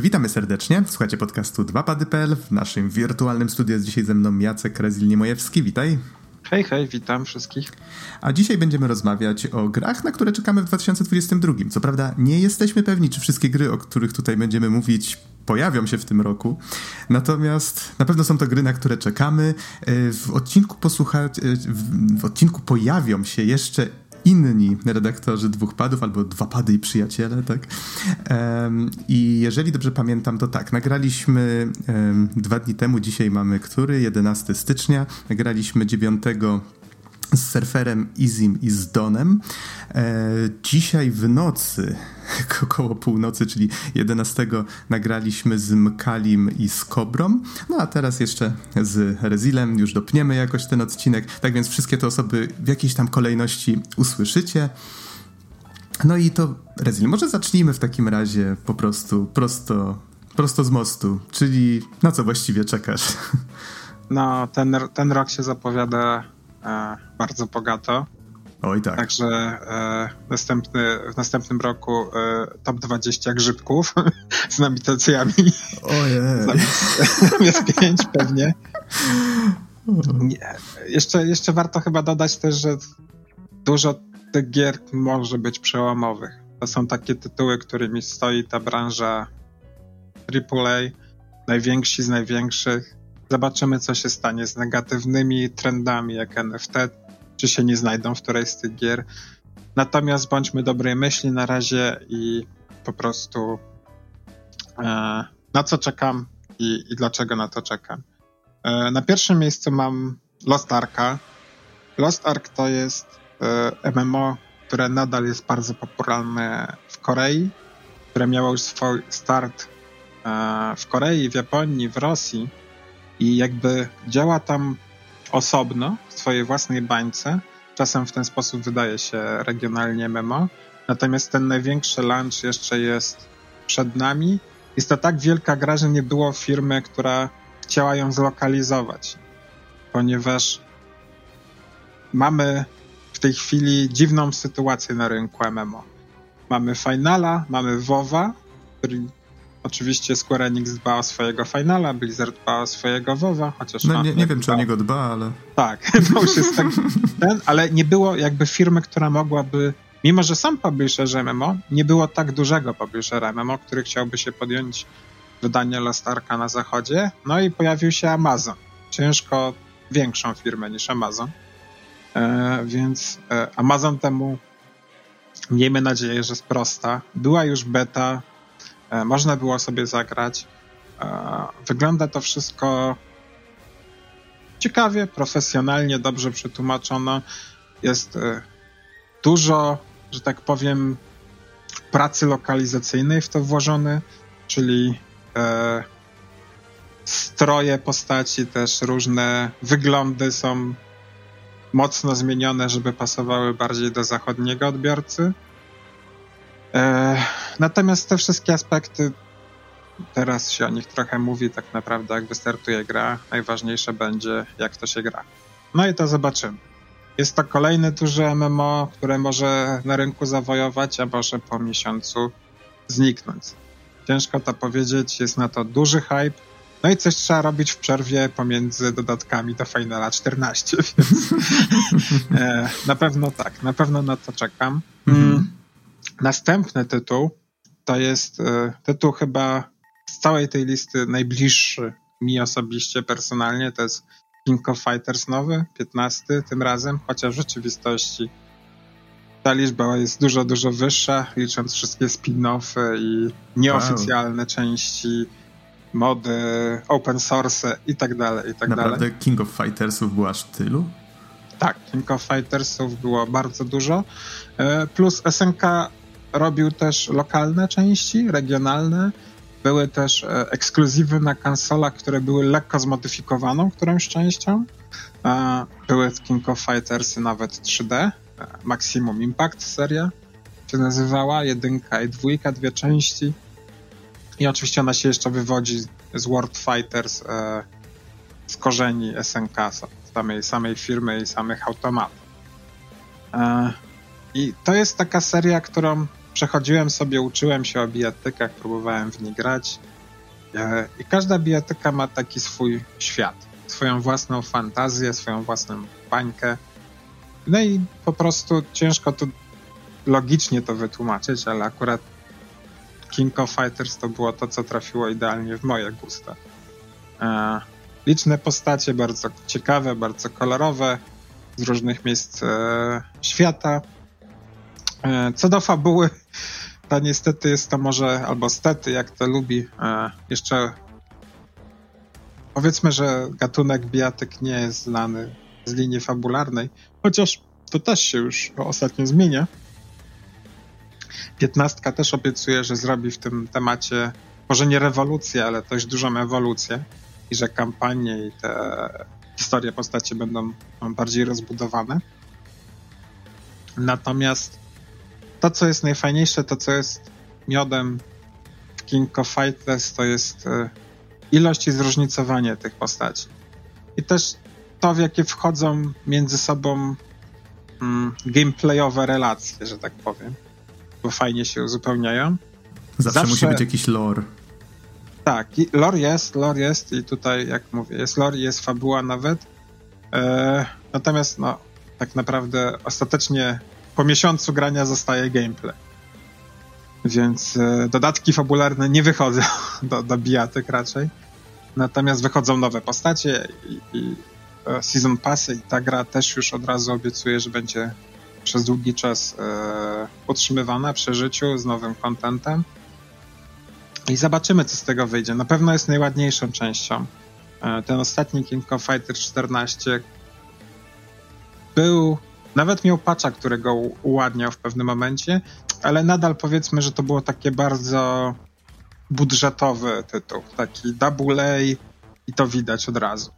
Witamy serdecznie. Słuchajcie podcastu 2pady.pl. W naszym wirtualnym studiu jest dzisiaj ze mną Jacek Rezil-Niemojewski. Witaj. Hej, hej, witam wszystkich. A dzisiaj będziemy rozmawiać o grach, na które czekamy w 2022. Co prawda nie jesteśmy pewni, czy wszystkie gry, o których tutaj będziemy mówić, pojawią się w tym roku. Natomiast na pewno są to gry, na które czekamy. E, w odcinku posłuchać, e, w odcinku pojawią się jeszcze inni redaktorzy dwóch padów, albo dwa pady i przyjaciele, tak? I jeżeli dobrze pamiętam, to tak, nagraliśmy dwa dni temu, dzisiaj mamy który? 11 stycznia. Nagraliśmy 9 z surferem Izim i z Donem. E, dzisiaj w nocy, około północy, czyli 11, nagraliśmy z Mkalim i z Kobrą. No a teraz jeszcze z Rezilem już dopniemy jakoś ten odcinek. Tak więc wszystkie te osoby w jakiejś tam kolejności usłyszycie. No i to, Rezil, może zacznijmy w takim razie po prostu prosto, prosto z mostu, czyli na co właściwie czekasz? No, ten, ten rok się zapowiada bardzo bogato. Oj tak. Także e, następny, w następnym roku e, top 20 grzybków z nominacjami. Ojej. Zamiast 5 pewnie. Nie. Jeszcze, jeszcze warto chyba dodać też, że dużo tych gier może być przełomowych. To są takie tytuły, którymi stoi ta branża AAA, najwięksi z największych. Zobaczymy, co się stanie z negatywnymi trendami jak NFT, czy się nie znajdą w którejś z tych gier. Natomiast bądźmy dobrej myśli na razie i po prostu e, na co czekam i, i, dlaczego na to czekam. E, na pierwszym miejscu mam Lost Arka. Lost Ark to jest e, MMO, które nadal jest bardzo popularne w Korei, które miało już swój start e, w Korei, w Japonii, w Rosji i jakby działa tam osobno, w swojej własnej bańce. Czasem w ten sposób wydaje się regionalnie MMO. Natomiast ten największy launch jeszcze jest przed nami. Jest to tak wielka gra, że nie było firmy, która chciała ją zlokalizować, ponieważ mamy w tej chwili dziwną sytuację na rynku MMO. Mamy Finala, mamy WoWa, który Oczywiście Square Enix dba o swojego finala, Blizzard dba o swojego WoWa, chociaż... No, nie, nie wiem, czy o niego dba, ale... Tak, to już jest tak ten, ale nie było jakby firmy, która mogłaby... Mimo, że sam publisher MMO, nie było tak dużego publishera MMO, który chciałby się podjąć wydanie Lost Arka na zachodzie. No i pojawił się Amazon. Ciężko większą firmę niż Amazon. E, więc e, Amazon temu miejmy nadzieję, że sprosta. Była już beta, można było sobie zagrać. E, wygląda to wszystko ciekawie, profesjonalnie, dobrze przetłumaczono. Jest e, dużo, że tak powiem, pracy lokalizacyjnej w to włożone, czyli stroje postaci, też różne wyglądy są mocno zmienione, żeby pasowały bardziej do zachodniego odbiorcy. E, natomiast te wszystkie aspekty, teraz się o nich trochę mówi, tak naprawdę jak wystartuje gra, najważniejsze będzie jak to się gra. No i to zobaczymy. Jest to kolejny duży MMO, które może na rynku zawojować, a może po miesiącu zniknąć. Ciężko to powiedzieć, jest na to duży hype. No i coś trzeba robić w przerwie pomiędzy dodatkami do Finala 14, więc e, na pewno tak, na pewno na to czekam. Mm. Następny tytuł to jest e, tytuł chyba z całej tej listy najbliższy mi osobiście, personalnie, to jest King of Fighters nowy, 15 tym razem, chociaż w rzeczywistości ta liczba jest dużo, dużo wyższa, licząc wszystkie spin-offy i nieoficjalne wow. części, mody, open source i tak dalej, i tak Naprawdę dalej. King of Fightersów było aż tylu? Tak, King of Fightersów było bardzo dużo, e, plus SNK robił też lokalne części, regionalne. Były też e, ekskluzywy na konsolach, które były lekko zmodyfikowaną którąś częścią. E, były w King of Fighters nawet 3D. E, Maximum Impact seria się nazywała, jedynka i dwójka, dwie części. I oczywiście ona się jeszcze wywodzi z World Fighters z korzeni SNK, samej, samej firmy i samych automatów. I to jest taka seria, którą przechodziłem sobie, uczyłem się o bijatykach, próbowałem w nie grać. E, I każda bijatyka ma taki swój świat, swoją własną fantazję, swoją własną bańkę. No i po prostu ciężko tu logicznie to wytłumaczyć, ale akurat King of Fighters to było to, co trafiło idealnie w moje gusta. E, liczne postacie, bardzo ciekawe, bardzo kolorowe, z różnych miejsc e, świata. E, co do fabuły, to niestety jest to może, albo stety, jak to lubi, e, jeszcze powiedzmy, że gatunek bijatyk nie jest znany z linii fabularnej, chociaż to też się już ostatnio zmienia. Piętnastka też obiecuje, że zrobi w tym temacie może nie rewolucję, ale dość dużą ewolucję i że kampanie i te historie postaci będą bardziej rozbudowane. Natomiast to, co jest najfajniejsze, to co jest miodem w King of Fighters, to jest e, ilość i zróżnicowanie tych postaci. I też to, w jakie wchodzą między sobą mm, gameplayowe relacje, że tak powiem, bo fajnie się uzupełniają. Zawsze, Zawsze musi być jakiś lore. Tak, lore jest, lore jest i tutaj, jak mówię, jest lore, jest fabuła nawet. E, natomiast, no, tak naprawdę ostatecznie po miesiącu grania zostaje gameplay. Więc e, dodatki fabularne nie wychodzą do, do bijatyk raczej. Natomiast wychodzą nowe postacie i, i e, Season Passy i ta gra też już od razu obiecuje, że będzie przez długi czas e, utrzymywana przy życiu z nowym contentem. I zobaczymy, co z tego wyjdzie. Na pewno jest najładniejszą częścią. E, ten ostatni King of Fighters 14 był nawet miał patcha, który go uładniał w pewnym momencie, ale nadal powiedzmy, że to było takie bardzo budżetowy tytuł, taki double A i to widać od razu.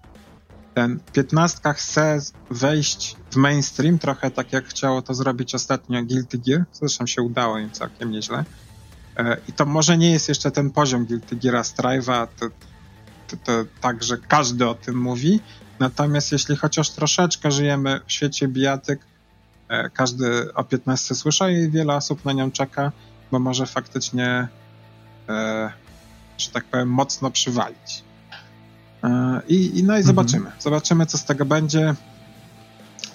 Ten 15 chce wejść w mainstream, trochę tak jak chciało to zrobić ostatnio Guilty Gear, zresztą się udało im całkiem nieźle. E, I to może nie jest jeszcze ten poziom Guilty Geara Strive'a, tak, że każdy o tym mówi, Natomiast jeśli chociaż troszeczkę żyjemy w świecie bijatyk, każdy o 15 słyszy i wiele osób na nią czeka, bo może faktycznie, e, że tak powiem, mocno przywalić. E, I, i no i mhm. zobaczymy. Zobaczymy, co z tego będzie.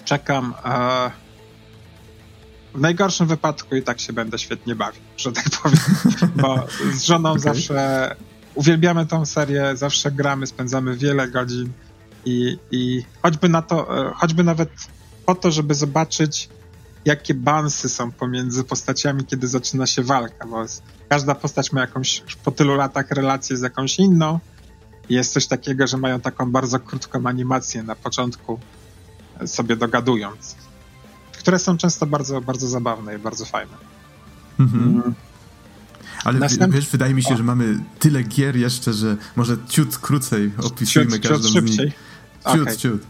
Czekam. W najgorszym wypadku i tak się będę świetnie bawił, że tak powiem, bo z żoną okay. zawsze uwielbiamy tą serię, zawsze gramy, spędzamy wiele godzin i, i choćby na to, e, choćby nawet po to, żeby zobaczyć, jakie bansy są pomiędzy postaciami, kiedy zaczyna się walka, bo każda postać ma jakąś po tylu latach relację z jakąś inną. Jest coś takiego, że mają taką bardzo krótką animację na początku, e, sobie dogadując, które są często bardzo, bardzo zabawne i bardzo fajne. Mhm. Mm. Ale Następ... wiesz, wydaje mi się, o. że mamy tyle gier jeszcze, że może ciut krócej opisujmy ciut, każdą ciut z nich. Ciut, okay. ciut.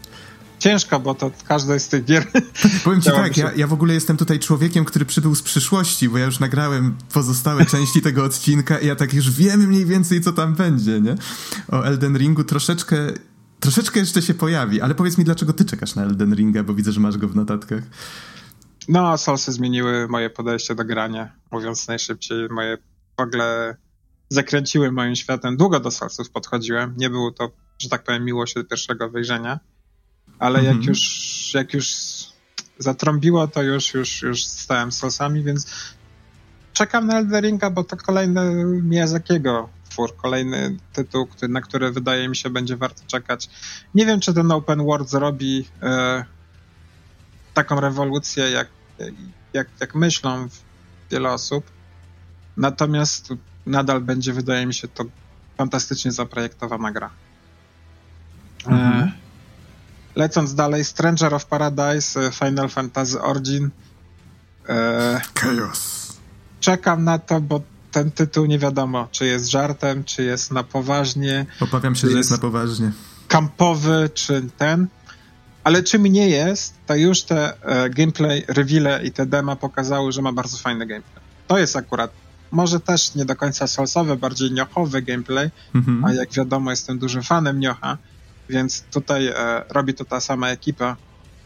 Ciężko, bo to każda z tych gier. Powiem ci tak, ja, ja w ogóle jestem tutaj człowiekiem, który przybył z przyszłości, bo ja już nagrałem pozostałe części tego odcinka i ja tak już wiem mniej więcej, co tam będzie, nie? O Elden Ringu troszeczkę troszeczkę jeszcze się pojawi, ale powiedz mi, dlaczego ty czekasz na Elden Ringa, bo widzę, że masz go w notatkach. No, Soulsy zmieniły moje podejście do grania, mówiąc najszybciej. Moje w ogóle zakręciły moim światem. Długo do Soulsów podchodziłem. Nie było to że tak powiem, miłość do pierwszego wejrzenia, ale jak mhm. już jak już zatrąbiło, to już, już, już stałem sosami, więc czekam na Elderinga, bo to kolejny Miyazakiego twór, kolejny tytuł, który, na który wydaje mi się będzie warto czekać. Nie wiem, czy ten open world zrobi e, taką rewolucję, jak, jak, jak myślą wiele osób, natomiast nadal będzie, wydaje mi się, to fantastycznie zaprojektowana gra. Mhm. E, lecąc dalej, Stranger of Paradise, e, Final Fantasy Origin. E, Chaos. Czekam na to, bo ten tytuł nie wiadomo, czy jest żartem, czy jest na poważnie. Obawiam się, że jest, na poważnie. Kampowy, czy ten. Ale czym nie jest, to już te e, gameplay, reveale i te dema pokazały, że ma bardzo fajny gameplay. To jest akurat, może też nie do końca solsowy, bardziej niochowy gameplay, mhm. a jak wiadomo jestem dużym fanem niocha, więc tutaj e, robi to ta sama ekipa.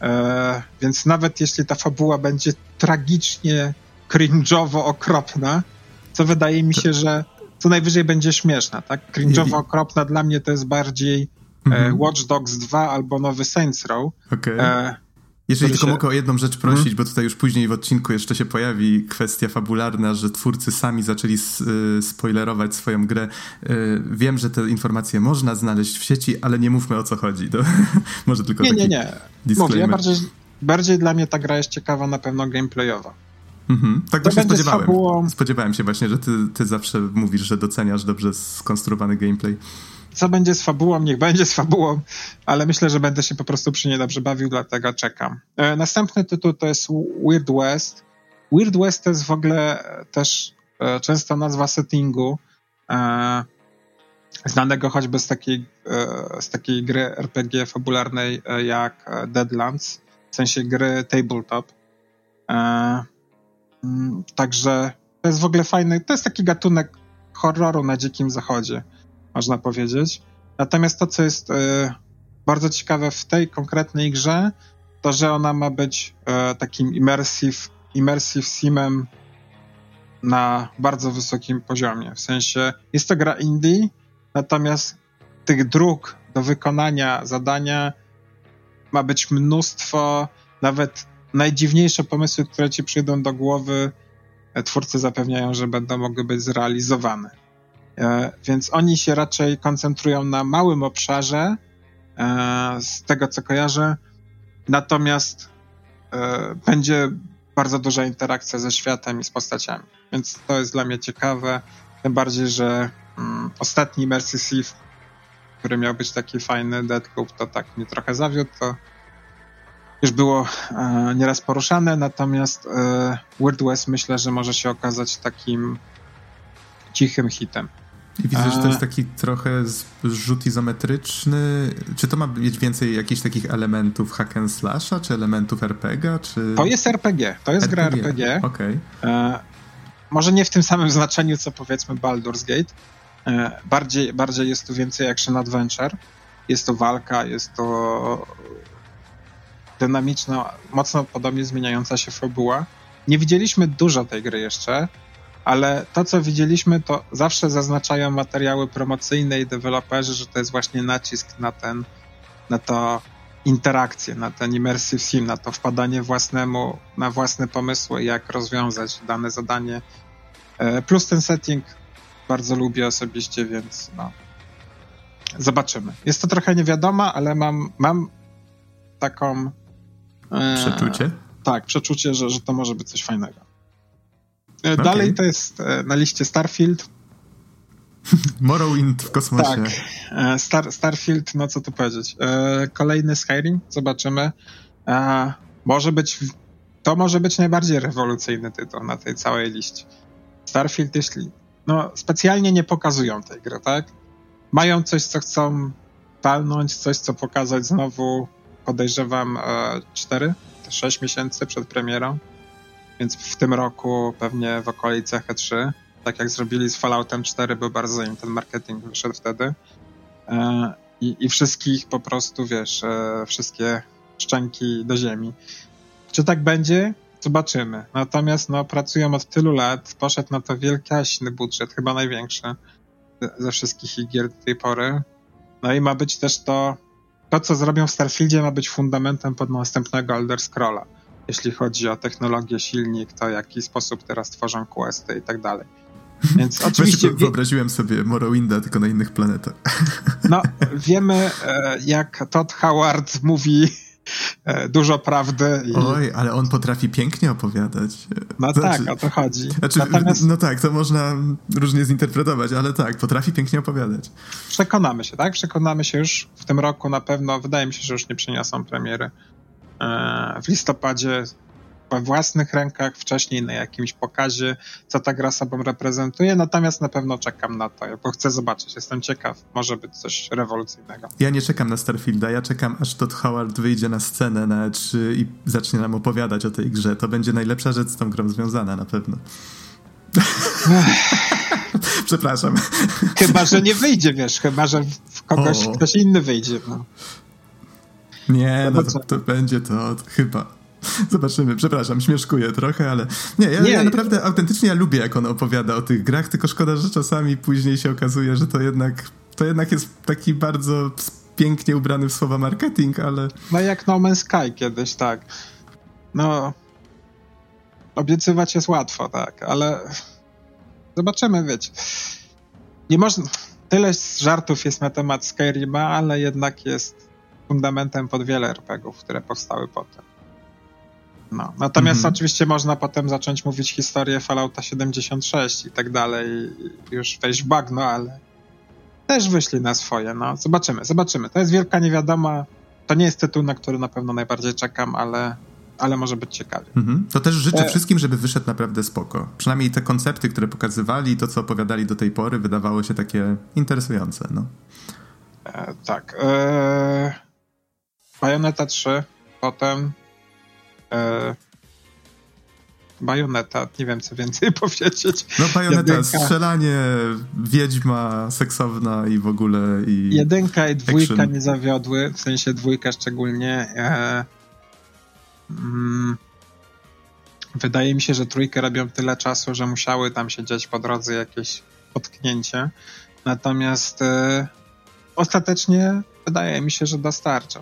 E, więc nawet jeśli ta fabuła będzie tragicznie cringe'owo okropna, co wydaje mi się, że co najwyżej będzie śmieszna, tak? Cringe'owo okropna dla mnie to jest bardziej e, mhm. Watch Dogs 2 albo nowy Saints Row. Okay. Jeżeli tylko się... mogę o jedną rzecz prosić, hmm? bo tutaj już później w odcinku jeszcze się pojawi kwestia fabularna, że twórcy sami zaczęli y, spoilerować swoją grę. Y, wiem, że te informacje można znaleźć w sieci, ale nie mówmy o co chodzi. To może tylko Nie, nie, nie. Mówię, ja bardziej, bardziej dla mnie ta gra jest ciekawa na pewno gameplayowa. Mhm. Tak to właśnie spodziewałem. Fabułą... Spodziewałem się właśnie, że ty, ty zawsze mówisz, że doceniasz dobrze skonstruowany gameplay co będzie z fabułą, niech będzie z fabułą, ale myślę, że będę się po prostu przy niej dobrze bawił, dlatego czekam. E, następny tytuł to jest Weird West. Weird West to jest w ogóle też e, często nazwa settingu, e, znanego choćby z takiej, z takiej gry RPG fabularnej jak Deadlands, w sensie gry tabletop. Mm, także to jest w ogóle fajny, to jest taki gatunek horroru na dzikim zachodzie można powiedzieć. Natomiast to, co jest e, bardzo ciekawe w tej konkretnej grze, to że ona ma być e, takim immersive, immersive simem na bardzo wysokim poziomie. W sensie jest to gra indie, natomiast tych dróg do wykonania zadania ma być mnóstwo, nawet najdziwniejsze pomysły, które ci przyjdą do głowy, e, twórcy zapewniają, że będą mogły być zrealizowane. E, więc oni się raczej koncentrują na małym obszarze, e, z tego co kojarzę, natomiast e, będzie bardzo duża interakcja ze światem i z postaciami. Więc to jest dla mnie ciekawe, tym bardziej, że mm, ostatni Immersive który miał być taki fajny Deadloop, to tak mnie trochę zawiódł, to już było nieraz poruszane, natomiast e, Weird West myślę, że może się okazać takim cichym hitem. I widzę, że to jest taki trochę zrzut izometryczny. Czy to ma mieć więcej jakichś takich elementów hack and slasha, czy elementów RPG, czy... To jest RPG, to jest RPG. gra RPG. Okay. E, może nie w tym samym znaczeniu, co powiedzmy Baldur's Gate. E, bardziej, bardziej jest tu więcej action adventure. Jest to walka, jest to dynamiczna, mocno podobnie zmieniająca się fabuła. Nie widzieliśmy dużo tej gry jeszcze, ale to, co widzieliśmy, to zawsze zaznaczają materiały promocyjne i deweloperzy, że to jest właśnie nacisk na ten, na to interakcję, na ten immersive sim, na to wpadanie własnemu, na własne pomysły, jak rozwiązać dane zadanie. E, plus ten setting bardzo lubię osobiście, więc no. Zobaczymy. Jest to trochę niewiadoma, ale mam, mam taką. E, przeczucie? Tak, przeczucie, że, że to może być coś fajnego. E, okay. Dalej to jest e, na liście Starfield. Morrowind w kosmosie. Tak. E, Star, Starfield, no co tu powiedzieć. Kolejny Skyrim, zobaczymy. Może być, to może być najbardziej rewolucyjny tytuł na tej całej liście. Starfield, jeśli, no specjalnie nie pokazują tej gry, tak? Mają coś, co chcą palnąć, coś, co pokazać znowu, podejrzewam, 4, 6 miesięcy przed premierą więc w tym roku pewnie w okolicach E3, tak jak zrobili z Falloutem 4, był bardzo im ten marketing wyszedł wtedy. E, I, i wszystkich po prostu, wiesz, e, wszystkie szczęki do ziemi. Czy tak będzie? Zobaczymy. Natomiast no, pracują od tylu lat, poszedł na to wielkaśny budżet, chyba największy ze wszystkich gier do tej pory. No i ma być też to, to co zrobią w Starfieldzie ma być fundamentem pod następnego Elder Scrolla jeśli chodzi o technologię, silnik, to w jaki sposób teraz tworzą questy i tak dalej. Więc oczywiście... Wyobraziłem sobie Morrowinda tylko na innych planetach. No, wiemy e, jak Todd Howard mówi e, dużo prawdy. I... Oj, ale on potrafi pięknie opowiadać. No znaczy, tak, o to chodzi. Znaczy, Natomiast... No tak, to można różnie zinterpretować, ale tak, potrafi pięknie opowiadać. Przekonamy się, tak? Przekonamy się już w tym roku na pewno. Wydaje mi się, że już nie przyniosą premiery w listopadzie we własnych rękach, wcześniej na jakimś pokazie, co ta gra sobą reprezentuje, natomiast na pewno czekam na to, bo chcę zobaczyć, jestem ciekaw, może być coś rewolucyjnego. Ja nie czekam na Starfielda, ja czekam aż Todd Howard wyjdzie na scenę na E3 i zacznie nam opowiadać o tej grze. To będzie najlepsza rzecz z tą grą związana na pewno. Przepraszam. Chyba, że nie wyjdzie, wiesz, chyba, że w kogoś o. ktoś inny wyjdzie. No. Nie, no to, to będzie to, chyba. Zobaczymy, przepraszam, śmieszkuję trochę, ale nie ja, nie, ja naprawdę autentycznie ja lubię, jak on opowiada o tych grach, tylko szkoda, że czasami później się okazuje, że to jednak, to jednak jest taki bardzo pięknie ubrany w słowa marketing, ale... No jak No Man's Sky kiedyś, tak. No, obiecywać jest łatwo, tak, ale zobaczymy, wiecie. Nie można... Tyle żartów jest na temat Skyrima, ale jednak jest fundamentem pod wiele RPGów, które powstały potem. No. Natomiast mhm. oczywiście można potem zacząć mówić historię Fallouta 76 i tak dalej, już wejść w bagno, ale też wyszli na swoje. No. Zobaczymy, zobaczymy. To jest wielka niewiadoma. To nie jest tytuł, na który na pewno najbardziej czekam, ale, ale może być ciekawie. Mhm. To też życzę e... wszystkim, żeby wyszedł naprawdę spoko. Przynajmniej te koncepty, które pokazywali, to co opowiadali do tej pory, wydawało się takie interesujące. No. E, tak. E... Bayonetta 3, potem e, Bajoneta, nie wiem co więcej powiedzieć. No bajoneta, jedynka, strzelanie, wiedźma seksowna i w ogóle i Jedynka i dwójka action. nie zawiodły, w sensie dwójka szczególnie. E, mm, wydaje mi się, że trójkę robią tyle czasu, że musiały tam się dziać po drodze jakieś potknięcie. Natomiast e, ostatecznie wydaje mi się, że dostarczą.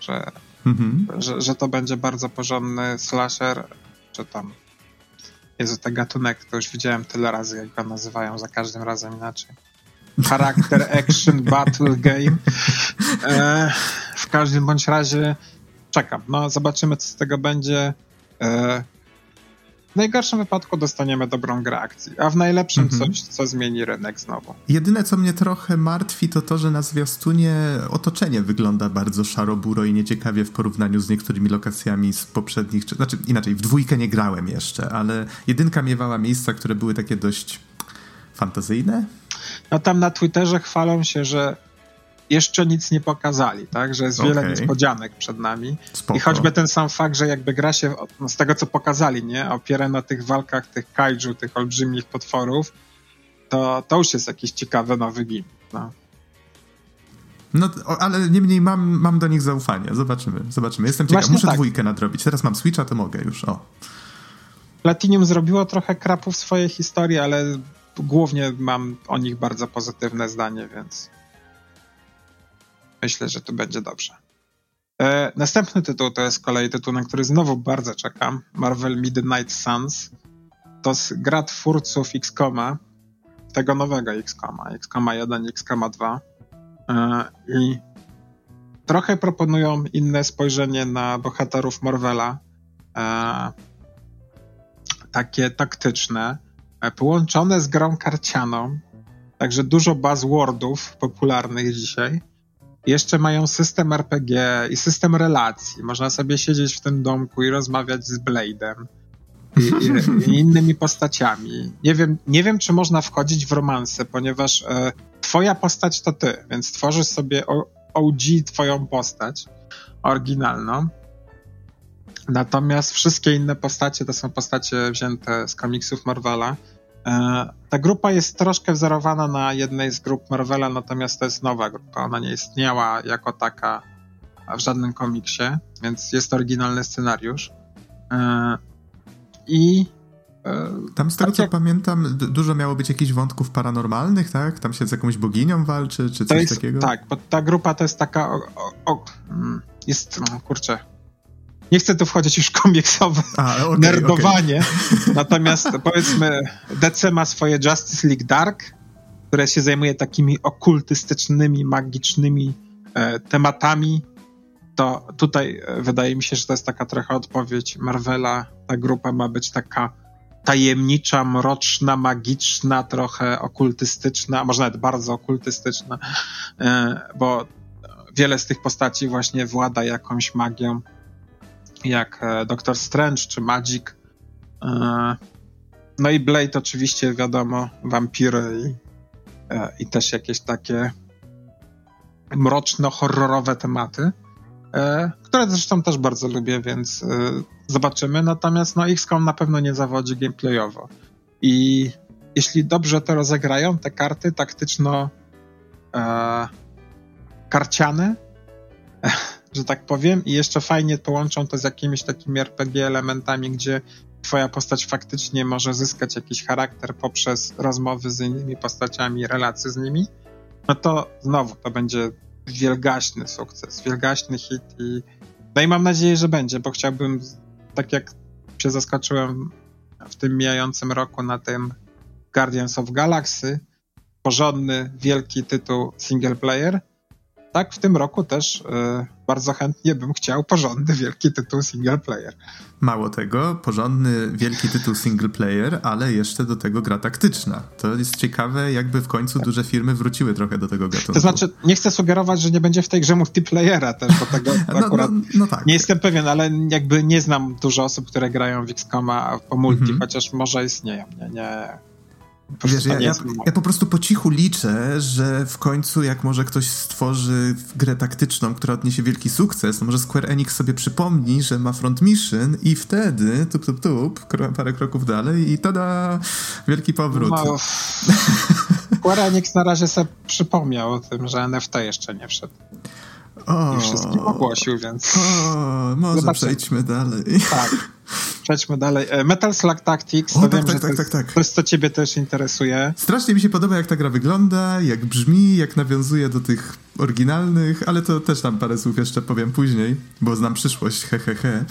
Że mhm. że, że to będzie bardzo porządny slasher, czy tam jest ten gatunek, to już widziałem tyle razy, jak go nazywają, za każdym razem inaczej. Charakter Action Battle Game. E, w każdym bądź razie czekam. No, zobaczymy, co z tego będzie. E, najgorszym wypadku dostaniemy dobrą grę akcji, a w najlepszym mhm. coś, co zmieni rynek znowu. Jedyne, co mnie trochę martwi, to to, że na zwiastunie otoczenie wygląda bardzo szaro-buro i nieciekawie w porównaniu z niektórymi lokacjami z poprzednich, czy, znaczy inaczej, w dwójkę nie grałem jeszcze, ale jedynka miewała miejsca, które były takie dość fantazyjne. No tam na Twitterze chwalą się, że jeszcze nic nie pokazali, tak? Że jest wiele okay. niespodzianek przed nami. Spoko. I choćby ten sam fakt, że jakby gra się no z tego, co pokazali, nie? Opiera na tych walkach tych kaiju, tych olbrzymich potworów, to, to już jest jakiś ciekawy nowy gimmick, no. No, ale niemniej mam, mam do nich zaufanie. Zobaczymy, zobaczymy. Jestem ciekaw. Właśnie Muszę tak. dwójkę nadrobić. Teraz mam Switcha, to mogę już, o. Platinum zrobiło trochę krapów w swojej historii, ale głównie mam o nich bardzo pozytywne zdanie, więc myślę, że to będzie dobrze. E, następny tytuł to jest kolej tytuł, na który znowu bardzo czekam. Marvel Midnight Suns. To jest gra twórców X-Koma, tego nowego X-Koma, X-Koma 1, X-Koma 2. E, I trochę proponują inne spojrzenie na bohaterów Marvela. E, takie taktyczne, połączone z grą karcianą. Także dużo buzzwordów popularnych dzisiaj jeszcze mają system RPG i system relacji. Można sobie siedzieć w tym domku i rozmawiać z Blade'em i, i, i, innymi postaciami. Nie wiem, nie wiem, czy można wchodzić w romanse, ponieważ e, twoja postać to ty, więc tworzysz sobie OG twoją postać oryginalną. Natomiast wszystkie inne postacie to są postacie wzięte z komiksów Marvela. E, ta grupa jest troszkę wzorowana na jednej z grup Marvela, natomiast to jest nowa grupa. Ona nie istniała jako taka w żadnym komiksie, więc jest oryginalny scenariusz. E, I e, tam z tego tak co pamiętam, dużo miało być jakichś wątków paranormalnych, tak? Tam się z jakąś boginią walczy, czy coś jest, takiego? Tak, bo ta grupa to jest taka. O, o, mm, jest, no, kurczę, nie chcę tu wchodzić już komiksowe A, okay, nerdowanie, okay. natomiast powiedzmy DC ma swoje Justice League Dark, które się zajmuje takimi okultystycznymi, magicznymi e, tematami, to tutaj e, wydaje mi się, że to jest taka trochę odpowiedź Marvela. Ta grupa ma być taka tajemnicza, mroczna, magiczna, trochę okultystyczna, może nawet bardzo okultystyczna, e, bo wiele z tych postaci właśnie włada jakąś magią jak e, Doctor Strange czy Magic. E, no i Blade oczywiście, wiadomo, wampiry i, e, i też jakieś takie mroczno-horrorowe tematy, które zresztą też bardzo lubię, więc zobaczymy. Natomiast no XCOM na pewno nie zawodzi gameplayowo. I jeśli dobrze to rozegrają, te karty taktyczno karciane, że tak powiem, i jeszcze fajnie połączą to z jakimiś takimi RPG elementami, gdzie twoja postać faktycznie może zyskać jakiś charakter poprzez rozmowy z innymi postaciami, relacje z nimi, no to znowu to będzie wielgaśny sukces, wielgaśny hit i no i mam nadzieję, że będzie, bo chciałbym, tak jak się zaskoczyłem w tym mijającym roku na tym Guardians of Galaxy, porządny, wielki tytuł single player, tak w tym roku też y, bardzo chętnie bym chciał porządny, wielki tytuł single player. Mało tego, porządny, wielki tytuł single player, ale jeszcze do tego gra taktyczna. To jest ciekawe, jakby w końcu duże firmy wróciły trochę do tego gatunku. To znaczy, nie chcę sugerować, że nie będzie w tej grze multiplayera też, bo tego no, akurat no, no tak. nie jestem pewien, ale jakby nie znam dużo osób, które grają w XCOMa po multi, mhm. chociaż może istnieją. Nie, nie, Wiesz, ja, ja, ja, po prostu po cichu liczę, że w końcu jak może ktoś stworzy grę taktyczną, która odniesie wielki sukces, to może Square Enix sobie przypomni, że ma Front Mission i wtedy tup, tup, tup, parę kroków dalej i tada, wielki powrót. No, Square Enix na razie sobie przypomniał o tym, że NFT jeszcze nie wszedł. O, I wszystkim ogłosił, więc... O, może Zobaczymy. przejdźmy dalej. Tak. Przejdźmy dalej. E, Metal Slug Tactics, o, to tak, wiem, tak, że tak, to, tak, tak. to jest, co ciebie też interesuje. Strasznie mi się podoba, jak ta gra wygląda, jak brzmi, jak nawiązuje do tych oryginalnych, ale to też tam parę słów jeszcze powiem później, bo znam przyszłość, hehehe. He, he.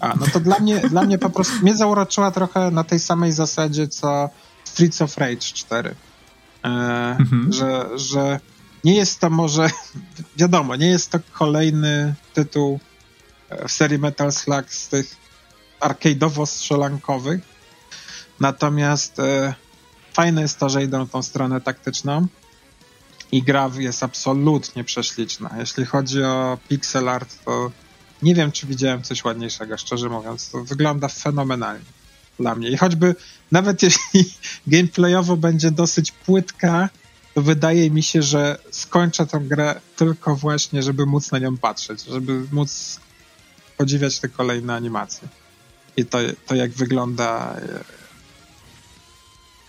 A, no to dla mnie, dla mnie po prostu, mnie zauroczyła trochę na tej samej zasadzie, co Streets of Rage 4. E, mhm. że, że nie jest to może, wiadomo, nie jest to kolejny tytuł w serii Metal Slug z tych arcade'owo-strzelankowych. Natomiast e, fajne jest to, że idą tą stronę taktyczną i gra jest absolutnie prześliczna. Jeśli chodzi o pixel art, to nie wiem, czy widziałem coś ładniejszego, szczerze mówiąc. To wygląda fenomenalnie dla mnie. I choćby nawet jeśli gameplayowo będzie dosyć płytka, to wydaje mi się, że skończę tę grę tylko właśnie, żeby móc na nią patrzeć, żeby móc podziwiać te kolejne animacje. I to, to jak wygląda. E,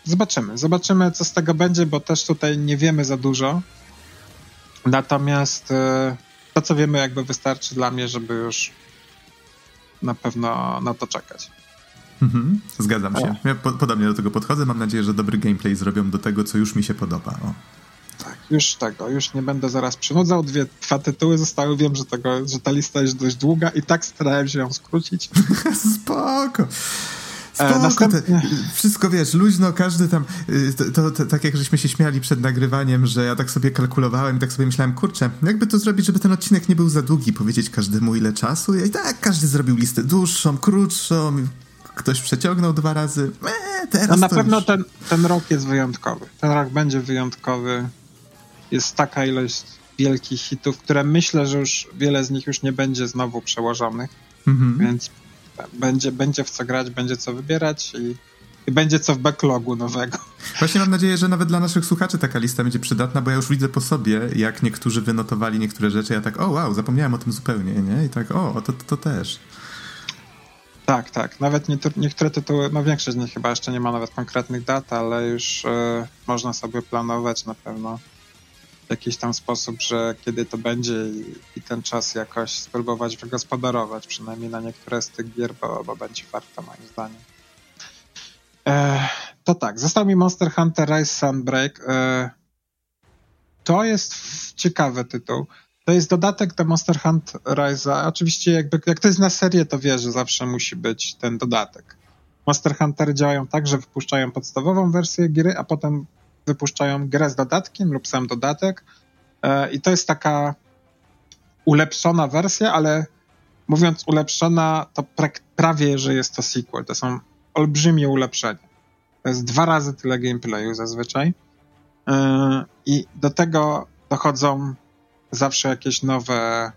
zobaczymy. Zobaczymy, co z tego będzie, bo też tutaj nie wiemy za dużo. Natomiast e, to, co wiemy, jakby wystarczy dla mnie, żeby już na pewno na to czekać. Mhm, zgadzam się. Ja po, podobnie do tego podchodzę. Mam nadzieję, że dobry gameplay zrobią do tego, co już mi się podoba. O. Tak, już tego, już nie będę zaraz przynudzał. Dwie, dwa tytuły zostały. Wiem, że, tego, że ta lista jest dość długa i tak starałem się ją skrócić. Spoko. E, Spoko, Następnie... wszystko wiesz, luźno, każdy tam, y, to, to, to, tak jak żeśmy się śmiali przed nagrywaniem, że ja tak sobie kalkulowałem i tak sobie myślałem, kurczę, jakby to zrobić, żeby ten odcinek nie był za długi, powiedzieć każdemu ile czasu i tak każdy zrobił listę dłuższą, krótszą, ktoś przeciągnął dwa razy, eee, teraz No na pewno już... ten, ten rok jest wyjątkowy, ten rok będzie wyjątkowy, jest taka ilość wielkich hitów, które myślę, że już wiele z nich już nie będzie znowu przełożonych, mhm. więc będzie, będzie w co grać, będzie co wybierać i, i, będzie co w backlogu nowego. Właśnie mam nadzieję, że nawet dla naszych słuchaczy taka lista będzie przydatna, bo ja już widzę po sobie, jak niektórzy wynotowali niektóre rzeczy, ja tak, o wow, zapomniałem o tym zupełnie, nie? I tak, o, to, to, to też. Tak, tak. Nawet nie, niektóre tytuły, no większość z nich chyba jeszcze nie ma nawet konkretnych dat, ale już y, można sobie planować na pewno w jakiś tam sposób, że kiedy to będzie i, ten czas jakoś spróbować wygospodarować, przynajmniej na niektóre z tych gier, bo, bo będzie warto moim zdaniem. E, to tak, został mi Monster Hunter Rise Sunbreak. E, to jest ciekawy tytuł. To jest dodatek do Monster Hunter Rise. Oczywiście jakby, jak to jest na serię, to wie, że zawsze musi być ten dodatek. Monster Hunter działają tak, że wypuszczają podstawową wersję gry, a potem wypuszczają grę z dodatkiem lub sam dodatek e, i to jest taka ulepszona wersja, ale mówiąc ulepszona, to pra- prawie, że jest to sequel. To są olbrzymie ulepszenia. To jest dwa razy tyle gameplayu zazwyczaj. E, I do tego dochodzą zawsze jakieś nowe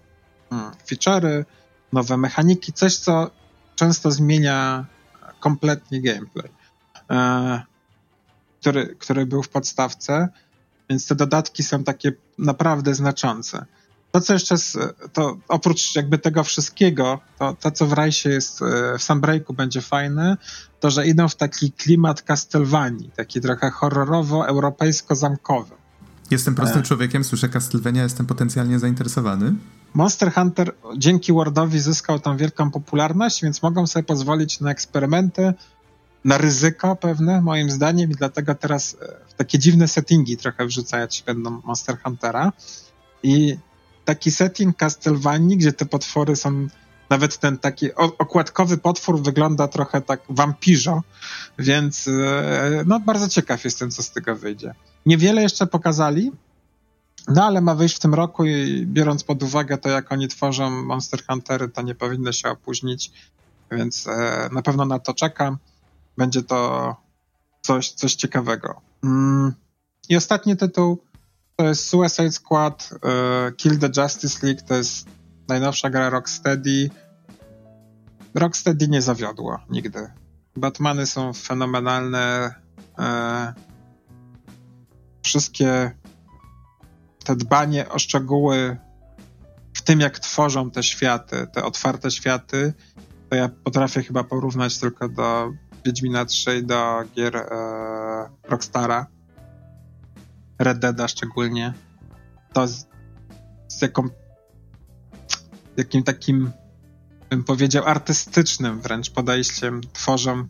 hmm, feature'y, nowe mechaniki, coś, co często zmienia kompletnie gameplay. Który, który był w podstawce, więc te dodatki są takie naprawdę znaczące. To, co jeszcze, z, to oprócz jakby tego wszystkiego, to, to co w Rajsie jest, e, w Sunbreaku będzie fajne, to, że idą w taki klimat Castlevanii, taki trochę horrorowo-europejsko-zamkowy. Jestem prostym e... człowiekiem, słyszę Castlevania, jestem potencjalnie zainteresowany. Monster Hunter dzięki Wordowi zyskał tą wielką popularność, więc mogą sobie pozwolić na eksperymenty, ryzyko pewne, moim zdaniem, i dlatego teraz e, w takie dziwne settingi trochę wrzucać będą Monster Huntera. I taki setting Castlevanii, gdzie te potwory są nawet ten taki okładkowy potwór wygląda trochę tak wampirzo, więc e, no bardzo ciekaw jestem, co z tego wyjdzie. Niewiele jeszcze pokazali, no ale ma wyjść w tym roku i biorąc pod uwagę to, jak oni tworzą Monster Huntery, to nie powinno się opóźnić, więc e, na pewno na to czekam. Będzie to coś, coś ciekawego. Mm. I ostatni tytuł to jest Suicide Squad e, Kill the Justice League, to jest najnowsza gra Rocksteady. Rocksteady nie zawiodło nigdy. Batmany są fenomenalne. E, wszystkie te dbanie o szczegóły w tym, jak tworzą te światy, te otwarte światy, to ja potrafię chyba porównać tylko do Wiedźmina 3 i do gier e, Rockstara. Red Deada szczególnie. To z, z jaką jakim takim bym powiedział artystycznym wręcz podejściem tworzą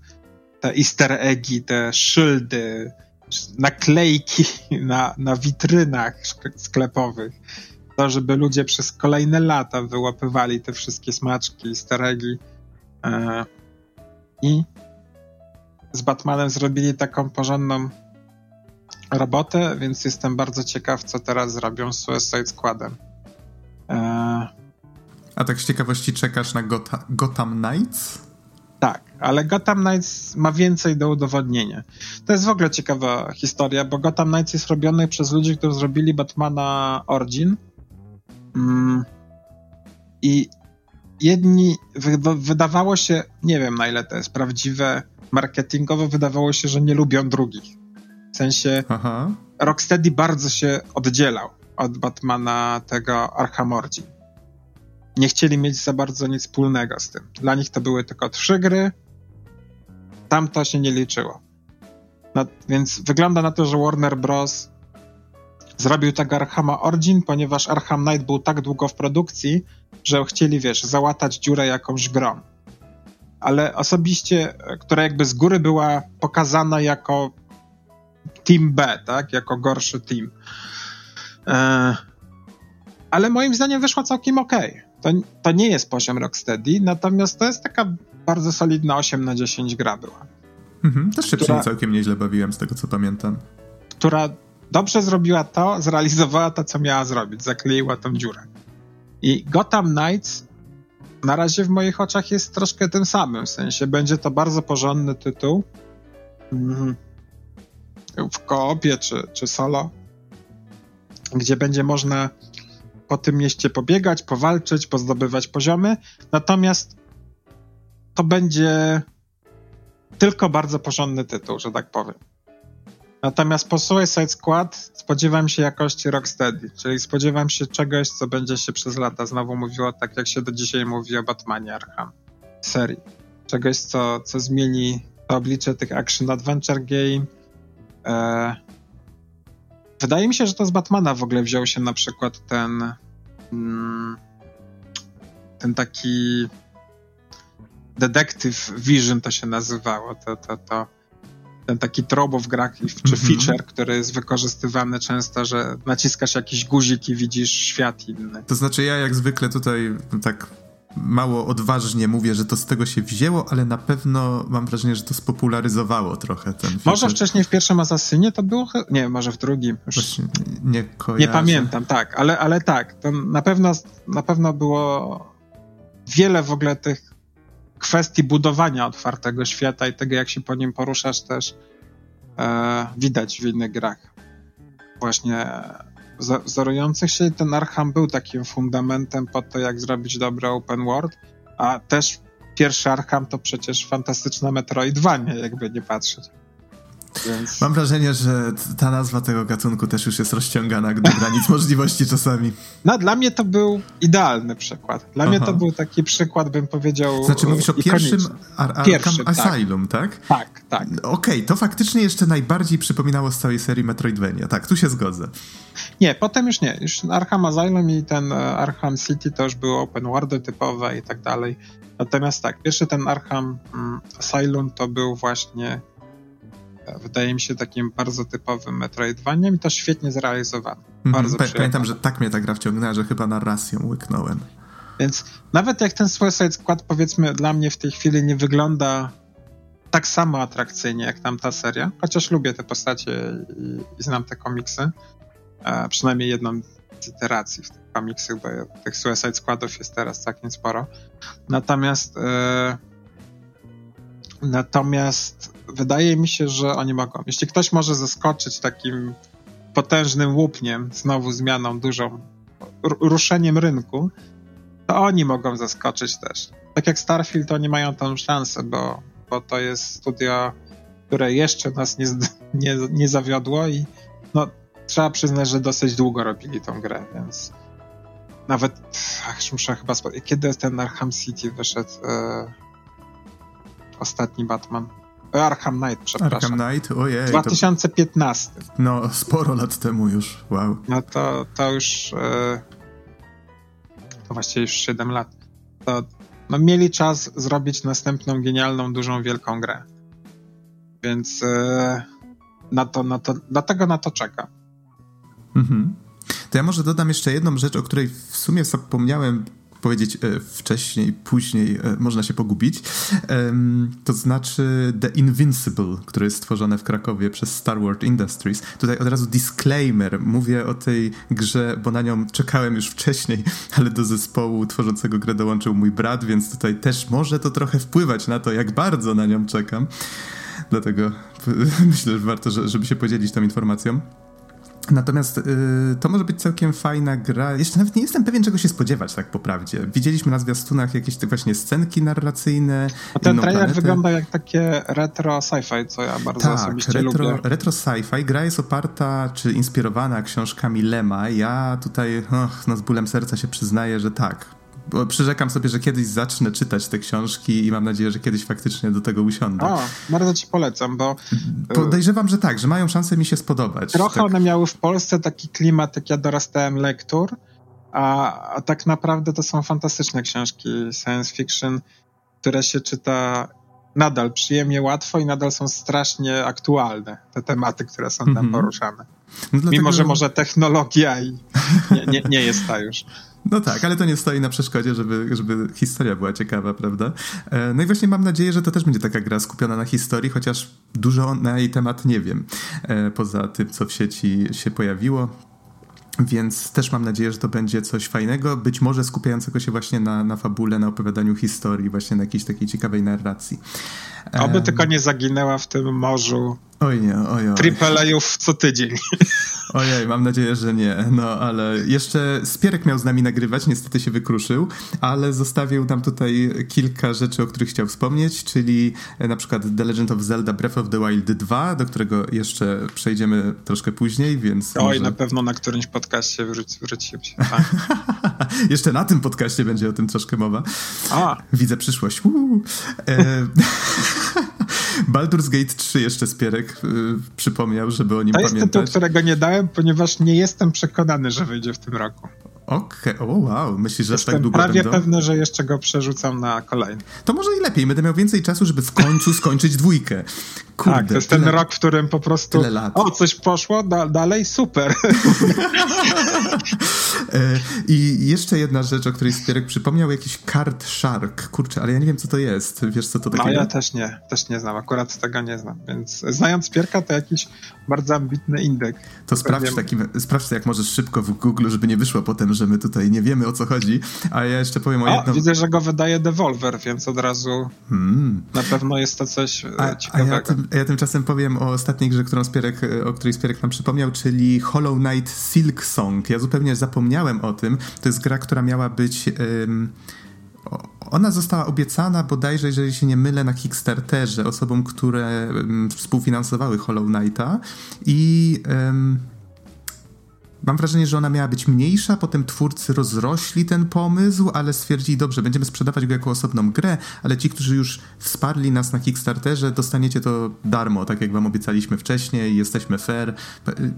te easter eggi, te szyldy, naklejki na, na witrynach sklepowych. To, żeby ludzie przez kolejne lata wyłapywali te wszystkie smaczki, easter eggi. E, I z Batmanem zrobili taką porządną robotę, więc jestem bardzo ciekaw, co teraz zrobią z Suicide Squadem. E, A tak z ciekawości czekasz na Gota Gotham Knights? Tak, ale Gotham Knights ma więcej do udowodnienia. To jest w ogóle ciekawa historia, bo Gotham Knights jest robiony przez ludzi, którzy zrobili Batmana Origin. Mm. I jedni wydawało się, nie wiem na ile to jest prawdziwe, marketingowo wydawało się, że nie lubią drugich. W sensie Aha. Rocksteady bardzo się oddzielał od Batmana tego Arkham Origin. Nie chcieli mieć za bardzo nic wspólnego z tym. Dla nich to były tylko trzy gry, tam to się nie liczyło. No, więc wygląda na to, że Warner Bros. zrobił tego Arkhama Origin, ponieważ Arkham Knight był tak długo w produkcji, że chcieli, wiesz, załatać dziurę jakąś grą ale osobiście, która jakby z góry była pokazana jako Team B, tak? Jako gorszy team. E, ale moim zdaniem wyszła całkiem ok. To, to nie jest poziom Rocksteady, natomiast to jest taka bardzo solidna 8 na 10 gra była. Mhm, też się która, całkiem nieźle bawiłem, z tego co pamiętam. Która dobrze zrobiła to, zrealizowała to, co miała zrobić. Zakleiła tą dziurę. I Gotham Knights na razie w moich oczach jest troszkę tym samym, w sensie będzie to bardzo porządny tytuł. Mm, w koopie czy, czy solo, gdzie będzie można po tym mieście pobiegać, powalczyć, pozdobywać poziomy, natomiast to będzie tylko bardzo porządny tytuł, że tak powiem. Natomiast po Suicide Squad spodziewam się jakości Rocksteady, czyli spodziewam się czegoś, co będzie się przez lata znowu mówiło tak, jak się do dzisiaj mówi o Batmanie Arkham serii. Czegoś, co, co zmieni to oblicze tych action-adventure game. E... Wydaje mi się, że to z Batmana w ogóle wziął się na przykład ten mm, ten taki Detective Vision to się nazywało, to, to, to ten taki trobo w grach, czy mhm. feature, który jest wykorzystywany często, że naciskasz jakiś guzik i widzisz świat inny. To znaczy ja jak zwykle tutaj tak mało odważnie mówię, że to z tego się wzięło, ale na pewno mam wrażenie, że to spopularyzowało trochę ten. Może wcześniej w pierwszym Asasynie to było? Nie, może w drugim. Już nie kojarzę. Nie pamiętam, tak, ale, ale tak, to na pewno, na pewno było wiele w ogóle tych kwestii budowania otwartego świata i tego, jak się po nim poruszasz, też e, widać w innych grach. Właśnie wzorujących się ten Arkham był takim fundamentem pod to, jak zrobić dobry open world, a też pierwszy Arkham to przecież fantastyczna Metroidvania, jakby nie patrzeć. Więc... Mam wrażenie, że ta nazwa tego gatunku też już jest rozciągana do granic możliwości czasami. No, dla mnie to był idealny przykład. Dla Aha. mnie to był taki przykład, bym powiedział. Znaczy, mówisz o pierwszym Ar Arkham Pierwszy, tak. Asylum, tak? Tak, tak. tak. Okej, okay, to faktycznie jeszcze najbardziej przypominało z całej serii Metroidvania. Tak, tu się zgodzę. Nie, potem już nie. Już Arkham Asylum i ten e, Arkham City to już były open worldy typowe i tak dalej. Natomiast tak, pierwszy ten Arkham mm, Asylum to był właśnie wydaje mi się takim bardzo typowym Metroidvaniem i to świetnie zrealizowany. Mhm. Bardzo mm, Pamiętam, że tak mnie ta gra wciągnęła, że chyba narracją łyknąłem. Więc nawet jak ten Suicide Squad powiedzmy dla mnie w tej chwili nie wygląda tak samo atrakcyjnie jak tamta seria, chociaż lubię te postacie i, i znam te komiksy, e, przynajmniej jedną z iteracji w tych komiksach, bo tych Suicide Squadów jest teraz całkiem sporo. Natomiast e, natomiast wydaje mi się, że oni mogą. Jeśli ktoś może zaskoczyć takim potężnym łupniem, znowu zmianą dużą, ruszeniem rynku, to oni mogą zaskoczyć też. Tak jak Starfield, oni mają tą szansę, bo, bo to jest studio, które jeszcze nas nie, nie, nie zawiodło i no, trzeba przyznać, że dosyć długo robili tą grę, więc nawet, ach, muszę chyba kiedy ten Arkham City wyszedł? E, ostatni Batman. Arkham Knight, przepraszam. Arkham Knight, ojej. 2015. To, no, sporo lat temu już, wow. No to, to już, e, to właściwie już 7 lat. To no, mieli czas zrobić następną genialną, dużą, wielką grę. Więc e, na to, na to, dlatego na to czeka. Mhm. To ja może dodam jeszcze jedną rzecz, o której w sumie zapomniałem powiedzieć e, wcześniej, później e, można się pogubić. To znaczy The Invincible, które jest stworzone w Krakowie przez Star Wars Industries. Tutaj od razu disclaimer. Mówię o tej grze, bo na nią czekałem już wcześniej, ale do zespołu tworzącego grę dołączył mój brat, więc tutaj też może to trochę wpływać na to, jak bardzo na nią czekam. Dlatego myślę, że warto, żeby się podzielić tą informacją. Natomiast y, to może być całkiem fajna gra. Jeszcze nawet nie jestem pewien, czego się spodziewać, tak po prawdzie. Widzieliśmy na zwiastunach jakieś te właśnie scenki narracyjne. A ten trailer planetę. wygląda jak takie retro sci-fi, co ja bardzo tak, osobiście retro, lubię. retro sci-fi. Gra jest oparta, czy inspirowana książkami Lema. Ja tutaj och, no z bólem serca się przyznaję, że tak bo przyrzekam sobie, że kiedyś zacznę czytać te książki i mam nadzieję, że kiedyś faktycznie do tego usiądę. O, bardzo ci polecam, bo... E, podejrzewam, że tak, że mają szansę mi się spodobać. Trochę tak. one miały w Polsce taki klimat, jak ja dorastałem lektur, a, a tak naprawdę to są fantastyczne książki science fiction, które się czyta nadal przyjemnie, łatwo i nadal są strasznie aktualne, te tematy, które są tam mm -hmm. poruszane. No dlatego... Mimo, że może technologia i nie, nie, nie jest ta już. No tak, ale to nie stoi na przeszkodzie, żeby, żeby historia była ciekawa, prawda? E, no i właśnie mam nadzieję, że to też będzie taka gra skupiona na historii, chociaż dużo na jej temat nie wiem, e, poza tym, co w sieci się pojawiło. Więc też mam nadzieję, że to będzie coś fajnego, być może skupiającego się właśnie na, na fabule, na opowiadaniu historii, właśnie na jakiejś takiej ciekawej narracji. Oby um, tylko nie zaginęła w tym morzu Oj nie, oj, oj. Triple co tydzień. Ojej, mam nadzieję, że nie. No, ale jeszcze Spierek miał z nami nagrywać, niestety się wykruszył, ale zostawił nam tutaj kilka rzeczy, o których chciał wspomnieć, czyli na przykład The Legend of Zelda Breath of the Wild 2, do którego jeszcze przejdziemy troszkę później, więc... Oj, może... na pewno na którymś podcaście wróci, wrócimy się. Tak. jeszcze na tym podcaście będzie o tym troszkę mowa. A. Widzę przyszłość. E... Baldur's Gate 3 jeszcze Spierek y, przypomniał, żeby o nim to pamiętać. To jest tytuł, którego nie dałem, ponieważ nie jestem przekonany, że wyjdzie w tym roku. Okej, okay. o wow, myślisz, że Jestem tak długo prawie będą? pewny, że jeszcze go przerzucam na kolejny. To może i lepiej, będę miał więcej czasu, żeby w końcu skończyć dwójkę. Kurde, tak, to jest tyle, ten rok, w którym po prostu o, coś poszło, da, dalej, super. E, I jeszcze jedna rzecz, o której Spierek przypomniał, jakiś Card Shark. Kurczę, ale ja nie wiem, co to jest. Wiesz, co to takiego? No ja też nie, też nie znam, akurat tego nie znam, więc znając Spierka, to jakiś bardzo ambitny indek. To sprawdź, taki, sprawdź jak możesz szybko w Google, żeby nie wyszło potem, że my tutaj nie wiemy, o co chodzi. A ja jeszcze powiem o, o jednym... widzę, że go wydaje Devolver, więc od razu hmm. na pewno jest to coś e, a, ciekawego. A ja, tym, ja tymczasem powiem o ostatniej grze, którą Spierek, o której Spierek nam przypomniał, czyli Hollow Knight Silk Song. Ja zupełnie zapomniałem o tym. To jest gra, która miała być... Um, Ona została obiecana bodajże, jeżeli się nie mylę, na Kickstarterze osobom, które um, współfinansowały Hollow Knighta i... Um, Mam wrażenie, że ona miała być mniejsza, potem twórcy rozrośli ten pomysł, ale stwierdzili, dobrze, będziemy sprzedawać go jako osobną grę, ale ci, którzy już wsparli nas na Kickstarterze, dostaniecie to darmo, tak jak wam obiecaliśmy wcześniej, jesteśmy fair.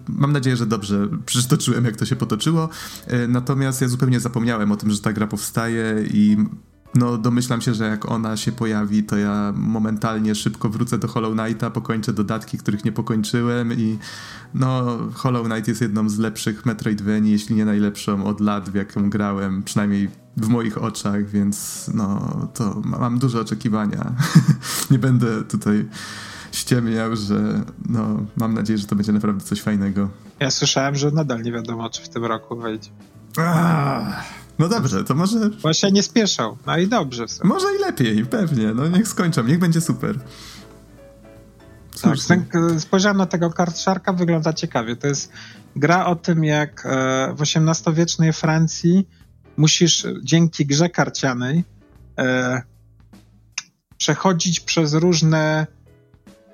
Mam nadzieję, że dobrze przytoczyłem, jak to się potoczyło. E, natomiast ja zupełnie zapomniałem o tym, że ta gra powstaje i no domyślam się, że jak ona się pojawi, to ja momentalnie szybko wrócę do Hollow Knighta, pokończę dodatki, których nie pokończyłem i no Hollow Knight jest jedną z lepszych Metroidvanii, jeśli nie najlepszą od lat, w jaką grałem, przynajmniej w moich oczach, więc no to mam duże oczekiwania. nie będę tutaj ściemniał, że no mam nadzieję, że to będzie naprawdę coś fajnego. Ja słyszałem, że nadal nie wiadomo, czy w tym roku wejdzie. Ah. No dobrze, to może... Bo się nie spieszą, no i dobrze. Może i lepiej, pewnie, no niech skończą, niech będzie super. Tak, spojrzałem na tego kartszarka, wygląda ciekawie. To jest gra o tym, jak e, w XVIII-wiecznej Francji musisz dzięki grze karcianej e, przechodzić przez różne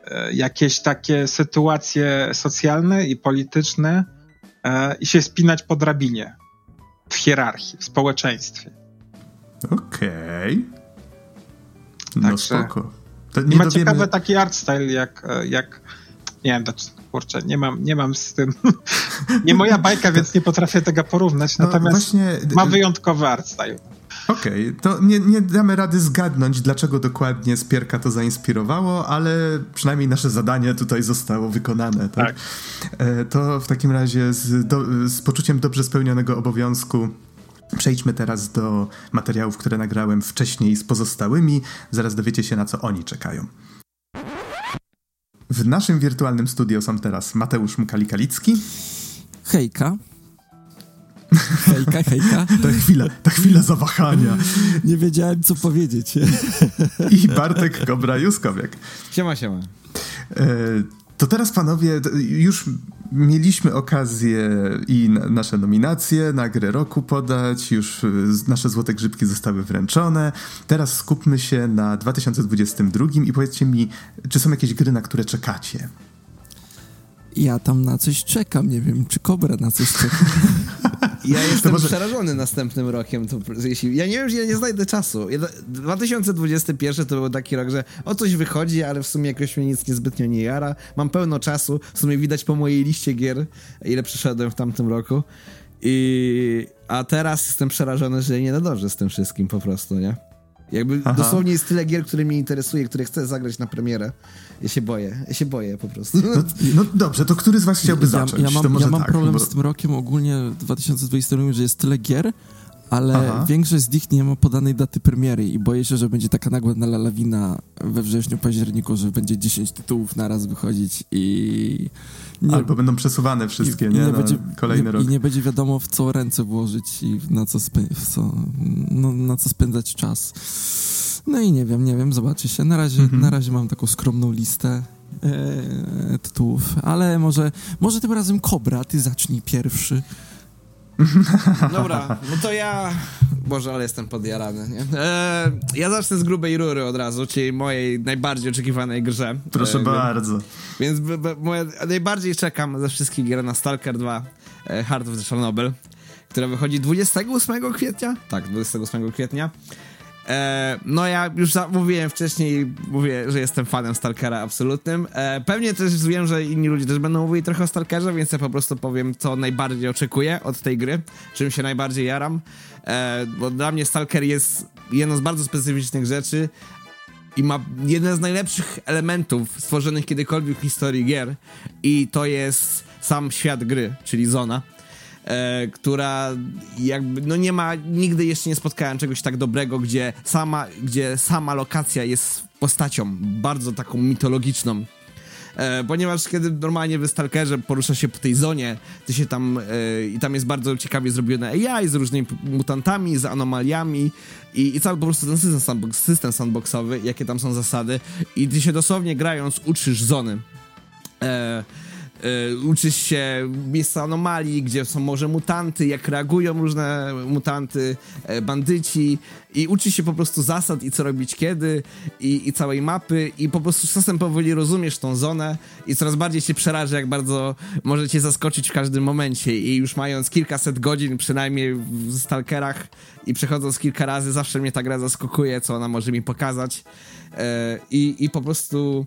e, jakieś takie sytuacje socjalne i polityczne i się spinać po drabinie w hierarchii, w społeczeństwie. Okej. Okay. No Także spoko. To nie ma dowiemy... ciekawy taki art style jak, jak nie wiem, kurczę, nie mam, nie mam z tym, nie moja bajka, więc nie potrafię tego porównać, no natomiast właśnie... ma wyjątkowy art style. Okej, okay, to nie, nie damy rady zgadnąć, dlaczego dokładnie Spierka to zainspirowało, ale przynajmniej nasze zadanie tutaj zostało wykonane. Tak? tak. E, to w takim razie z, do, z poczuciem dobrze spełnionego obowiązku Przejdźmy teraz do materiałów, które nagrałem wcześniej z pozostałymi. Zaraz dowiecie się, na co oni czekają. W naszym wirtualnym studio są teraz Mateusz Mkali-Kalicki. Hejka. Hejka, hejka. Ta chwila, ta chwila zawahania. Nie wiedziałem, co powiedzieć. I Bartek Kobra-Juskowiak. Siema, siema. E, to teraz, panowie, już mieliśmy okazję i nasze nominacje na grę roku podać, już e, nasze złote grzybki zostały wręczone. Teraz skupmy się na 2022 i powiedzcie mi, czy są jakieś gry, na które czekacie? Ja tam na coś czekam, nie wiem, czy Kobra na coś czeka. Ja jestem może... przerażony następnym rokiem. To, jeśli, ja nie wiem, że ja nie znajdę czasu. 2021 to był taki rok, że o coś wychodzi, ale w sumie jakoś mnie nic niezbytnio nie jara. Mam pełno czasu. W sumie widać po mojej liście gier, ile przeszedłem w tamtym roku. I... A teraz jestem przerażony, że nie nadążę z tym wszystkim po prostu, nie? Jakby Aha. dosłownie jest tyle gier, które mnie interesuje, które chcę zagrać na premierę. Ja się boję, ja się boję po prostu. No, no dobrze, to który z was chciałby zacząć? Ja, mam, ja mam tak, problem bo... z tym rokiem ogólnie 2020, że jest tyle gier, ale Aha. większość z nich nie ma podanej daty premiery i boję się, że będzie taka nagła lawina we wrześniu, październiku, że będzie 10 tytułów naraz wychodzić i... Nie, Albo będą przesuwane wszystkie, i, nie? Nie będzie, kolejny nie, rok. I nie będzie wiadomo, w co ręce włożyć i na co, co, no, na co spędzać czas. No i nie wiem, nie wiem, zobaczy się. Na razie, mhm. na razie mam taką skromną listę e, tytułów, ale może, może tym razem Kobra, ty zacznij pierwszy. Dobra, no to ja. Boże, ale jestem podjarany, nie? E, ja zacznę z grubej rury od razu, czyli mojej najbardziej oczekiwanej grze. Proszę e, bardzo. Więc, więc moje, najbardziej czekam ze wszystkich gier na Stalker 2 e, Heart of the Chernobyl, która wychodzi 28 kwietnia. Tak, 28 kwietnia. E, no ja już mówiłem wcześniej, mówię, że jestem fanem Stalkera absolutnym. E, pewnie też wiem, że inni ludzie też będą mówili trochę o Stalkerze, więc ja po prostu powiem, co najbardziej oczekuję od tej gry, czym się najbardziej jaram. E, bo dla mnie Stalker jest jedną z bardzo specyficznych rzeczy i ma jeden z najlepszych elementów stworzonych kiedykolwiek w historii gier i to jest sam świat gry, czyli zona e, która jakby, no nie ma, nigdy jeszcze nie spotkałem czegoś tak dobrego, gdzie sama, gdzie sama lokacja jest postacią bardzo taką mitologiczną. E, ponieważ kiedy normalnie w Stalkerze porusza się po tej zonie, ty się tam e, i tam jest bardzo ciekawie zrobione AI z różnymi mutantami, z anomaliami i, i cały po prostu ten system, sandbox, system sandboxowy, jakie tam są zasady i ty się dosłownie grając uczysz zony. E, uczysz się miejsca anomalii, gdzie są może mutanty, jak reagują różne mutanty, e, bandyci i uczysz się po prostu zasad i co robić kiedy i, i całej mapy i po prostu czasem powoli rozumiesz tą zonę i coraz bardziej się przeraża, jak bardzo może cię zaskoczyć w każdym momencie i już mając kilkaset godzin przynajmniej w Stalkerach i przechodząc kilka razy, zawsze mnie ta gra zaskakuje, co ona może mi pokazać. E, i, i po prostu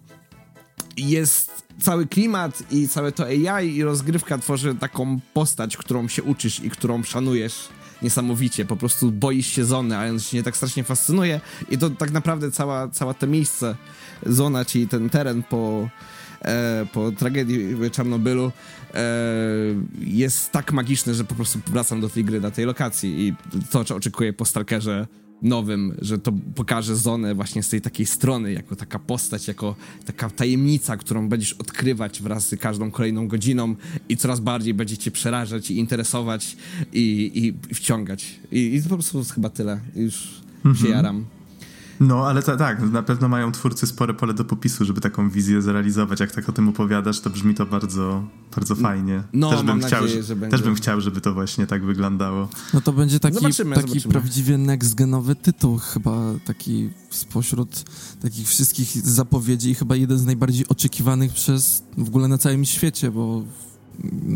jest cały klimat i całe to AI i rozgrywka tworzy taką postać, którą się uczysz i którą szanujesz niesamowicie. Po prostu boisz się zony, a on się tak strasznie fascynuje i to tak naprawdę cała, cała to miejsce, zona, czyli ten teren po, e, po tragedii w Czarnobylu e, jest tak magiczny, że po prostu wracam do tej gry, do tej lokacji i to, co oczekuję po Stalkerze nowym, że to pokaże Zonę właśnie z tej takiej strony, jako taka postać, jako taka tajemnica, którą będziesz odkrywać wraz z każdą kolejną godziną i coraz bardziej będzie cię przerażać i interesować i, i, wciągać. I, I to po prostu chyba tyle. Już mhm. się jaram. No, ale to, tak, na pewno mają twórcy spore pole do popisu, żeby taką wizję zrealizować. Jak tak o tym opowiadasz, to brzmi to bardzo, bardzo fajnie. No, też bym chciał, nadzieję, że Też będzie. bym chciał, żeby to właśnie tak wyglądało. No to będzie taki, zobaczymy, taki zobaczymy. prawdziwie next-genowy tytuł, chyba taki spośród takich wszystkich zapowiedzi, chyba jeden z najbardziej oczekiwanych przez w ogóle na całym świecie, bo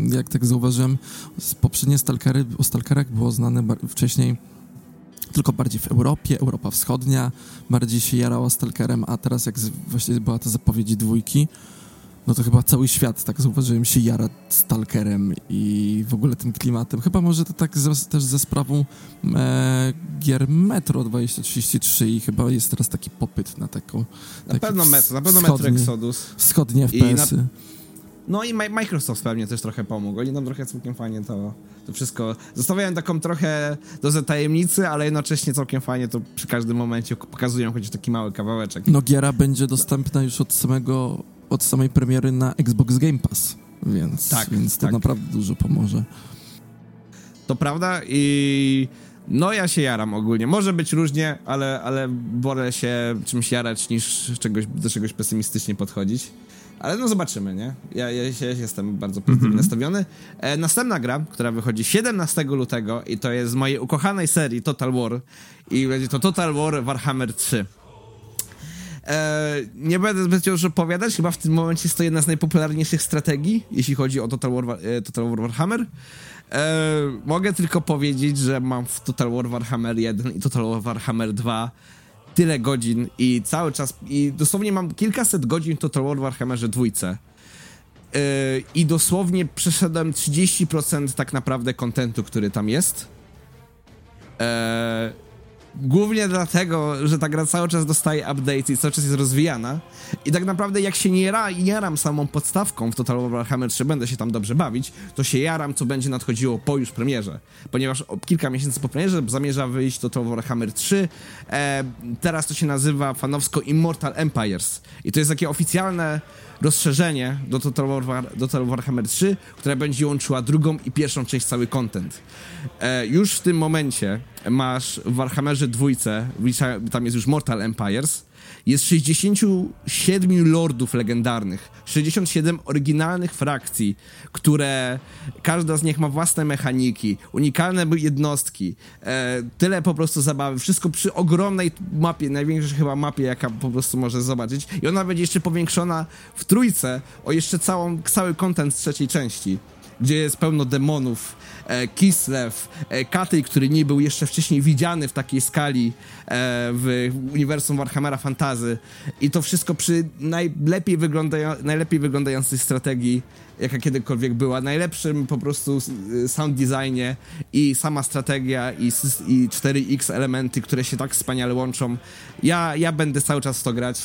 jak tak zauważyłem, poprzednie Stalkery, o Stalkerach było znane wcześniej tylko bardziej w Europie, Europa Wschodnia, bardziej się jarała Stalkerem, a teraz jak właśnie była ta zapowiedź dwójki, no to chyba cały świat, tak zauważyłem, się jara Stalkerem i w ogóle tym klimatem. Chyba może to tak z, też ze sprawą e, gier Metro 2033 i chyba jest teraz taki popyt na taką... Na pewno Metro, na pewno Metro Exodus. Wschodnie FPS-y. No i Microsoft pewnie też trochę pomógł. Oni nam trochę całkiem fajnie to, to wszystko... Zostawiają taką trochę dozę tajemnicy, ale jednocześnie całkiem fajnie to przy każdym momencie pokazują chociaż taki mały kawałeczek. No giera będzie dostępna już od samego, od samej premiery na Xbox Game Pass, więc, tak, więc to tak. naprawdę dużo pomoże. To prawda i... No ja się jaram ogólnie. Może być różnie, ale, ale wolę się czymś jarać niż czegoś, do czegoś pesymistycznie podchodzić. Ale no zobaczymy, nie? Ja, ja, ja jestem bardzo pozytywnie mm -hmm. nastawiony. E, następna gra, która wychodzi 17 lutego i to jest z mojej ukochanej serii Total War i będzie to Total War Warhammer 3. E, nie będę zbyt już opowiadać, chyba w tym momencie jest to jedna z najpopularniejszych strategii, jeśli chodzi o Total War, e, Total War Warhammer. E, mogę tylko powiedzieć, że mam w Total War Warhammer 1 i Total War Warhammer 2 tyle godzin i cały czas, i dosłownie mam kilkaset godzin Total War Warhammerze dwójce. Yy, I dosłownie przeszedłem 30% tak naprawdę kontentu, który tam jest. Yy, Głównie dlatego, że ta gra cały czas dostaje update i cały czas jest rozwijana. I tak naprawdę jak się nie, ra, jaram samą podstawką w Total Warhammer 3, będę się tam dobrze bawić, to się jaram, co będzie nadchodziło po już premierze. Ponieważ kilka miesięcy po premierze zamierza wyjść Total Warhammer 3. E, teraz to się nazywa fanowsko Immortal Empires. I to jest takie oficjalne rozszerzenie do Total, War, do Total Warhammer 3, która będzie łączyła drugą i pierwszą część cały content. E, już w tym momencie masz w Warhammerze dwójce, tam jest już Mortal Empires, jest 67 lordów legendarnych, 67 oryginalnych frakcji, które każda z nich ma własne mechaniki, unikalne jednostki, e, tyle po prostu zabawy, wszystko przy ogromnej mapie, największej chyba mapie, jaka po prostu może zobaczyć. I ona będzie jeszcze powiększona w trójce o jeszcze całą, cały kontent z trzeciej części gdzie jest pełno demonów, e, Kislev, e, Katyj, który nie był jeszcze wcześniej widziany w takiej skali e, w uniwersum Warhammera Fantazy i to wszystko przy najlepiej, wyglądają, najlepiej wyglądającej strategii, jaka kiedykolwiek była, najlepszym po prostu sound designie i sama strategia i, i 4X elementy, które się tak wspaniale łączą. Ja, ja będę cały czas to grać.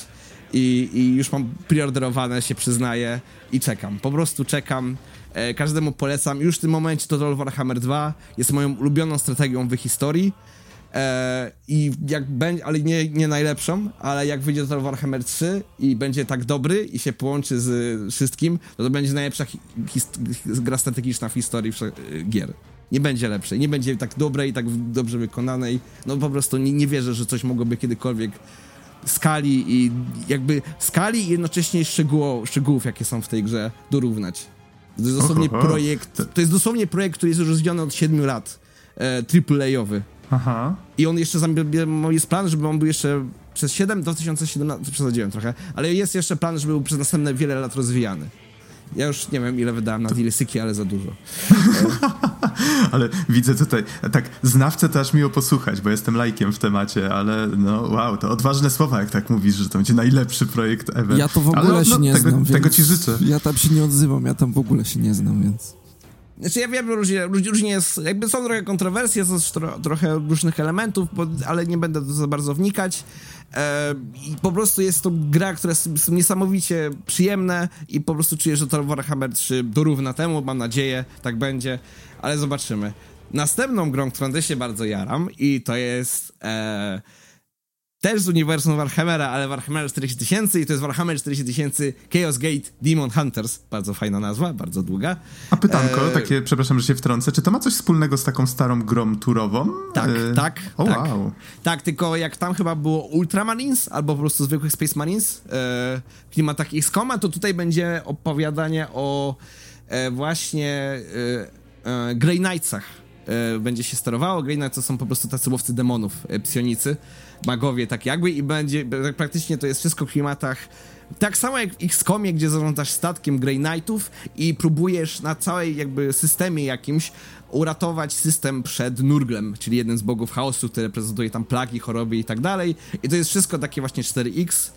I, I już mam preorderowane, się przyznaję, i czekam. Po prostu czekam. E, każdemu polecam. Już w tym momencie Total Warhammer 2 jest moją ulubioną strategią w historii. E, I jak będzie, ale nie, nie najlepszą, ale jak wyjdzie Total Warhammer 3 i będzie tak dobry i się połączy z wszystkim, to to będzie najlepsza gra strategiczna w historii gier. Nie będzie lepszej, nie będzie tak dobrej, tak dobrze wykonanej. No po prostu nie, nie wierzę, że coś mogłoby kiedykolwiek skali i jakby skali i jednocześnie szczegół, szczegółów, jakie są w tej grze, dorównać. To jest dosłownie Oho, projekt, to jest dosłownie projekt, który jest już rozwijany od 7 lat, e, AAA-owy. Aha. I on jeszcze, jest plan, żeby on był jeszcze przez 7, 2017, przesadziłem trochę, ale jest jeszcze plan, żeby był przez następne wiele lat rozwijany. Ja już nie wiem, ile wydałem na Dilesyki, ale za dużo. ale widzę tutaj, tak, znawcę to aż miło posłuchać, bo jestem lajkiem w temacie, ale no wow, to odważne słowa, jak tak mówisz, że to będzie najlepszy projekt ever. Ja to w ogóle ale, no, się no, nie tego, znam, Tego ci życzę. Ja tam się nie odzywam, ja tam w ogóle się nie znam, więc... Znaczy ja wiem, różnie, różnie jest, jakby są trochę kontrowersje, są tro, trochę różnych elementów, bo, ale nie będę za bardzo wnikać. E, I po prostu jest to gra, która jest niesamowicie przyjemna i po prostu czuję, że to Warhammer 3 dorówna temu, mam nadzieję, tak będzie, ale zobaczymy. Następną grą, którą też się bardzo jaram i to jest... E, też z uniwersum Warhammera, ale Warhammer 40 tysięcy i to jest Warhammer 40 tysięcy Chaos Gate Demon Hunters. Bardzo fajna nazwa, bardzo długa. A pytanko, e... takie, przepraszam, że się wtrącę, czy to ma coś wspólnego z taką starą grą turową? Tak, e... tak. O, tak. wow. Tak, tylko jak tam chyba było Ultramarines albo po prostu zwykłych Space Marines, e... klimat takich skoma, to tutaj będzie opowiadanie o e, właśnie e, e, Grey Knightsach. E, będzie się sterowało. Grey Knights to są po prostu tacy łowcy demonów, psionicy magowie tak jakby i będzie, tak praktycznie to jest wszystko w klimatach tak samo jak w XCOMie, gdzie zarządzasz statkiem Grey Knightów i próbujesz na całej jakby systemie jakimś uratować system przed Nurglem, czyli jeden z bogów chaosu, który reprezentuje tam plagi, choroby i tak dalej. I to jest wszystko takie właśnie 4X.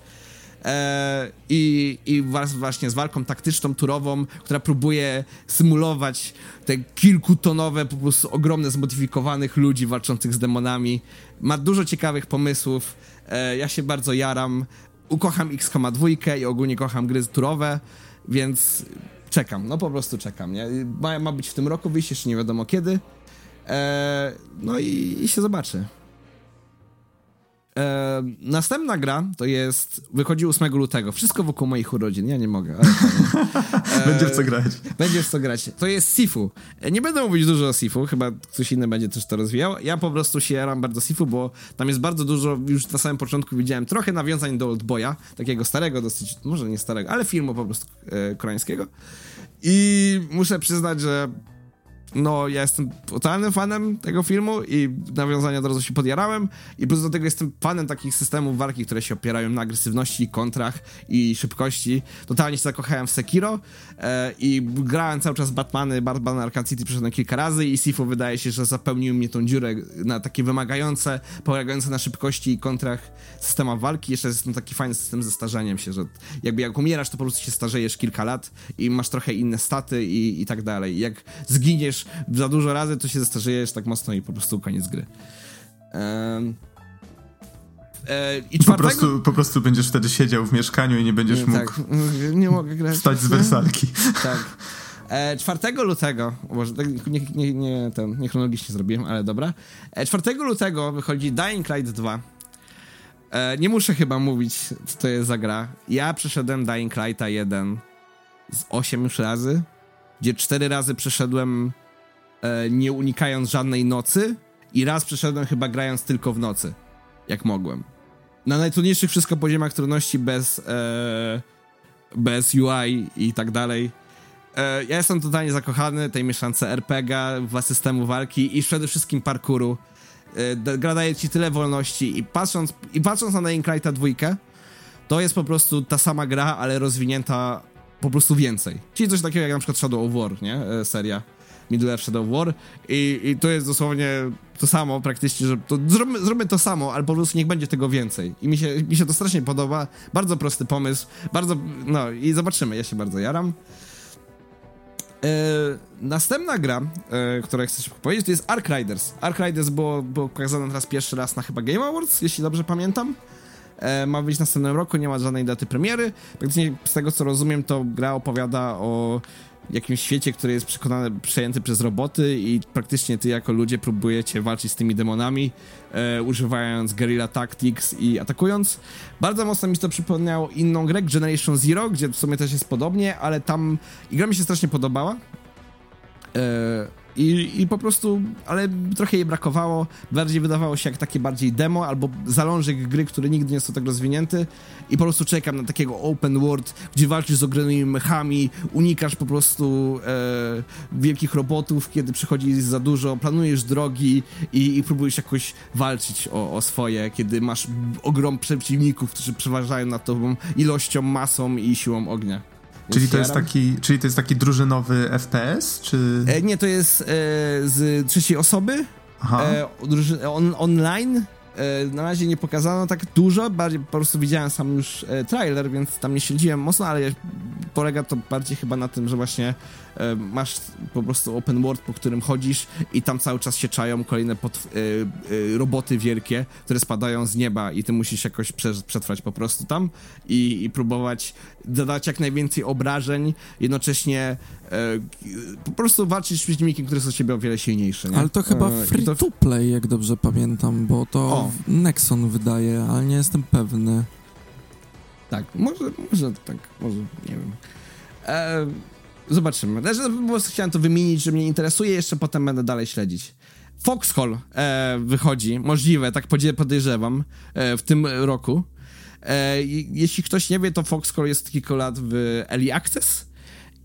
E, I, I właśnie z walką taktyczną, turową, która próbuje symulować te kilkutonowe, po prostu ogromne, zmodyfikowanych ludzi walczących z demonami. Ma dużo ciekawych pomysłów. E, ja się bardzo jaram. Ukocham X,2 i ogólnie kocham gry turowe, więc czekam, no po prostu czekam, nie? Ma, ma być w tym roku, wyjść jeszcze nie wiadomo kiedy. E, no i, i się zobaczy. E, następna gra to jest. Wychodzi 8 lutego. Wszystko wokół moich urodzin. Ja nie mogę. Ale, e, będzie w co grać. Będzie w co grać. To jest Sifu. Nie będę mówić dużo o Sifu, chyba ktoś inny będzie też to rozwijał. Ja po prostu się jaram bardzo Sifu, bo tam jest bardzo dużo. Już na samym początku widziałem trochę nawiązań do Old Boya, takiego starego, dosyć, może nie starego, ale filmu po prostu e, koreańskiego. I muszę przyznać, że no ja jestem totalnym fanem tego filmu i nawiązania od razu się podjarałem i plus do tego jestem fanem takich systemów walki, które się opierają na agresywności, kontrach i szybkości. Totalnie się zakochałem w Sekiro e, i grałem cały czas Batmany, Batman Arkham City przeszedłem kilka razy i Sifu wydaje się, że zapełnił mnie tą dziurę na takie wymagające, polegające na szybkości i kontrach systema walki. Jeszcze jest taki fajny system ze starzeniem się, że jakby jak umierasz, to po prostu się starzejesz kilka lat i masz trochę inne staty i, i tak dalej. Jak zginiesz za dużo razy, to się zestarzejesz tak mocno i po prostu koniec gry. Um, e, I czwartego... po, prostu, po prostu będziesz wtedy siedział w mieszkaniu i nie będziesz nie, mógł tak, nie mogę grać. wstać z wersalki. Tak. E, 4 lutego, może tak nie, nie, nie, ten, nie chronologicznie zrobiłem, ale dobra. E, 4 lutego wychodzi Dying Light 2. E, nie muszę chyba mówić, co to jest za gra. Ja przeszedłem Dying Lighta 1 z 8 już razy, gdzie 4 razy przeszedłem nie unikając żadnej nocy i raz przeszedłem chyba grając tylko w nocy, jak mogłem. Na najtrudniejszych wszystko poziomach trudności bez, e, bez UI i tak dalej. E, ja jestem totalnie zakochany tej mieszance RPG, systemu walki i przede wszystkim parkouru. E, gra daje ci tyle wolności i patrząc, i patrząc na Dying Lighta dwójkę, to jest po prostu ta sama gra, ale rozwinięta po prostu więcej. Czyli coś takiego jak na przykład Shadow of War, nie? E, seria. Middle Earth Shadow War i, i to jest dosłownie to samo praktycznie, że to, zróbmy, zróbmy to samo, ale po prostu niech będzie tego więcej. I mi się, mi się to strasznie podoba. Bardzo prosty pomysł, bardzo, no i zobaczymy, ja się bardzo jaram. E, następna gra, e, która chcę powiedzieć, to jest Ark Riders. Ark Riders było, było pokazane teraz pierwszy raz na chyba Game Awards, jeśli dobrze pamiętam. E, ma wyjść w następnym roku, nie ma żadnej daty premiery. Praktycznie z tego co rozumiem, to gra opowiada o jakimś świecie, który jest przekonany, przejęty przez roboty i praktycznie ty jako ludzie próbujecie walczyć z tymi demonami, e, używając guerrilla tactics i atakując. Bardzo mocno mi to przypomniało inną grę, Generation Zero, gdzie w sumie też jest podobnie, ale tam i gra mi się strasznie podobała. E, I, I po prostu, ale trochę jej brakowało. Bardziej wydawało się jak takie bardziej demo albo zalążek gry, który nigdy nie został tak rozwinięty. I po prostu czekam na takiego open world, gdzie walczysz z ogromnymi mechami, unikasz po prostu e, wielkich robotów, kiedy przychodzi za dużo, planujesz drogi i, i próbujesz jakoś walczyć o, o swoje, kiedy masz ogrom przeciwników, którzy przeważają nad tobą ilością, masą i siłą ognia. Czyli to, jest taki, czyli to jest taki drużynowy FPS, czy... E, nie, to jest e, z trzeciej osoby, e, on, online. E, na razie nie pokazano tak dużo, bardziej po prostu widziałem sam już e, trailer, więc tam nie śledziłem mocno, ale polega to bardziej chyba na tym, że właśnie masz po prostu open world, po którym chodzisz i tam cały czas się czają kolejne e, e, roboty wielkie, które spadają z nieba i ty musisz jakoś przetrwać po prostu tam i, i próbować zadać jak najwięcej obrażeń, jednocześnie po prostu walczyć z przeciwnikiem, który jest od ciebie o wiele silniejszy. Nie? Ale to chyba free to... to play, jak dobrze pamiętam, bo to o. Nexon wydaje, ale nie jestem pewny. Tak, może, może tak, może, nie wiem. E, zobaczymy. Znaczy, po prostu chciałem to wymienić, że mnie interesuje, jeszcze potem będę dalej śledzić. Foxhole e, wychodzi, możliwe, tak podejrzewam, e, w tym roku. E, jeśli ktoś nie wie, to Foxhole jest kilka lat w Early Access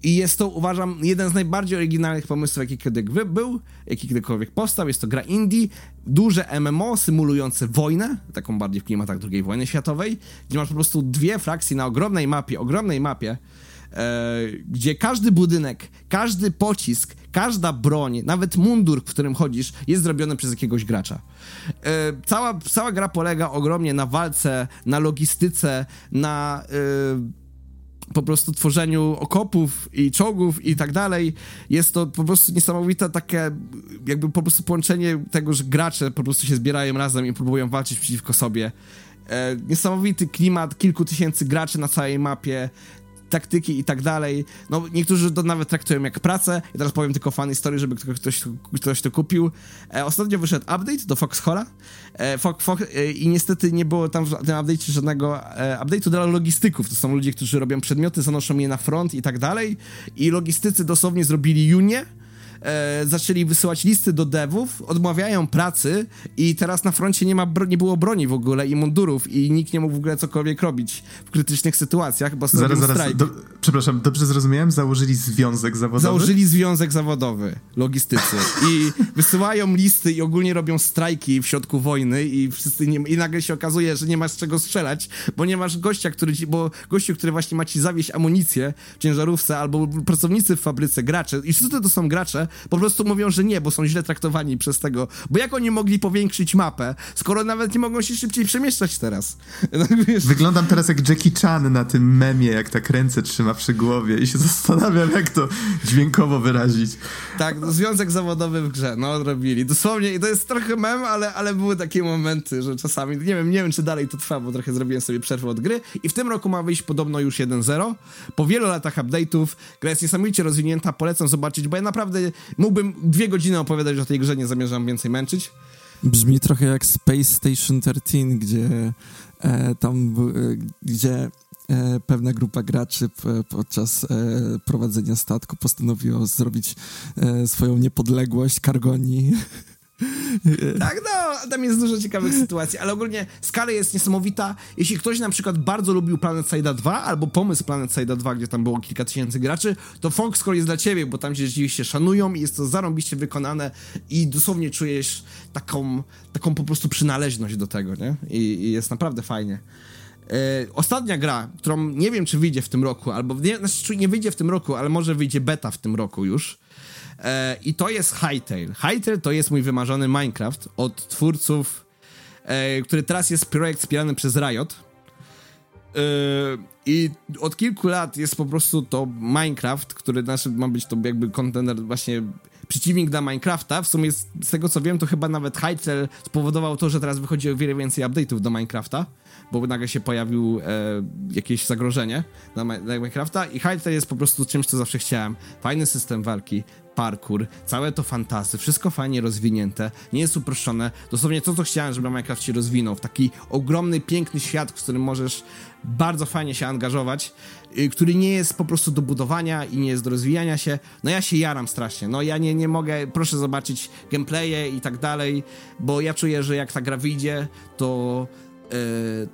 i jest to, uważam, jeden z najbardziej oryginalnych pomysłów, jaki kiedykolwiek był, jaki kiedykolwiek powstał. Jest to gra indie, duże MMO symulujące wojnę, taką bardziej w klimatach II wojny światowej, gdzie masz po prostu dwie frakcje na ogromnej mapie, ogromnej mapie, gdzie każdy budynek, każdy pocisk, każda broń, nawet mundur, w którym chodzisz, jest zrobiony przez jakiegoś gracza. E, cała, cała gra polega ogromnie na walce, na logistyce, na... E, po prostu tworzeniu okopów i czołgów i tak dalej. Jest to po prostu niesamowite takie jakby po prostu połączenie tego, że gracze po prostu się zbierają razem i próbują walczyć przeciwko sobie. E, niesamowity klimat, kilku tysięcy graczy na całej mapie, taktyki i tak dalej. No, niektórzy to nawet traktują jak pracę. I teraz powiem tylko fan historii, żeby ktoś, ktoś to kupił. E, ostatnio wyszedł update do Foxhola e, Fox, Fox, e, i niestety nie było tam w tym update'cie żadnego e, update'u dla logistyków. To są ludzie, którzy robią przedmioty, zanoszą je na front i tak dalej. I logistycy dosłownie zrobili junię e, zaczęli wysyłać listy do devów, odmawiają pracy i teraz na froncie nie, ma nie było broni w ogóle i mundurów i nikt nie mógł w ogóle cokolwiek robić w krytycznych sytuacjach, bo zaraz, zaraz, do, przepraszam, dobrze zrozumiałem? Założyli związek zawodowy? Założyli związek zawodowy, logistycy i wysyłają listy i ogólnie robią strajki w środku wojny i wszyscy nie, i nagle się okazuje, że nie masz czego strzelać, bo nie masz gościa, który ci, bo gościu, który właśnie ma ci zawieść amunicję w ciężarówce albo pracownicy w fabryce, gracze i wszyscy to są gracze, po prostu mówią, że nie, bo są źle traktowani przez tego. Bo jak oni mogli powiększyć mapę, skoro nawet nie mogą się szybciej przemieszczać teraz? No, Wyglądam teraz jak Jackie Chan na tym memie, jak tak ręce trzyma przy głowie i się zastanawiam, jak to dźwiękowo wyrazić. Tak, no, związek zawodowy w grze, no robili. Dosłownie, i to jest trochę mem, ale, ale były takie momenty, że czasami, nie wiem, nie wiem, czy dalej to trwa, bo trochę zrobiłem sobie przerwę od gry i w tym roku ma wyjść podobno już 1.0. Po wielu latach update'ów, gra jest niesamowicie rozwinięta, polecam zobaczyć, bo ja naprawdę mógłbym dwie godziny opowiadać o tej grze, nie zamierzam więcej męczyć. Brzmi trochę jak Space Station 13, gdzie e, tam, e, gdzie e, pewna grupa graczy podczas e, prowadzenia statku postanowiła zrobić e, swoją niepodległość Kargonii tak, no, tam jest dużo ciekawych sytuacji, ale ogólnie skala jest niesamowita. Jeśli ktoś na przykład bardzo lubił Planet Side 2 albo pomysł Planet Side 2, gdzie tam było kilka tysięcy graczy, to Foxcore jest dla ciebie, bo tam się rzeczywiście szanują i jest to zarąbiście wykonane i dosłownie czujesz taką, taką po prostu przynależność do tego, nie? I, i jest naprawdę fajnie. Yy, ostatnia gra, którą nie wiem, czy wyjdzie w tym roku, albo nie, znaczy, nie wyjdzie w tym roku, ale może wyjdzie beta w tym roku już E, I to jest Hytale. Hytale to jest mój wymarzony Minecraft od twórców, e, który teraz jest projekt wspierany przez Riot. E, I od kilku lat jest po prostu to Minecraft, który nasz, ma być to jakby kontener właśnie przeciwnik dla Minecrafta. W sumie z, z tego co wiem, to chyba nawet Hytale spowodował to, że teraz wychodzi o wiele więcej update'ów do Minecrafta bo nagle się pojawił e, jakieś zagrożenie dla, dla Minecrafta i Hytale jest po prostu czymś, co zawsze chciałem. Fajny system walki, parkour, całe to fantasy, wszystko fajnie rozwinięte, nie jest uproszczone. Dosłownie to, co chciałem, żeby Minecraft się rozwinął w taki ogromny, piękny świat, w którym możesz bardzo fajnie się angażować, y, który nie jest po prostu do budowania i nie jest do rozwijania się. No ja się jaram strasznie. No ja nie, nie mogę, proszę zobaczyć gameplaye i tak dalej, bo ja czuję, że jak ta gra wyjdzie, to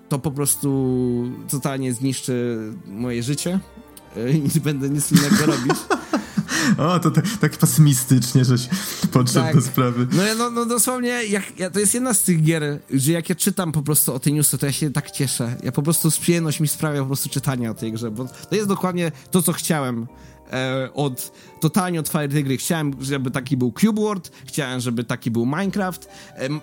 to po prostu totalnie zniszczy moje życie yy, i nie będę nic innego robić. O, to tak, tak pesymistycznie, żeś podszedł Tak. do sprawy. No, ja- no, no dosłownie, jak, ja, to jest jedna z tych gier, że jak ja czytam po prostu o tej newsy, to ja się tak cieszę. Ja po prostu z przyjemność mi sprawia po prostu czytanie o tej grze, bo to jest dokładnie to, co chciałem e, od totalnie otwartej gry. Chciałem, żeby taki był Cube World, chciałem, żeby taki był Minecraft.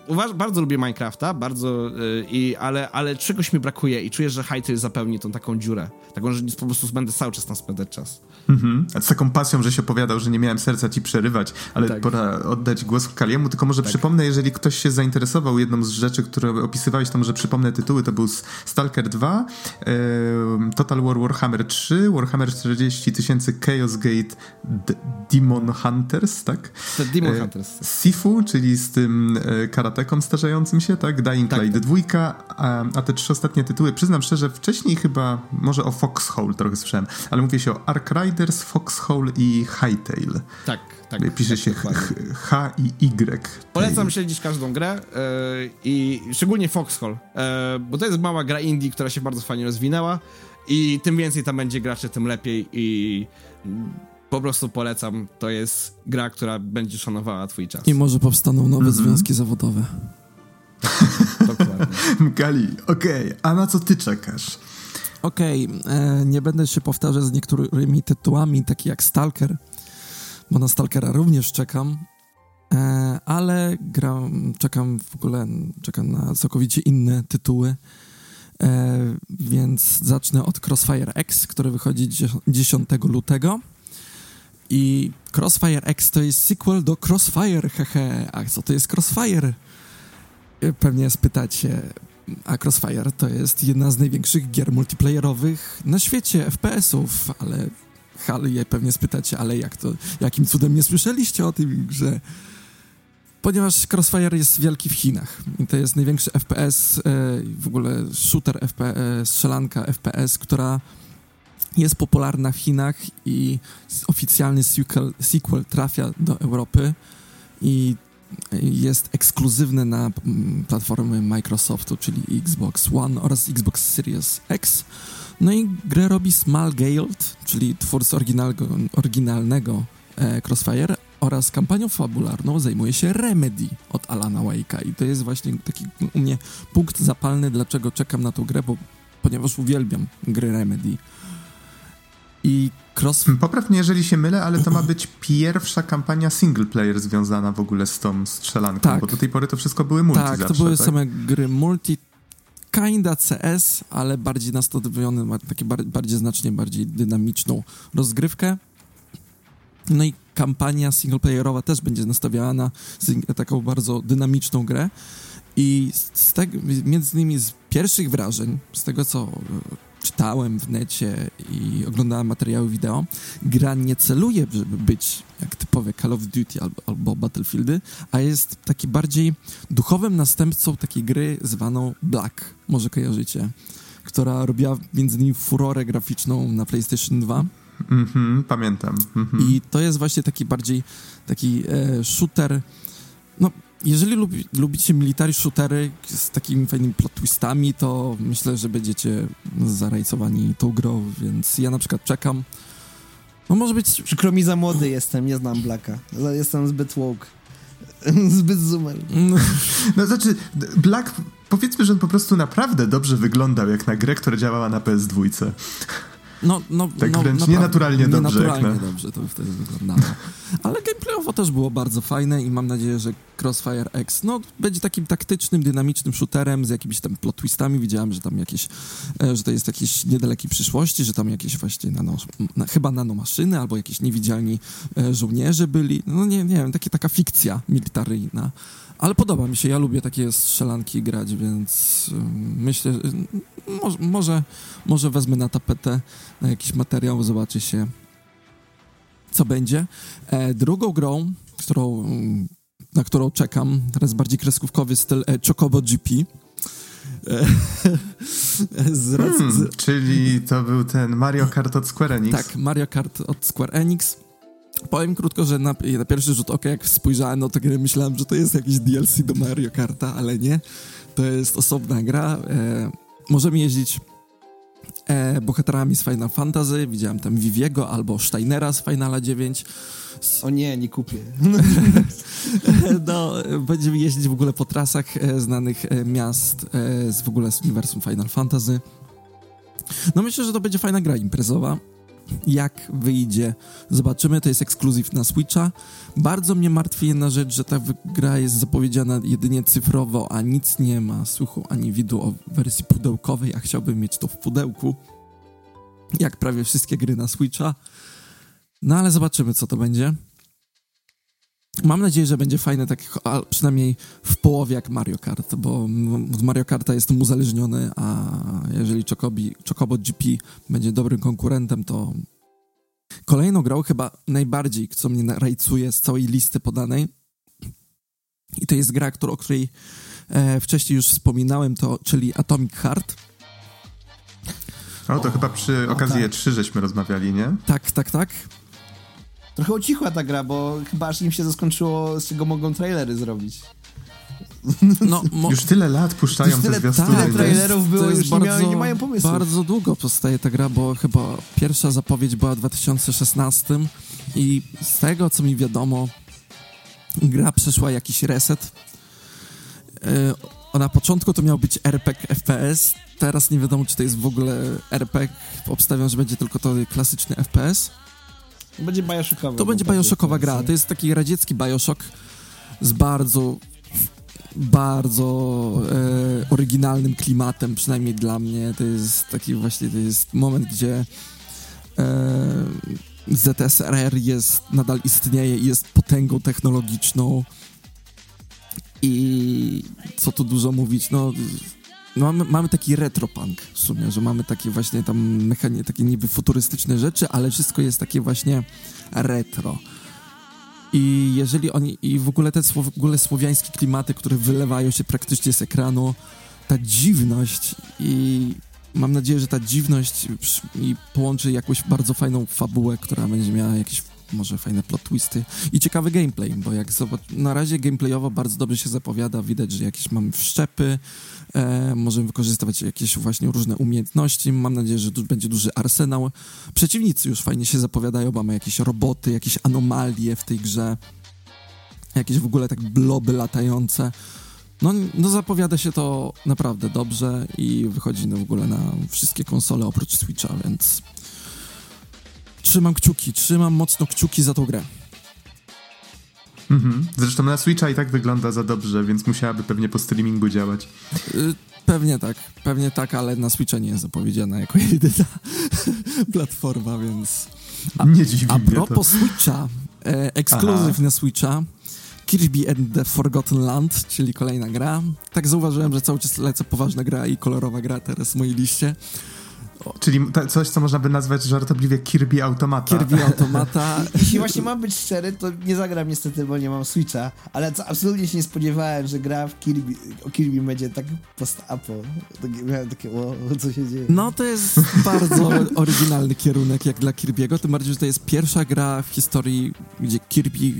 Uważ, bardzo lubię Minecrafta, bardzo, e, i, ale, ale czegoś mi brakuje i czuję, że Hytale zapełni tą taką dziurę. Taką, że po prostu będę cały czas tam spędzać czas. Mhm. A z taką pasją, że się opowiadał, że nie miałem serca ci przerywać, ale Tak. pora oddać głos Kaliemu, tylko może przypomnę, jeżeli ktoś się zainteresował jedną z rzeczy, które opisywałeś, to może przypomnę tytuły, to był Stalker 2, em, Total War Warhammer 3, Warhammer 40 tysięcy Chaos Gate Demon Hunters, tak? To Demon E, Hunters. Sifu, czyli z tym e, karateką starzejącym się, tak? Dying Tak, Light tak. 2, a, a te trzy ostatnie tytuły, przyznam szczerze, wcześniej chyba, może o Foxhole trochę słyszałem, ale mówię się o Ark Riders, Foxhole i Hytale. Tak, tak. Pisze tak, się dokładnie. H, i Y. Polecam śledzić każdą grę e, i szczególnie Foxhole, e, bo to jest mała gra indie, która się bardzo fajnie rozwinęła i tym więcej tam będzie graczy, tym lepiej i po prostu polecam. To jest gra, która będzie szanowała twój czas. I może powstaną nowe Mhm. związki zawodowe. Dokładnie. Gali, okej, a na co ty czekasz? Okej, e, nie będę się powtarzać z niektórymi tytułami, taki jak Stalker, bo na Stalkera również czekam, e, ale gram, czekam w ogóle, czekam na całkowicie inne tytuły, e, więc zacznę od Crossfire X, który wychodzi dzie- 10 lutego. I Crossfire X to jest sequel do Crossfire, hehe. A co to jest Crossfire? E, Pewnie spytacie, a Crossfire to jest jedna z największych gier multiplayerowych na świecie, FPS-ów, ale je pewnie spytacie, ale jak to, jakim cudem nie słyszeliście o tym grze? Ponieważ Crossfire jest wielki w Chinach i to jest największy FPS, e, w ogóle shooter FPS, strzelanka FPS, która jest popularna w Chinach i oficjalny sequel, sequel trafia do Europy i jest ekskluzywny na platformy Microsoftu, czyli Xbox One oraz Xbox Series X. No i grę robi Small Guild, czyli twórca oryginalnego, oryginalnego e, Crossfire oraz kampanią fabularną zajmuje się Remedy od Alana Wake'a i to jest właśnie taki u mnie punkt zapalny, dlaczego czekam na tą grę, bo ponieważ uwielbiam gry Remedy. I Cross... Hmm, Popraw mnie, jeżeli się mylę, ale to ma być pierwsza kampania single player związana w ogóle z tą strzelanką, Tak. bo do tej pory to wszystko były multi Tak, zawsze, to były tak? same gry multi, kinda CS, ale bardziej nastawione, ma takie bar- bardziej znacznie bardziej dynamiczną rozgrywkę. No i kampania singleplayerowa też będzie nastawiała na taką bardzo dynamiczną grę. I z, z tego, między innymi z pierwszych wrażeń, z tego co e, czytałem w necie i oglądałem materiały wideo, gra nie celuje, żeby być jak typowe Call of Duty albo, albo Battlefieldy, a jest taki bardziej duchowym następcą takiej gry zwaną Black, może kojarzycie, która robiła między innymi furorę graficzną na PlayStation 2. Mhm, pamiętam. Mhm. I to jest właśnie taki bardziej taki e, shooter. No, jeżeli lubi, lubicie military shootery z takimi fajnymi plot twistami, to myślę, że będziecie zarajcowani tą grą, więc ja na przykład czekam. No może być Przykro mi za młody jestem, nie znam Blacka. Jestem zbyt woke. Zbyt zoomer. no, No znaczy, Black, powiedzmy, że on po prostu naprawdę dobrze wyglądał jak na grę, która działała na PS2. No, no, Tak no, wręcz nienaturalnie dobrze, Nienaturalnie na- dobrze to wtedy wyglądało. Ale gameplayowo też było bardzo fajne i mam nadzieję, że Crossfire X no, będzie takim taktycznym, dynamicznym shooterem z jakimiś tam plot twistami. Widziałem, że tam jakieś, e, że to jest jakieś niedalekiej przyszłości, że tam jakieś właśnie nano, na, chyba nanomaszyny albo jakieś niewidzialni e, żołnierze byli. No nie, nie wiem, takie, taka fikcja militaryjna. Ale podoba mi się, ja lubię takie strzelanki grać, więc ym, myślę, że może, może, może wezmę na tapetę na jakiś materiał, zobaczy się. co będzie. E, drugą grą, którą, mm, na którą czekam, teraz bardziej kreskówkowy styl e, Chocobo GP. E, z, hmm, z, czyli to był ten Mario Kart od Square Enix. Tak, Mario Kart od Square Enix. Powiem krótko, że na, na pierwszy rzut oka, jak spojrzałem na tę grę, myślałem, że to jest jakiś DLC do Mario Karta, ale nie. To jest osobna gra. E, możemy jeździć e, bohaterami z Final Fantasy. Widziałem tam Viviego albo Steinera z Finala 9. O nie, nie kupię. no, będziemy jeździć w ogóle po trasach e, znanych e, miast e, z w ogóle z uniwersum Final Fantasy. No myślę, że to będzie fajna gra imprezowa. Jak wyjdzie, zobaczymy. To jest ekskluzyw na Switcha. Bardzo mnie martwi jedna rzecz, że ta gra jest zapowiedziana jedynie cyfrowo, a nic nie ma słuchu ani widu o wersji pudełkowej, a chciałbym mieć to w pudełku. Jak prawie wszystkie gry na Switcha. No ale zobaczymy, co to będzie. Mam nadzieję, że będzie fajne, tak przynajmniej w połowie jak Mario Kart, bo z Mario Karta jestem uzależniony, a jeżeli Chocobi, Chocobo GP będzie dobrym konkurentem, to kolejną grą chyba najbardziej, co mnie rajcuje z całej listy podanej i to jest gra, o której e, wcześniej już wspominałem, to, czyli Atomic Heart. O, to o, chyba przy okazji tak. E3 żeśmy rozmawiali, nie? Tak, tak, tak. Trochę ucichła ta gra, bo chyba aż im się zaskończyło, z czego mogą trailery zrobić. No, już tyle lat puszczają już tyle, te zwiastuny. Tak, trailerów było, już bardzo, nie, miały, nie mają pomysłu. Bardzo długo powstaje ta gra, bo chyba pierwsza zapowiedź była w 2016 i z tego, co mi wiadomo, gra przeszła jakiś reset. Yy, na początku to miał być RPG FPS, teraz nie wiadomo, czy to jest w ogóle RPG. Obstawiam, że będzie tylko to klasyczny FPS. To będzie Bioshockowa. To będzie Bioshockowa gra. To jest taki radziecki Bioshock z bardzo bardzo e, oryginalnym klimatem, przynajmniej dla mnie. To jest taki właśnie, to jest moment, gdzie e, ZSRR jest, nadal istnieje i jest potęgą technologiczną i co tu dużo mówić, no no mamy, mamy taki retropunk w sumie, że mamy takie właśnie tam mechanie, takie niby futurystyczne rzeczy, ale wszystko jest takie właśnie retro. I jeżeli oni, i w ogóle te w ogóle słowiańskie klimaty, które wylewają się praktycznie z ekranu, ta dziwność i mam nadzieję, że ta dziwność i połączy jakąś bardzo fajną fabułę, która będzie miała jakieś może fajne plot twisty i ciekawy gameplay, bo jak zobacz, na razie gameplayowo bardzo dobrze się zapowiada, widać, że jakieś mamy wszczepy, e, możemy wykorzystywać jakieś właśnie różne umiejętności, mam nadzieję, że tu będzie duży arsenał. Przeciwnicy już fajnie się zapowiadają, mamy jakieś roboty, jakieś anomalie w tej grze, jakieś w ogóle tak bloby latające. No, no zapowiada się to naprawdę dobrze i wychodzi no w ogóle na wszystkie konsole oprócz Switcha, więc trzymam kciuki, trzymam mocno kciuki za tą grę. Mhm. Zresztą na Switcha i tak wygląda za dobrze, więc musiałaby pewnie po streamingu działać. Y, pewnie tak, pewnie tak, ale na Switcha nie jest zapowiedziana jako jedyna platforma, więc... A, nie dziwi A propos Switcha, e, ekskluzyw na Switcha, Kirby and the Forgotten Land, czyli kolejna gra. Tak zauważyłem, że cały czas lecę poważna gra i kolorowa gra teraz w mojej liście. Czyli coś, co można by nazwać żartobliwie Kirby Automata. Kirby Automata. Jeśli właśnie mam być szczery, to nie zagram niestety, bo nie mam Switcha, ale co, absolutnie się nie spodziewałem, że gra w Kirby, o Kirby będzie tak post-apo. Miałem takie, o, co się dzieje. No to jest bardzo oryginalny kierunek jak dla Kirby'ego, tym bardziej, że to jest pierwsza gra w historii, gdzie Kirby,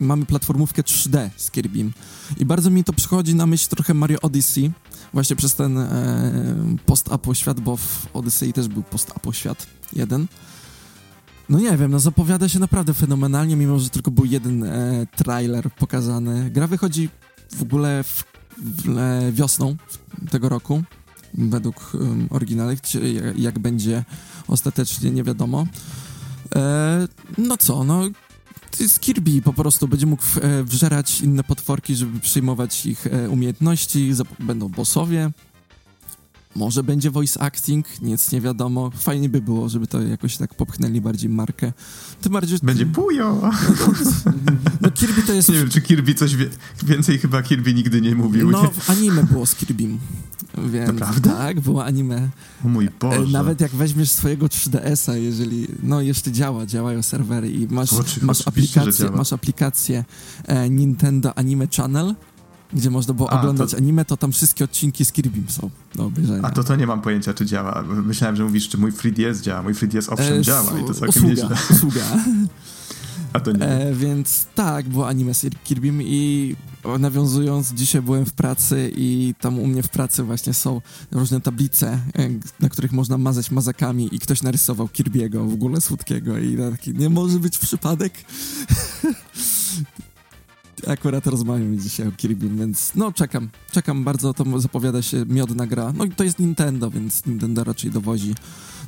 mamy platformówkę 3D z Kirbym. I bardzo mi to przychodzi na myśl trochę Mario Odyssey, właśnie przez ten e, post-apo świat, bo w Odyssey też był post-apo świat jeden. No nie wiem, no zapowiada się naprawdę fenomenalnie, mimo że tylko był jeden e, trailer pokazany. Gra wychodzi w ogóle w, w, e, wiosną tego roku, według um, oryginalnych, jak, jak, będzie ostatecznie, nie wiadomo. E, no co, no z Kirby po prostu będzie mógł e, wżerać inne potworki, żeby przyjmować ich e, umiejętności, będą bossowie. Może będzie voice acting, nic nie wiadomo. Fajnie by było, żeby to jakoś tak popchnęli bardziej markę. Tym bardziej, Będzie pujo! No Kirby to jest... Nie wiem, czy Kirby coś wie... więcej chyba Kirby nigdy nie mówił. No, nie? anime było z Kirbym. Więc, Naprawdę? Tak, było anime. O mój E, Boże. Nawet jak weźmiesz swojego 3DS-a, jeżeli, no jeszcze działa, działają serwery i masz, Oczy- masz aplikację, masz aplikację e, Nintendo Anime Channel, gdzie można było A, oglądać to- anime, to tam wszystkie odcinki z Kirbym są do obejrzenia. A to to nie mam pojęcia, czy działa. Myślałem, że mówisz, czy mój 3DS działa. Mój 3DS owszem E, działa i to całkiem usługa, nieźle. usługa. A to nie. E, więc tak, było anime z Kirbym i nawiązując, dzisiaj byłem w pracy i tam u mnie w pracy właśnie są różne tablice, e, na których można mazać mazakami i ktoś narysował Kirby'ego w ogóle słodkiego i taki, nie może być przypadek. Akurat rozmawiamy dzisiaj o Kirbym, więc no czekam, czekam bardzo, to zapowiada się miodna gra. No i to jest Nintendo, więc Nintendo raczej dowozi.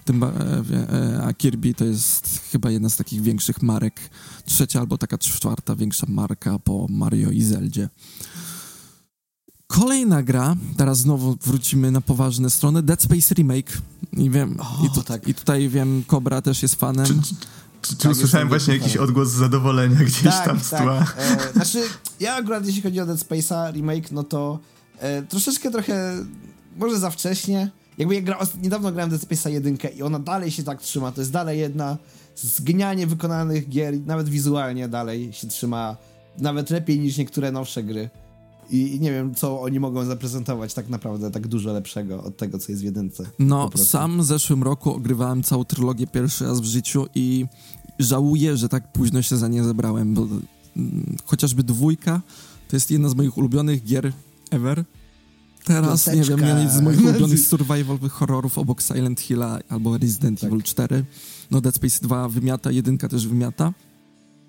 Tym, e, e, a Kirby to jest chyba jedna z takich większych marek, trzecia albo taka czwarta większa marka po Mario i Zeldzie. Kolejna gra, teraz znowu wrócimy na poważne strony, Dead Space Remake. I wiem, O, i, tu, tak. i tutaj wiem, Cobra też jest fanem. Czy, czy, czy, czy Tak, usłyszałem jestem właśnie jakiś odgłos zadowolenia gdzieś tam z tła? tak. E, znaczy, ja akurat jeśli chodzi o Dead Space'a remake, no to e, troszeczkę trochę, może za wcześnie. Jakby ja gra, niedawno grałem Dead Space'a 1 i ona dalej się tak trzyma. To jest dalej jedna z genialnie wykonanych gier, nawet wizualnie dalej się trzyma nawet lepiej niż niektóre nowsze gry. I, I nie wiem, co oni mogą zaprezentować tak naprawdę tak dużo lepszego od tego, co jest w jedynce. No, sam w zeszłym roku ogrywałem całą trylogię pierwszy raz w życiu i żałuję, że tak późno się za nie zebrałem, bo mm, chociażby dwójka to jest jedna z moich ulubionych gier ever. Teraz, nie wiem, jedna z moich ulubionych survivalowych horrorów obok Silent Hilla albo Resident Tak. Evil 4. No Dead Space 2 wymiata, jedynka też wymiata.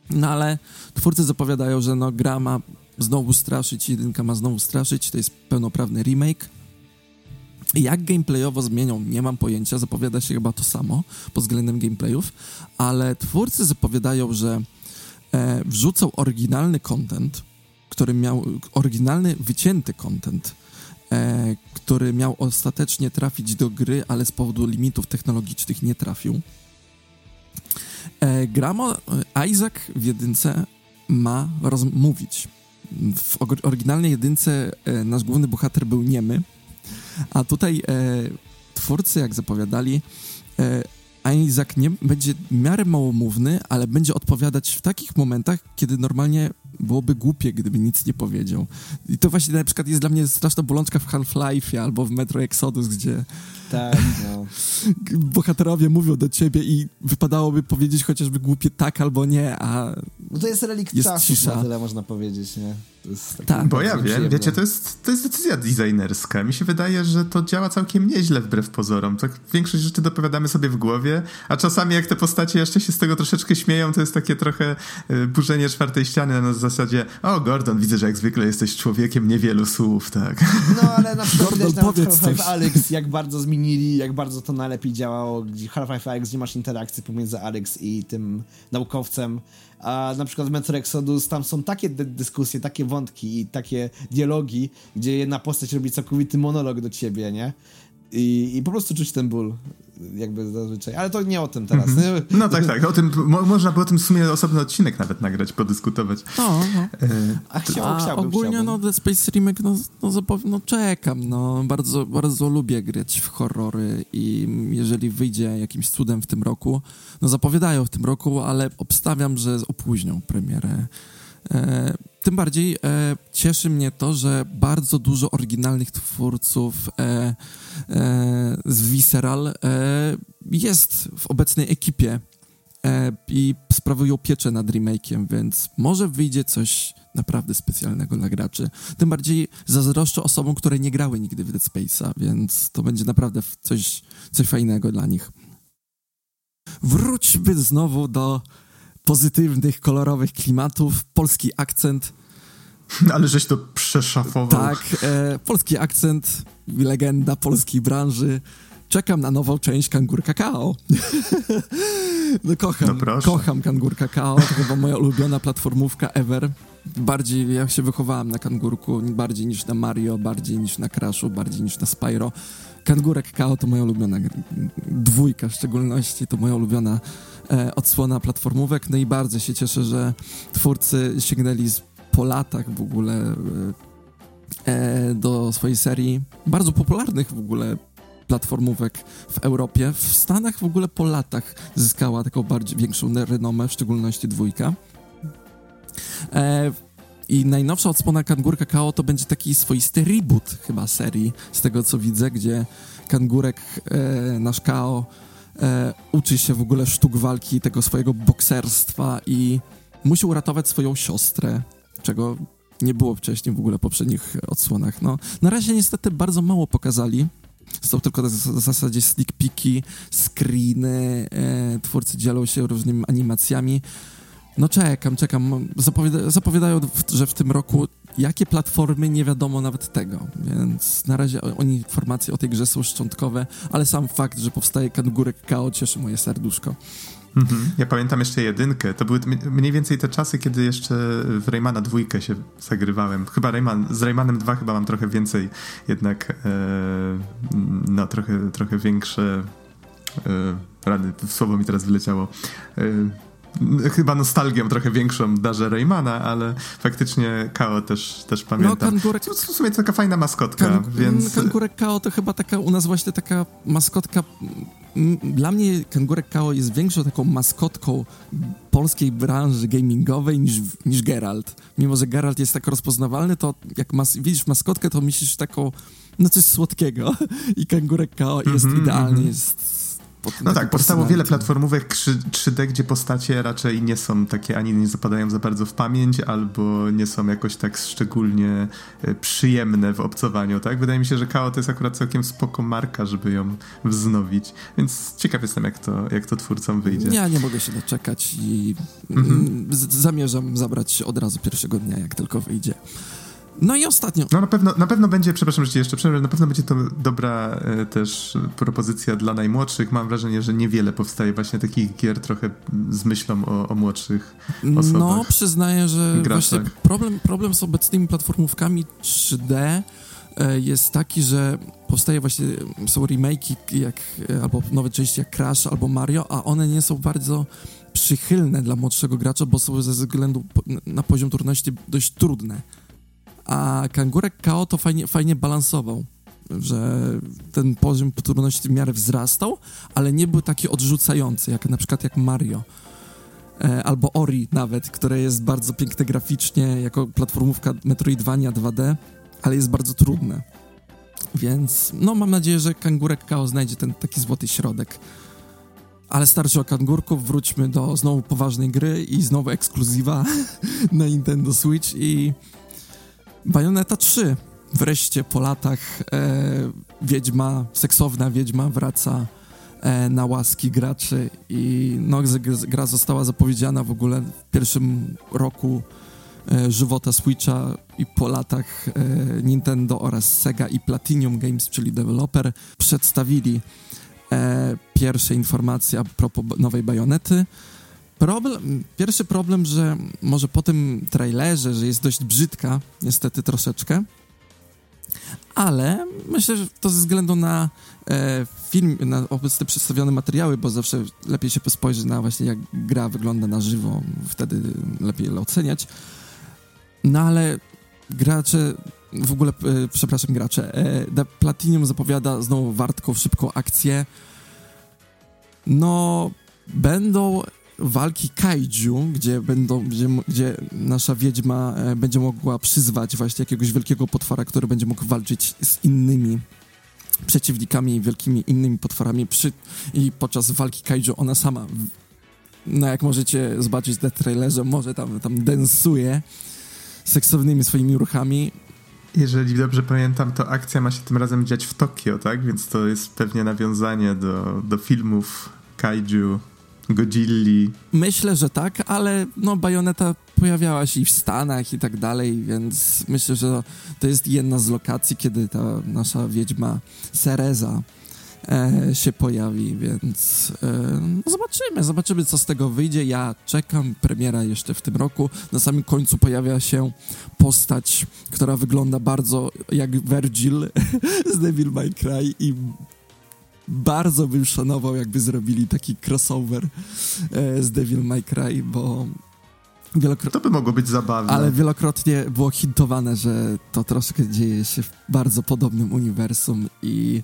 No ale twórcy zapowiadają, że no gra ma znowu straszyć, jedynka ma znowu straszyć, to jest pełnoprawny remake. Jak gameplayowo zmienią, nie mam pojęcia, zapowiada się chyba to samo pod względem gameplayów, ale twórcy zapowiadają, że e, wrzucą oryginalny content, który miał, oryginalny, wycięty content, e, który miał ostatecznie trafić do gry, ale z powodu limitów technologicznych nie trafił. E, Gramo, e, Isaac w jedynce ma rozmówić. W oryginalnej jedynce e, nasz główny bohater był niemy, a tutaj e, twórcy, jak zapowiadali, e, Isaac nie będzie w miarę małomówny, ale będzie odpowiadać w takich momentach, kiedy normalnie byłoby głupie, gdyby nic nie powiedział. I to właśnie na przykład jest dla mnie straszna bolączka w Half-Life albo w Metro Exodus, gdzie Tak, no. bohaterowie mówią do ciebie i wypadałoby powiedzieć chociażby głupie tak albo nie, a no to jest relikt Jest czasu, cisza. na tyle można powiedzieć, nie? To jest takie Tak. Bo ja wiem, wiecie, to jest, to jest decyzja designerska. Mi się wydaje, że to działa całkiem nieźle wbrew pozorom. Tak większość rzeczy dopowiadamy sobie w głowie, a czasami jak te postacie jeszcze się z tego troszeczkę śmieją, to jest takie trochę y, burzenie czwartej ściany na zasadzie o Gordon, widzę, że jak zwykle jesteś człowiekiem niewielu słów, tak. No, ale na przykład Gordon, widać na powiedz Half-Life coś. Alyx, jak bardzo zmienili, jak bardzo to najlepiej działało. gdzie Half-Life Alyx, gdzie masz interakcję pomiędzy Alyx i tym naukowcem. A na przykład w Metro Exodus tam są takie dy- dyskusje, takie wątki i takie dialogi, gdzie jedna postać robi całkowity monolog do ciebie, nie? I, i po prostu czuć ten ból, jakby zazwyczaj. Ale to nie o tym teraz. No tak, tak. O tym, mo, można by o tym w sumie osobny odcinek nawet nagrać, podyskutować. no, no. E, A, chciał, A chciałbym, ogólnie chciałbym. no Dead Space Remake, no, no, zapow- no czekam, no bardzo, bardzo lubię grać w horrory i jeżeli wyjdzie jakimś cudem w tym roku, no zapowiadają w tym roku, ale obstawiam, że opóźnią premierę. E, tym bardziej e, cieszy mnie to, że bardzo dużo oryginalnych twórców e, z Visceral e, jest w obecnej ekipie e, i sprawują pieczę nad remake'iem, więc może wyjdzie coś naprawdę specjalnego dla graczy. Tym bardziej zazdroszczę osobom, które nie grały nigdy w Dead Space'a, więc to będzie naprawdę coś, coś fajnego dla nich. Wróćmy znowu do pozytywnych, kolorowych klimatów. Polski akcent. ale żeś to przeszafował. Tak, e, polski akcent, legenda polskiej branży. Czekam na nową część Kangur Kakao. no kocham, No kocham Kangur Kakao, to chyba moja ulubiona platformówka ever. Bardziej, ja się wychowałem na Kangurku, bardziej niż na Mario, bardziej niż na Crashu, bardziej niż na Spyro. Kangurek Kao to moja ulubiona dwójka w szczególności, to moja ulubiona e, odsłona platformówek, no i bardzo się cieszę, że twórcy sięgnęli z, po latach w ogóle e do swojej serii, bardzo popularnych w ogóle platformówek w Europie. W Stanach w ogóle po latach zyskała taką bardziej większą renomę, w szczególności dwójka. E, i najnowsza odsłona Kangurka Kao to będzie taki swoisty reboot chyba serii, z tego co widzę, gdzie Kangurek, e, nasz Kao, e, uczy się w ogóle sztuk walki, tego swojego bokserstwa i musi uratować swoją siostrę, czego nie było wcześniej w ogóle w poprzednich odsłonach. No, na razie niestety bardzo mało pokazali. Są tylko w zasadzie sneak peeki, screeny, e, twórcy dzielą się różnymi animacjami. No czekam, czekam. Zapowiada zapowiadają, że w tym roku jakie platformy nie wiadomo nawet tego, więc na razie oni informacje o tej grze są szczątkowe, ale sam fakt, że powstaje Kangurek Kao cieszy moje serduszko. Mhm. Ja pamiętam jeszcze jedynkę. To były mniej więcej te czasy, kiedy jeszcze w Raymana dwójkę się zagrywałem. Chyba Rayman, z Raymanem 2 chyba mam trochę więcej, jednak e, no trochę, trochę większe e, rady, słowo mi teraz wyleciało. E, chyba nostalgią trochę większą darzę Raymana, ale faktycznie Kao też, też pamiętam. No, kangurek... To w sumie taka fajna maskotka, kan... więc... Kangurek Kao to chyba taka u nas właśnie taka maskotka... Dla mnie Kangurek Kao jest większą taką maskotką polskiej branży gamingowej niż, niż Geralt. Mimo, że Geralt jest tak rozpoznawalny, to jak mas widzisz maskotkę, to myślisz taką, no coś słodkiego. I Kangurek Kao jest mm -hmm, idealny, mm -hmm. jest no tak, powstało wiele platformówek 3D, gdzie postacie raczej nie są takie, ani nie zapadają za bardzo w pamięć, albo nie są jakoś tak szczególnie e, przyjemne w obcowaniu, tak? Wydaje mi się, że KO to jest akurat całkiem spoko marka, żeby ją wznowić, więc ciekaw jestem, jak to, jak to twórcom wyjdzie. Ja nie mogę się doczekać i mhm. zamierzam zabrać się od razu pierwszego dnia, jak tylko wyjdzie. No i ostatnio. No na pewno, na pewno będzie, przepraszam, że ci jeszcze przerwę, na pewno będzie to dobra e, też propozycja dla najmłodszych. Mam wrażenie, że niewiele powstaje właśnie takich gier trochę z myślą o, o młodszych osobach. No, przyznaję, że właśnie problem, problem z obecnymi platformówkami 3D e, jest taki, że powstaje właśnie, są remake'i jak, e, albo nowe części jak Crash albo Mario, a one nie są bardzo przychylne dla młodszego gracza, bo są ze względu na poziom trudności dość trudne a Kangurek KO to fajnie, fajnie balansował, że ten poziom trudności w miarę wzrastał, ale nie był taki odrzucający, jak na przykład jak Mario. E, albo Ori nawet, które jest bardzo piękne graficznie, jako platformówka Metroidvania 2D, ale jest bardzo trudne. Więc no mam nadzieję, że Kangurek KO znajdzie ten taki złoty środek. Ale starczy o kangurku, wróćmy do znowu poważnej gry i znowu ekskluzywa na Nintendo Switch i Bajoneta 3. Wreszcie po latach e, wiedźma, seksowna wiedźma wraca e, na łaski graczy i no, gra została zapowiedziana w ogóle w pierwszym roku e, żywota Switcha i po latach e, Nintendo oraz Sega i Platinum Games, czyli deweloper, przedstawili e, pierwsze informacje a propos nowej bajonety. Problem, pierwszy problem, że może po tym trailerze, że jest dość brzydka, niestety troszeczkę, ale myślę, że to ze względu na e, film, na obecne przedstawione materiały, bo zawsze lepiej się spojrzy na właśnie jak gra wygląda na żywo, wtedy lepiej oceniać. No ale gracze, w ogóle, e, przepraszam, gracze, e, Platinum zapowiada znowu wartką, szybką akcję. No, będą walki kaiju, gdzie będą, gdzie, gdzie nasza wiedźma e, będzie mogła przyzwać właśnie jakiegoś wielkiego potwora, który będzie mógł walczyć z innymi przeciwnikami, wielkimi innymi potworami przy, i podczas walki kaiju ona sama no jak możecie zobaczyć na trailerze, może tam, tam densuje seksownymi swoimi ruchami. Jeżeli dobrze pamiętam, to akcja ma się tym razem dziać w Tokio, tak? Więc to jest pewnie nawiązanie do, do filmów kaiju Godzilli. Myślę, że tak, ale no Bajoneta pojawiała się i w Stanach i tak dalej, więc myślę, że to jest jedna z lokacji, kiedy ta nasza wiedźma Cereza e, się pojawi, więc e, no zobaczymy, zobaczymy co z tego wyjdzie. Ja czekam, premiera jeszcze w tym roku. Na samym końcu pojawia się postać, która wygląda bardzo jak Virgil z Devil May Cry i bardzo bym szanował, jakby zrobili taki crossover e, z Devil May Cry, bo Wielokrotnie, to by mogło być zabawne. Ale wielokrotnie było hintowane, że to troszkę dzieje się w bardzo podobnym uniwersum i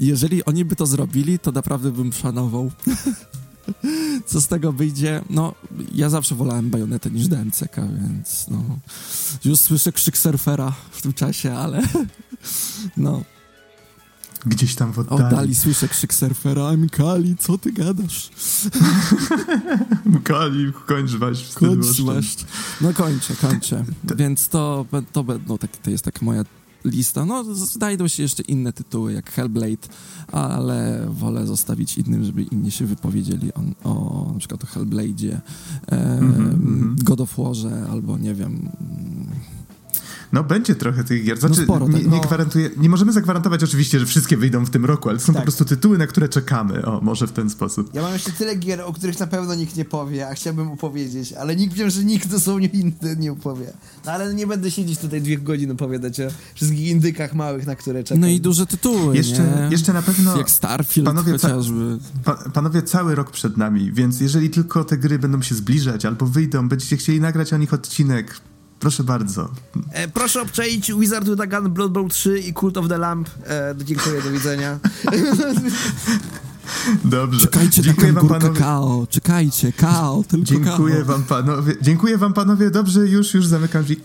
jeżeli oni by to zrobili, to naprawdę bym szanował. Co z tego wyjdzie? No, ja zawsze wolałem bajonetę niż DMCK, więc no... Już słyszę krzyk surfera w tym czasie, ale... No, Gdzieś tam w oddali. Oddali słyszę krzyk surfera, Mikali, co ty gadasz? Mikali, kończ waść Kończ waść. No kończę, kończę. Więc to, to, no, tak, to jest taka moja lista. No, znajdą się jeszcze inne tytuły, jak Hellblade, ale wolę zostawić innym, żeby inni się wypowiedzieli o, o na przykład o Hellblade'zie, e, mm -hmm. God of Warze, albo nie wiem no będzie trochę tych gier. Znaczy, no sporo, nie, nie, gwarantuję, nie możemy zagwarantować oczywiście, że wszystkie wyjdą w tym roku, ale są tak. po prostu tytuły, na które czekamy. O, może w ten sposób. Ja mam jeszcze tyle gier, o których na pewno nikt nie powie, a chciałbym opowiedzieć, ale nikt wiem, że nikt dosłownie inny nie opowie. No ale nie będę siedzieć tutaj dwie godziny opowiadać o wszystkich indykach małych, na które czekam. No i duże tytuły, Jeszcze, nie? jeszcze na pewno... Jak Starfield panowie, chociażby. Pa, panowie, cały rok przed nami, więc jeżeli tylko te gry będą się zbliżać albo wyjdą, będziecie chcieli nagrać o nich odcinek, Proszę bardzo. E, proszę obczaić Wizard with a Gun, Blood Bowl 3 i Cult of the Lamp. E, dziękuję, do widzenia. Dobrze. Czekajcie dziękuję na wam panowie. Kao. Czekajcie, kao, tylko Dziękuję kao. wam panowie. Dziękuję wam panowie. Dobrze, już, już zamykam drzwi.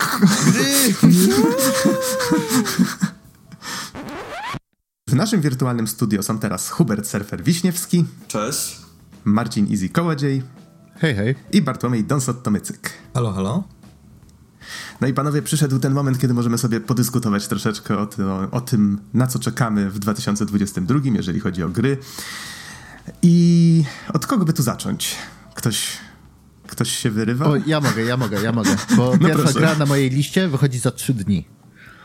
W naszym wirtualnym studio są teraz Hubert Surfer Wiśniewski. Cześć. Marcin Easy Kołodziej. Hej, hej. I Bartłomiej Donsot-Tomycyk. Halo, halo. No i panowie, przyszedł ten moment, kiedy możemy sobie podyskutować troszeczkę o tym, o tym, na co czekamy w 2022, jeżeli chodzi o gry. I od kogo by tu zacząć? Ktoś Ktoś się wyrywa? O, ja mogę, ja mogę, ja mogę. Bo no pierwsza proszę. gra na mojej liście wychodzi za trzy dni.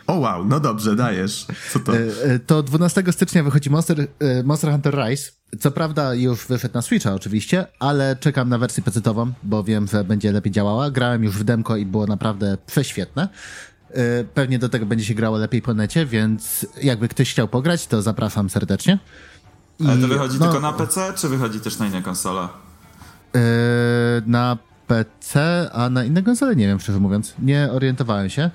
O wow, no dobrze, dajesz. Co to? E, e, to 12 stycznia wychodzi Monster, e, Monster Hunter Rise. Co prawda już wyszedł na Switcha oczywiście, ale czekam na wersję pecetową, bo wiem, że będzie lepiej działała. Grałem już w demko i było naprawdę prześwietne. Pewnie do tego będzie się grało lepiej po necie, więc jakby ktoś chciał pograć, to zapraszam serdecznie. I, ale to wychodzi no, tylko na PC, czy wychodzi też na inne konsole? na PC, a na inne konsole nie wiem, szczerze mówiąc. Nie orientowałem się.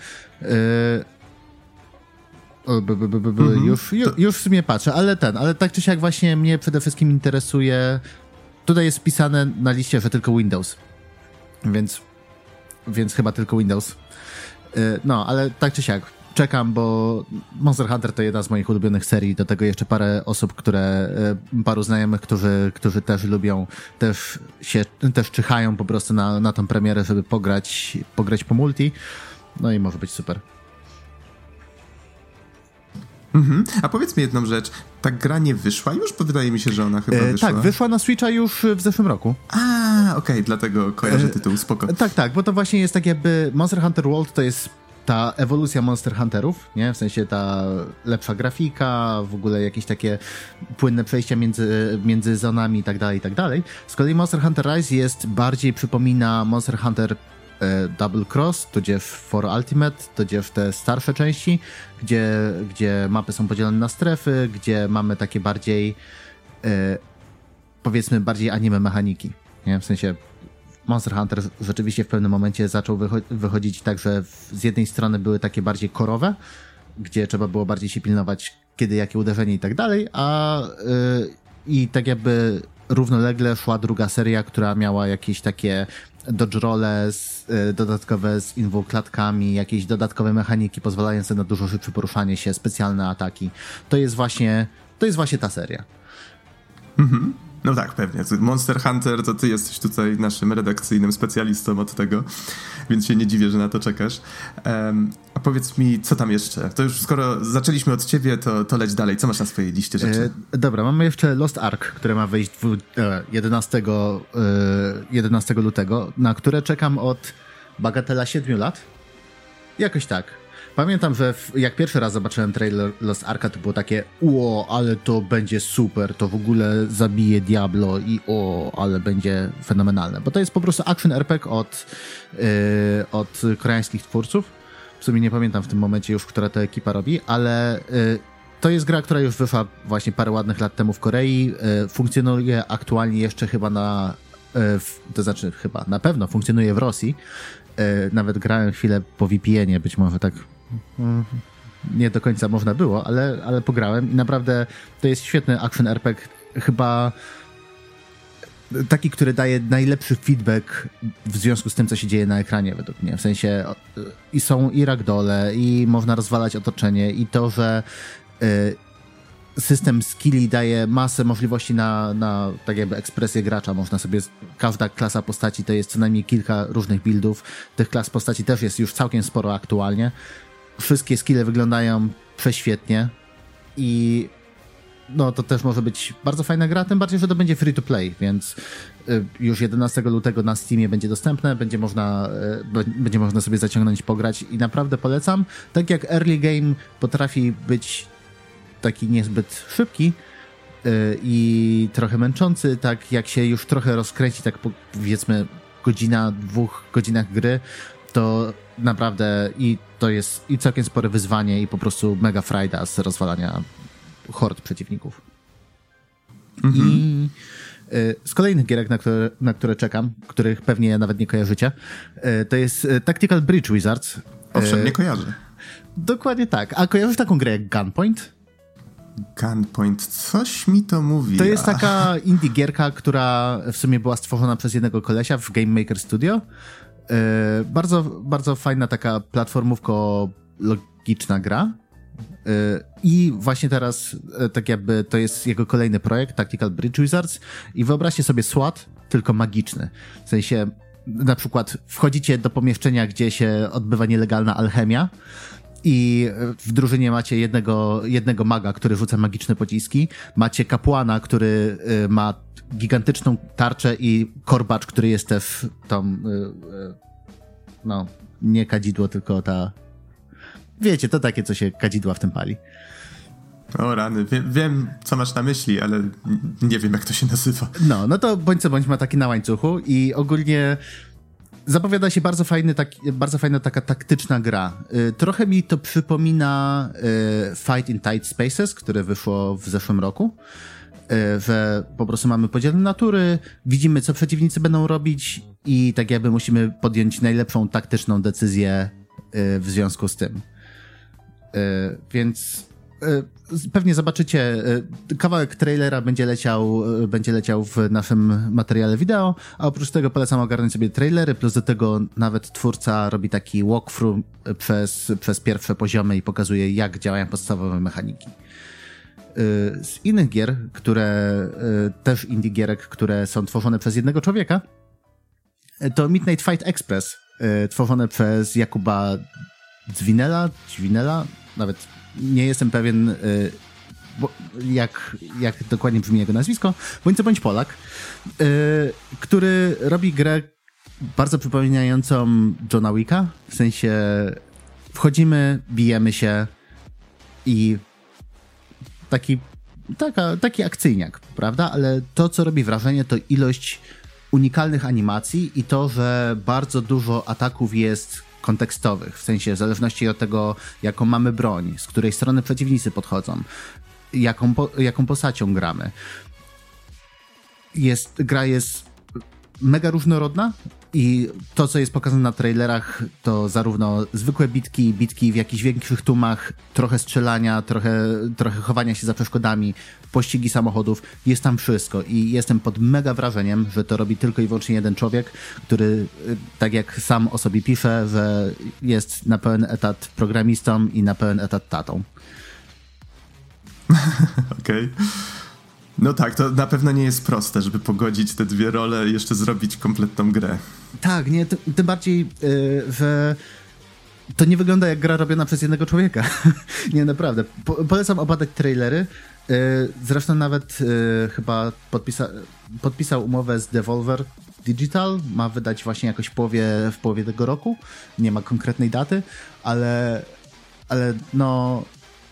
B, b, b, mhm. już, już, już w sumie patrzę, ale ten, ale tak czy siak właśnie mnie przede wszystkim interesuje. Tutaj jest wpisane na liście, że tylko Windows. Więc, więc chyba tylko Windows. Y, no, ale tak czy siak, czekam, bo Monster Hunter to jedna z moich ulubionych serii. Do tego jeszcze parę osób, które, y, paru znajomych, którzy, którzy też lubią, też się, też czyhają po prostu na, na tą premierę, żeby pograć, pograć po multi. No i może być super. Mhm. A powiedz mi jedną rzecz. Ta gra nie wyszła już? Bo wydaje mi się, że ona chyba e, wyszła. Tak, wyszła na Switcha już w zeszłym roku. A, okej, okay, dlatego kojarzę e, tytuł, spoko. E, tak, tak, bo to właśnie jest tak jakby Monster Hunter World to jest ta ewolucja Monster Hunterów, nie? W sensie ta lepsza grafika, w ogóle jakieś takie płynne przejścia między, między zonami i tak dalej, i tak dalej. Z kolei Monster Hunter Rise jest bardziej przypomina Monster Hunter E, Double Cross, tudzież For Ultimate, tudzież te starsze części, gdzie, gdzie mapy są podzielone na strefy, gdzie mamy takie bardziej e, powiedzmy bardziej anime mechaniki. Nie? W sensie Monster Hunter rzeczywiście w pewnym momencie zaczął wycho wychodzić tak, że z jednej strony były takie bardziej korowe, gdzie trzeba było bardziej się pilnować, kiedy jakie uderzenie i tak dalej, a yy, i tak jakby równolegle szła druga seria, która miała jakieś takie dodge role y, dodatkowe z klatkami, jakieś dodatkowe mechaniki pozwalające na dużo szybsze poruszanie się, specjalne ataki. To jest właśnie, to jest właśnie ta seria. Mhm. No tak, pewnie. Monster Hunter to ty jesteś tutaj naszym redakcyjnym specjalistą od tego, więc się nie dziwię, że na to czekasz. Um, a powiedz mi, co tam jeszcze? To już skoro zaczęliśmy od ciebie, to, to leć dalej. Co masz na swojej liście rzeczy? E, dobra, mamy jeszcze Lost Ark, które ma wyjść 11, e, 11 e, lutego, na które czekam od bagatela 7 lat. Jakoś tak. Pamiętam, że jak pierwszy raz zobaczyłem trailer Lost Arka, to było takie o, ale to będzie super, to w ogóle zabije Diablo i o, ale będzie fenomenalne. Bo to jest po prostu action RPG od, yy, od koreańskich twórców. W sumie nie pamiętam w tym momencie już, która to ekipa robi, ale yy, to jest gra, która już wyszła właśnie parę ładnych lat temu w Korei. Yy, funkcjonuje aktualnie jeszcze chyba na w, to znaczy chyba, na pewno funkcjonuje w Rosji. Nawet grałem chwilę po VPN-ie, być może tak mm, nie do końca można było, ale, ale pograłem i naprawdę to jest świetny action RPG. Chyba taki, który daje najlepszy feedback w związku z tym, co się dzieje na ekranie, według mnie. W sensie i są i ragdole, i można rozwalać otoczenie, i to, że system skilli daje masę możliwości na, na tak jakby ekspresję gracza. Można sobie, każda klasa postaci to jest co najmniej kilka różnych buildów. Tych klas postaci też jest już całkiem sporo aktualnie. Wszystkie skille wyglądają prześwietnie i no to też może być bardzo fajna gra, tym bardziej, że to będzie free to play, więc y, już 11 lutego na Steamie będzie dostępne, będzie można, y, będzie można sobie zaciągnąć, pograć i naprawdę polecam. Tak jak early game potrafi być taki niezbyt szybki y, i trochę męczący, tak jak się już trochę rozkręci, tak powiedzmy godzina, dwóch godzinach gry, to naprawdę i to jest i całkiem spore wyzwanie i po prostu mega frajda z rozwalania hord przeciwników. Mhm. I y, z kolejnych gierek, na które, na które czekam, których pewnie nawet nie kojarzycie, y, to jest Tactical Bridge Wizards. Owszem, nie kojarzę. Dokładnie tak. A kojarzysz taką grę jak Gunpoint? Gunpoint, coś mi to mówi. To jest taka indie gierka, która w sumie była stworzona przez jednego kolesia w Game Maker Studio. Yy, bardzo, bardzo fajna taka platformówko logiczna gra. Yy, I właśnie teraz, yy, tak jakby to jest jego kolejny projekt, Tactical Bridge Wizards. I wyobraźcie sobie SWAT, tylko magiczny. W sensie, na przykład wchodzicie do pomieszczenia, gdzie się odbywa nielegalna alchemia i w drużynie macie jednego, jednego maga, który rzuca magiczne pociski, macie kapłana, który y, ma gigantyczną tarczę i korbacz, który jest też tam, y, y, no, nie kadzidło, tylko ta, wiecie, to takie, co się kadzidła w tym pali. O rany, wiem, wiem, co masz na myśli, ale nie wiem, jak to się nazywa. No, no to bądź co bądź ma taki na łańcuchu i ogólnie zapowiada się bardzo, fajny, taki, bardzo fajna taka taktyczna gra. Y, trochę mi to przypomina y, Fight in Tight Spaces, które wyszło w zeszłym roku. Y, że po prostu mamy podzielone natury, widzimy, co przeciwnicy będą robić i tak jakby musimy podjąć najlepszą taktyczną decyzję w związku z tym. Więc pewnie zobaczycie, e, kawałek trailera będzie leciał, e, będzie leciał w naszym materiale wideo, a oprócz tego polecam ogarnąć sobie trailery, plus do tego nawet twórca robi taki walkthrough przez, przez pierwsze poziomy i pokazuje, jak działają podstawowe mechaniki. Z innych gier, które też indie gierek, które są tworzone przez jednego człowieka, to Midnight Fight Express, tworzone przez Jakuba Zwinela, Zwinela, nawet nie jestem pewien, y, jak, jak dokładnie brzmi jego nazwisko, bądź co bądź Polak, y, który robi grę bardzo przypominającą Johna Wicka, w sensie wchodzimy, bijemy się i taki, taka, taki akcyjniak, prawda? Ale to, co robi wrażenie, to ilość unikalnych animacji i to, że bardzo dużo ataków jest kontekstowych, w sensie w zależności od tego, jaką mamy broń, z której strony przeciwnicy podchodzą, jaką, po, jaką postacią gramy. Jest, gra jest mega różnorodna i to, co jest pokazane na trailerach, to zarówno zwykłe bitki, bitki w jakichś większych tłumach, trochę strzelania, trochę, trochę chowania się za przeszkodami, pościgi samochodów, jest tam wszystko i jestem pod mega wrażeniem, że to robi tylko i wyłącznie jeden człowiek, który, y, tak jak sam o sobie pisze, że jest na pełen etat programistą i na pełen etat tatą. Okej. Okay. No tak, to na pewno nie jest proste, żeby pogodzić te dwie role i jeszcze zrobić kompletną grę. Tak, nie, tym bardziej, yy, że to nie wygląda jak gra robiona przez jednego człowieka. nie, naprawdę. Po, polecam obadać trailery. Yy, zresztą nawet yy, chyba podpisa podpisał umowę z Devolver Digital. Ma wydać właśnie jakoś w połowie, w połowie tego roku. Nie ma konkretnej daty, ale ale no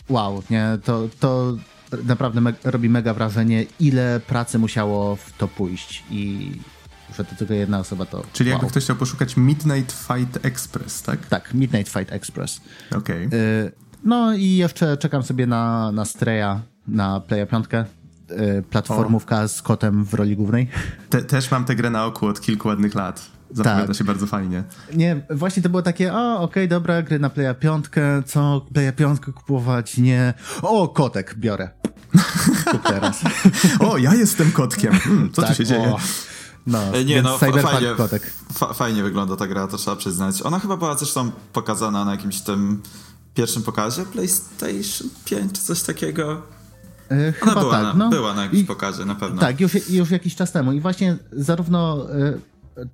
wow, nie, to, to naprawdę me robi mega wrażenie, ile pracy musiało w to pójść i że to tylko jedna osoba to. Czyli wow. jakby ktoś chciał poszukać Midnight Fight Express, tak? Tak, Midnight Fight Express. Okej. Okay. No i jeszcze czekam sobie na, na Streja, na Playa 5. Y, platformówka o. z kotem w roli głównej. Te, też mam tę grę na oku od kilku ładnych lat. Zapowiada tak. się bardzo fajnie. Nie, właśnie to było takie, o, okej, okay, dobra, gry na Playa 5, co, Playa 5 kupować, nie. O, kotek biorę. Teraz. o, ja jestem kotkiem. Hmm, co tak, tu się dzieje? No, e, nie, no fajnie, kotek. Fa fajnie wygląda ta gra, to trzeba przyznać. Ona chyba była zresztą pokazana na jakimś tym pierwszym pokazie PlayStation 5 czy coś takiego. Yy, chyba była, tak. Na, no. była na jakimś I, pokazie, na pewno. Tak, już, już jakiś czas temu. I właśnie zarówno yy,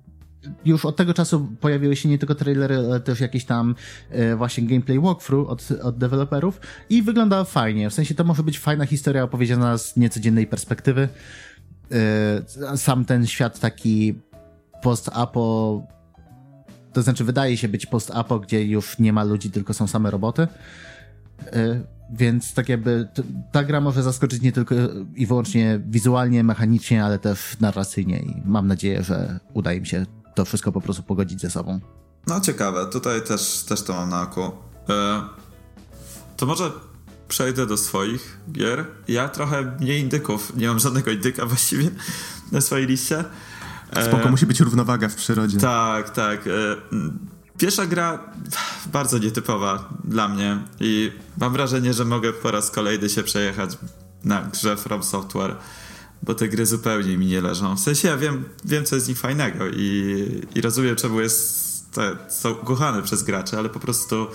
już od tego czasu pojawiły się nie tylko trailery, ale też jakieś tam yy, właśnie gameplay walkthrough od, od deweloperów i wygląda fajnie. W sensie to może być fajna historia opowiedziana z niecodziennej perspektywy. sam ten świat taki post-apo to znaczy, wydaje się być post-apo, gdzie już nie ma ludzi, tylko są same roboty. Y, więc tak jakby ta gra może zaskoczyć nie tylko i wyłącznie wizualnie, mechanicznie, ale też narracyjnie i mam nadzieję, że uda im się to wszystko po prostu pogodzić ze sobą. No ciekawe, tutaj też, też to mam na oku. Y, to może przejdę do swoich gier. Ja trochę mniej indyków, nie mam żadnego indyka właściwie na swojej liście. Spoko, e, musi być równowaga w przyrodzie. Tak, tak. E, pierwsza gra bardzo nietypowa dla mnie i mam wrażenie, że mogę po raz kolejny się przejechać na grze From Software, bo te gry zupełnie mi nie leżą. W sensie ja wiem, wiem co jest z nich fajnego i, i rozumiem, czemu jest te, są kochane przez graczy, ale po prostu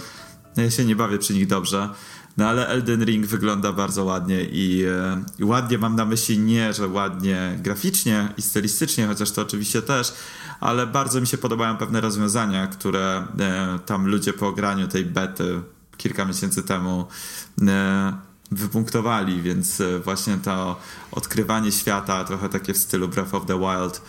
ja się nie bawię przy nich dobrze. No ale Elden Ring wygląda bardzo ładnie i, e, i, ładnie mam na myśli nie, że ładnie graficznie i stylistycznie, chociaż to oczywiście też, ale bardzo mi się podobają pewne rozwiązania, które e, tam ludzie po ograniu tej bety kilka miesięcy temu e, wypunktowali, więc e, właśnie to odkrywanie świata, trochę takie w stylu Breath of the Wild,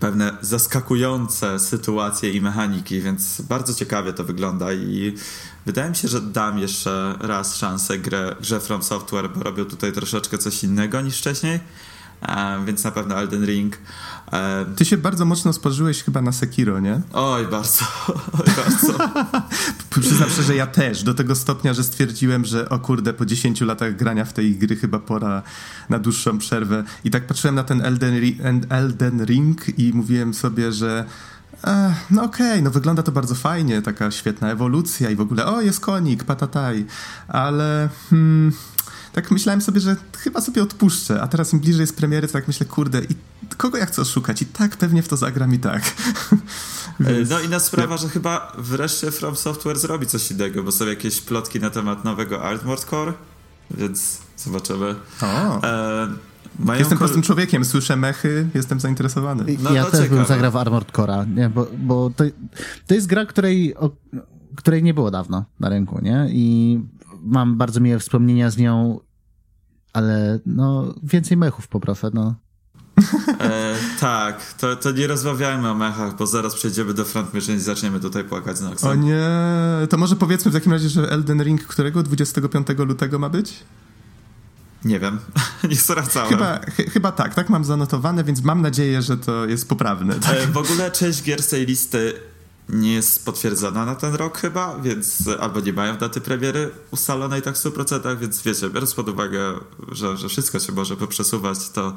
pewne zaskakujące sytuacje i mechaniki, więc bardzo ciekawie to wygląda i wydaje mi się, że dam jeszcze raz szansę grę, grze From Software, bo robią tutaj troszeczkę coś innego niż wcześniej, więc na pewno Elden Ring. E, Ty się bardzo mocno spożyłeś chyba na Sekiro, nie? Oj, bardzo. Oj, bardzo. Przyznam szczerze, że ja też, do tego stopnia, że stwierdziłem, że o kurde, po 10 latach grania w tej gry chyba pora na dłuższą przerwę. I tak patrzyłem na ten Elden, Elden Ring i mówiłem sobie, że no okej, okay, no wygląda to bardzo fajnie, taka świetna ewolucja i w ogóle, o jest konik, patataj, ale hmm, tak myślałem sobie, że chyba sobie odpuszczę, a teraz im bliżej jest premiery, to tak myślę, kurde, i kogo ja chcę oszukać? I tak pewnie w to zagram i tak. Więc... No inna sprawa, że chyba wreszcie From Software zrobi coś innego, bo są jakieś plotki na temat nowego Armored Core, więc zobaczymy. O. E, jestem po prostym człowiekiem, słyszę mechy, jestem zainteresowany. No, ja też bym zagrał w Armored Core'a, nie? bo, bo to, to jest gra, której, o, której nie było dawno na rynku, nie? I mam bardzo miłe wspomnienia z nią, ale no więcej mechów poproszę, no. E, tak, to, to nie rozmawiajmy o mechach, bo zaraz przejdziemy do Front Mission i zaczniemy tutaj płakać na O nie, to może powiedzmy w takim razie, że Elden Ring którego 25 lutego ma być? Nie wiem, nie sprawdzałem. Chyba, ch chyba tak, tak mam zanotowane, więc mam nadzieję, że to jest poprawne. Tak? E, w ogóle część gier z tej listy nie jest potwierdzona na ten rok chyba, więc albo nie mają daty premiery ustalonej tak w 100%, więc wiecie, biorąc pod uwagę, że, że wszystko się może poprzesuwać, to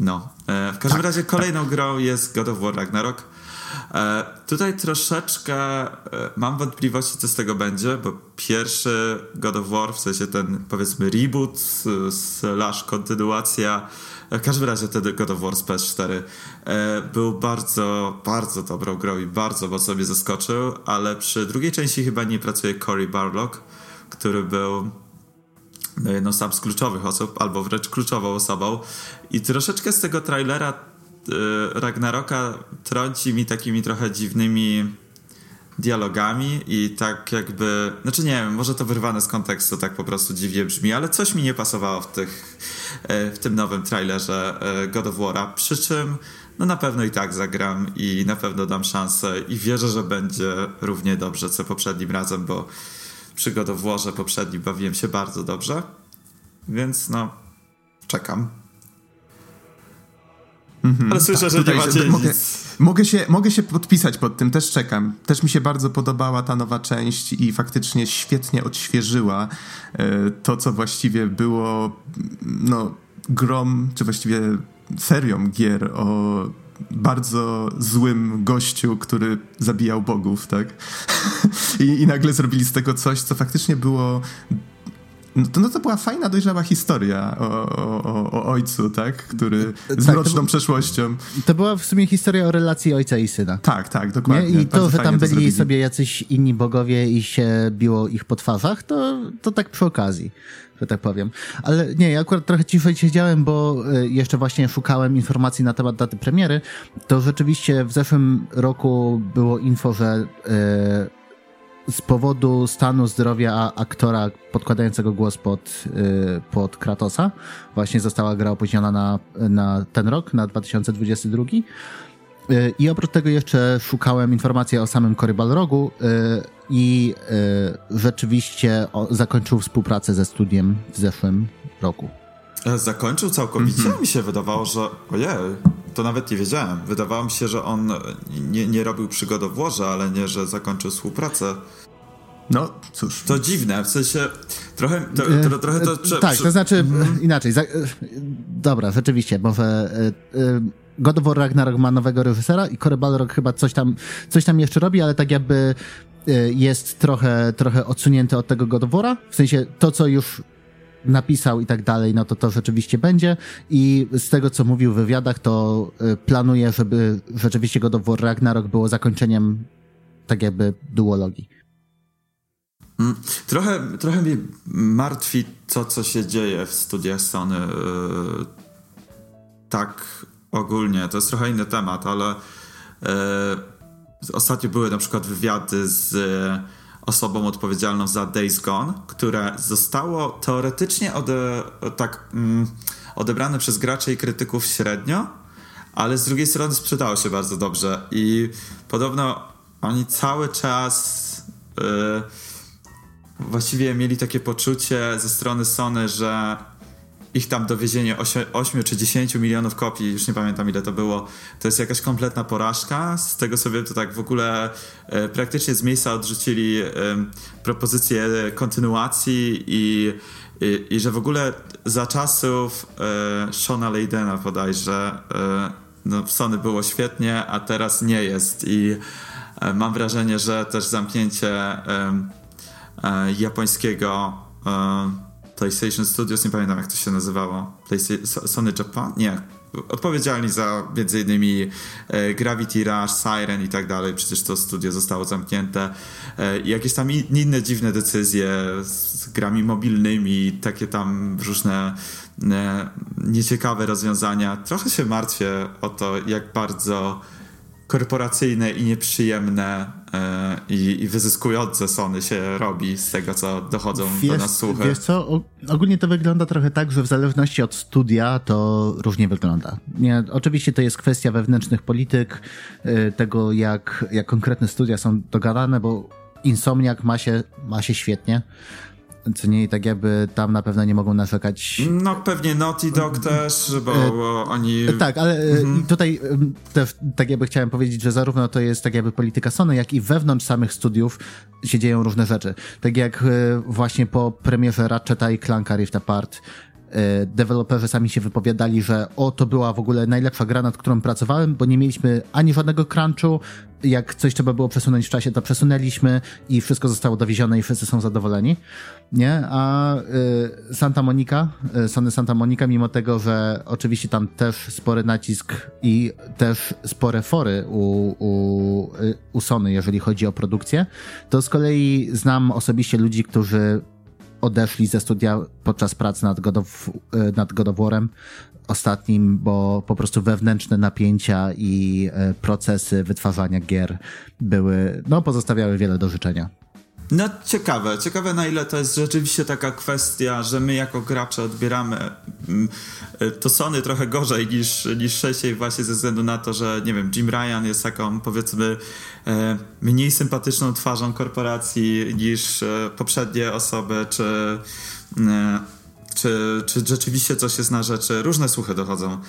no. E, w każdym tak, razie kolejną tak. grą jest God of War Ragnarok. E, tutaj troszeczkę e, mam wątpliwości, co z tego będzie, bo pierwszy God of War, w sensie ten powiedzmy reboot slash kontynuacja, w każdym razie ten God of War z PS4 był bardzo, bardzo dobrą grą i bardzo mocno mnie zaskoczył, ale przy drugiej części chyba nie pracuje Cory Barlog, który był no, jedną z kluczowych osób, albo wręcz kluczową osobą. I troszeczkę z tego trailera y, Ragnaroka trąci mi takimi trochę dziwnymi dialogami i tak jakby, znaczy nie wiem, może to wyrwane z kontekstu tak po prostu dziwnie brzmi, ale coś mi nie pasowało w, tych, e, w tym nowym trailerze e, God of War'a, przy czym no na pewno i tak zagram i na pewno dam szansę i wierzę, że będzie równie dobrze co poprzednim razem, bo przy God of Warze poprzednim bawiłem się bardzo dobrze, więc no czekam. Mhm, Ale słyszę, tak, że nie macie mogę, mogę, się, mogę się podpisać pod tym, też czekam. Też mi się bardzo podobała ta nowa część i faktycznie świetnie odświeżyła e, to, co właściwie było no, grom, czy właściwie serią gier o bardzo złym gościu, który zabijał bogów, tak? I, I nagle zrobili z tego coś, co faktycznie było no to, no to była fajna, dojrzała historia o, o, o ojcu, tak? Który z tak, mroczną to, przeszłością. To była w sumie historia o relacji ojca i syna. Tak, tak, dokładnie. Nie? I to, że tam byli sobie jacyś inni bogowie i się biło ich po twarzach, to, to tak przy okazji że tak powiem. Ale nie, ja akurat trochę ciszej siedziałem, bo e, jeszcze właśnie szukałem informacji na temat daty premiery. To rzeczywiście w zeszłym roku było info, że e, z powodu stanu zdrowia aktora podkładającego głos pod, e, pod Kratosa właśnie została gra opóźniona na, na ten rok, na 2022. I oprócz tego jeszcze szukałem informacji o samym Cory Balrogu i y, rzeczywiście o, zakończył współpracę ze studiem w zeszłym roku. E, zakończył całkowicie? Mm -hmm. Mi się wydawało, że ojej, to nawet nie wiedziałem. Wydawało mi się, że on nie, nie robił przygody w Włoże, ale nie, że zakończył współpracę. No, cóż. To dziwne, w sensie trochę to, to, trochę to... Prze, tak, to znaczy mm. inaczej. Za, dobra, rzeczywiście. Y, y, God of War Ragnarok ma nowego reżysera i Cory Balrog chyba coś tam, coś tam jeszcze robi, ale tak jakby jest trochę, trochę odsunięty od tego God of War'a, w sensie to, co już napisał i tak dalej, no to to rzeczywiście będzie i z tego, co mówił w wywiadach, to y, planuje, żeby rzeczywiście God of War Ragnarok było zakończeniem tak jakby duologii. Mm, trochę, trochę mnie martwi to, co się dzieje w studiach Sony. Y, tak ogólnie. To jest trochę inny temat, ale Ostatnio były na przykład wywiady z osobą odpowiedzialną za Days Gone, które zostało teoretycznie ode, tak, mm, odebrane przez graczy i krytyków średnio, ale z drugiej strony sprzedało się bardzo dobrze i podobno oni cały czas yy, właściwie mieli takie poczucie ze strony Sony, że ich tam dowiezienie 8 czy 10 milionów kopii, już nie pamiętam ile to było, to jest jakaś kompletna porażka. Z tego sobie to tak w ogóle e, praktycznie z miejsca odrzucili e, propozycję kontynuacji i, i, i, że w ogóle za czasów e, Shona Leydena bodajże e, no, Sony było świetnie, a teraz nie jest i e, mam wrażenie, że też zamknięcie e, e, japońskiego PlayStation Studios, nie pamiętam jak to się nazywało. PlayStation, Sony Japan? Nie. Odpowiedzialni za między innymi e, Gravity Rush, Siren i tak dalej. Przecież to studio zostało zamknięte. E, jakieś tam inne dziwne decyzje z grami mobilnymi, takie tam różne e, nieciekawe rozwiązania. Trochę się martwię o to, jak bardzo korporacyjne i nieprzyjemne e, i, wyzyskujące Sony się robi z tego, co dochodzą wiesz, do nas słuchy. Wiesz co, ogólnie to wygląda trochę tak, że w zależności od studia to różnie wygląda. Nie, oczywiście to jest kwestia wewnętrznych polityk, e, tego jak, jak konkretne studia są dogadane, bo Insomniak ma się, ma się świetnie co nie, tak jakby tam na pewno nie mogą narzekać. No pewnie Naughty Dog też, bo, bo oni... Tak, ale e, mhm. tutaj też tak jakby chciałem powiedzieć, że zarówno to jest tak jakby polityka Sony, jak i wewnątrz samych studiów się dzieją różne rzeczy. Tak jak e, właśnie po premierze Ratcheta i Clanka Rift Apart E, deweloperzy sami się wypowiadali, że o, to była w ogóle najlepsza gra, nad którą pracowałem, bo nie mieliśmy ani żadnego crunchu, jak coś trzeba było przesunąć w czasie, to przesunęliśmy i wszystko zostało dowiezione i wszyscy są zadowoleni, nie? A y, Santa Monica, y, Sony Santa Monica, mimo tego, że oczywiście tam też spory nacisk i też spore fory u, u, u Sony, jeżeli chodzi o produkcję, to z kolei znam osobiście ludzi, którzy odeszli ze studia podczas pracy nad God of, e, nad God of War'em ostatnim, bo po prostu wewnętrzne napięcia i e, procesy wytwarzania gier były, no pozostawiały wiele do życzenia. No ciekawe, ciekawe na ile to jest rzeczywiście taka kwestia, że my jako gracze odbieramy mm, to Sony trochę gorzej niż, niż 6 właśnie ze względu na to, że nie wiem, Jim Ryan jest taką powiedzmy e, mniej sympatyczną twarzą korporacji niż e, poprzednie osoby, czy, czy, czy rzeczywiście coś jest na rzeczy. Różne słuchy dochodzą.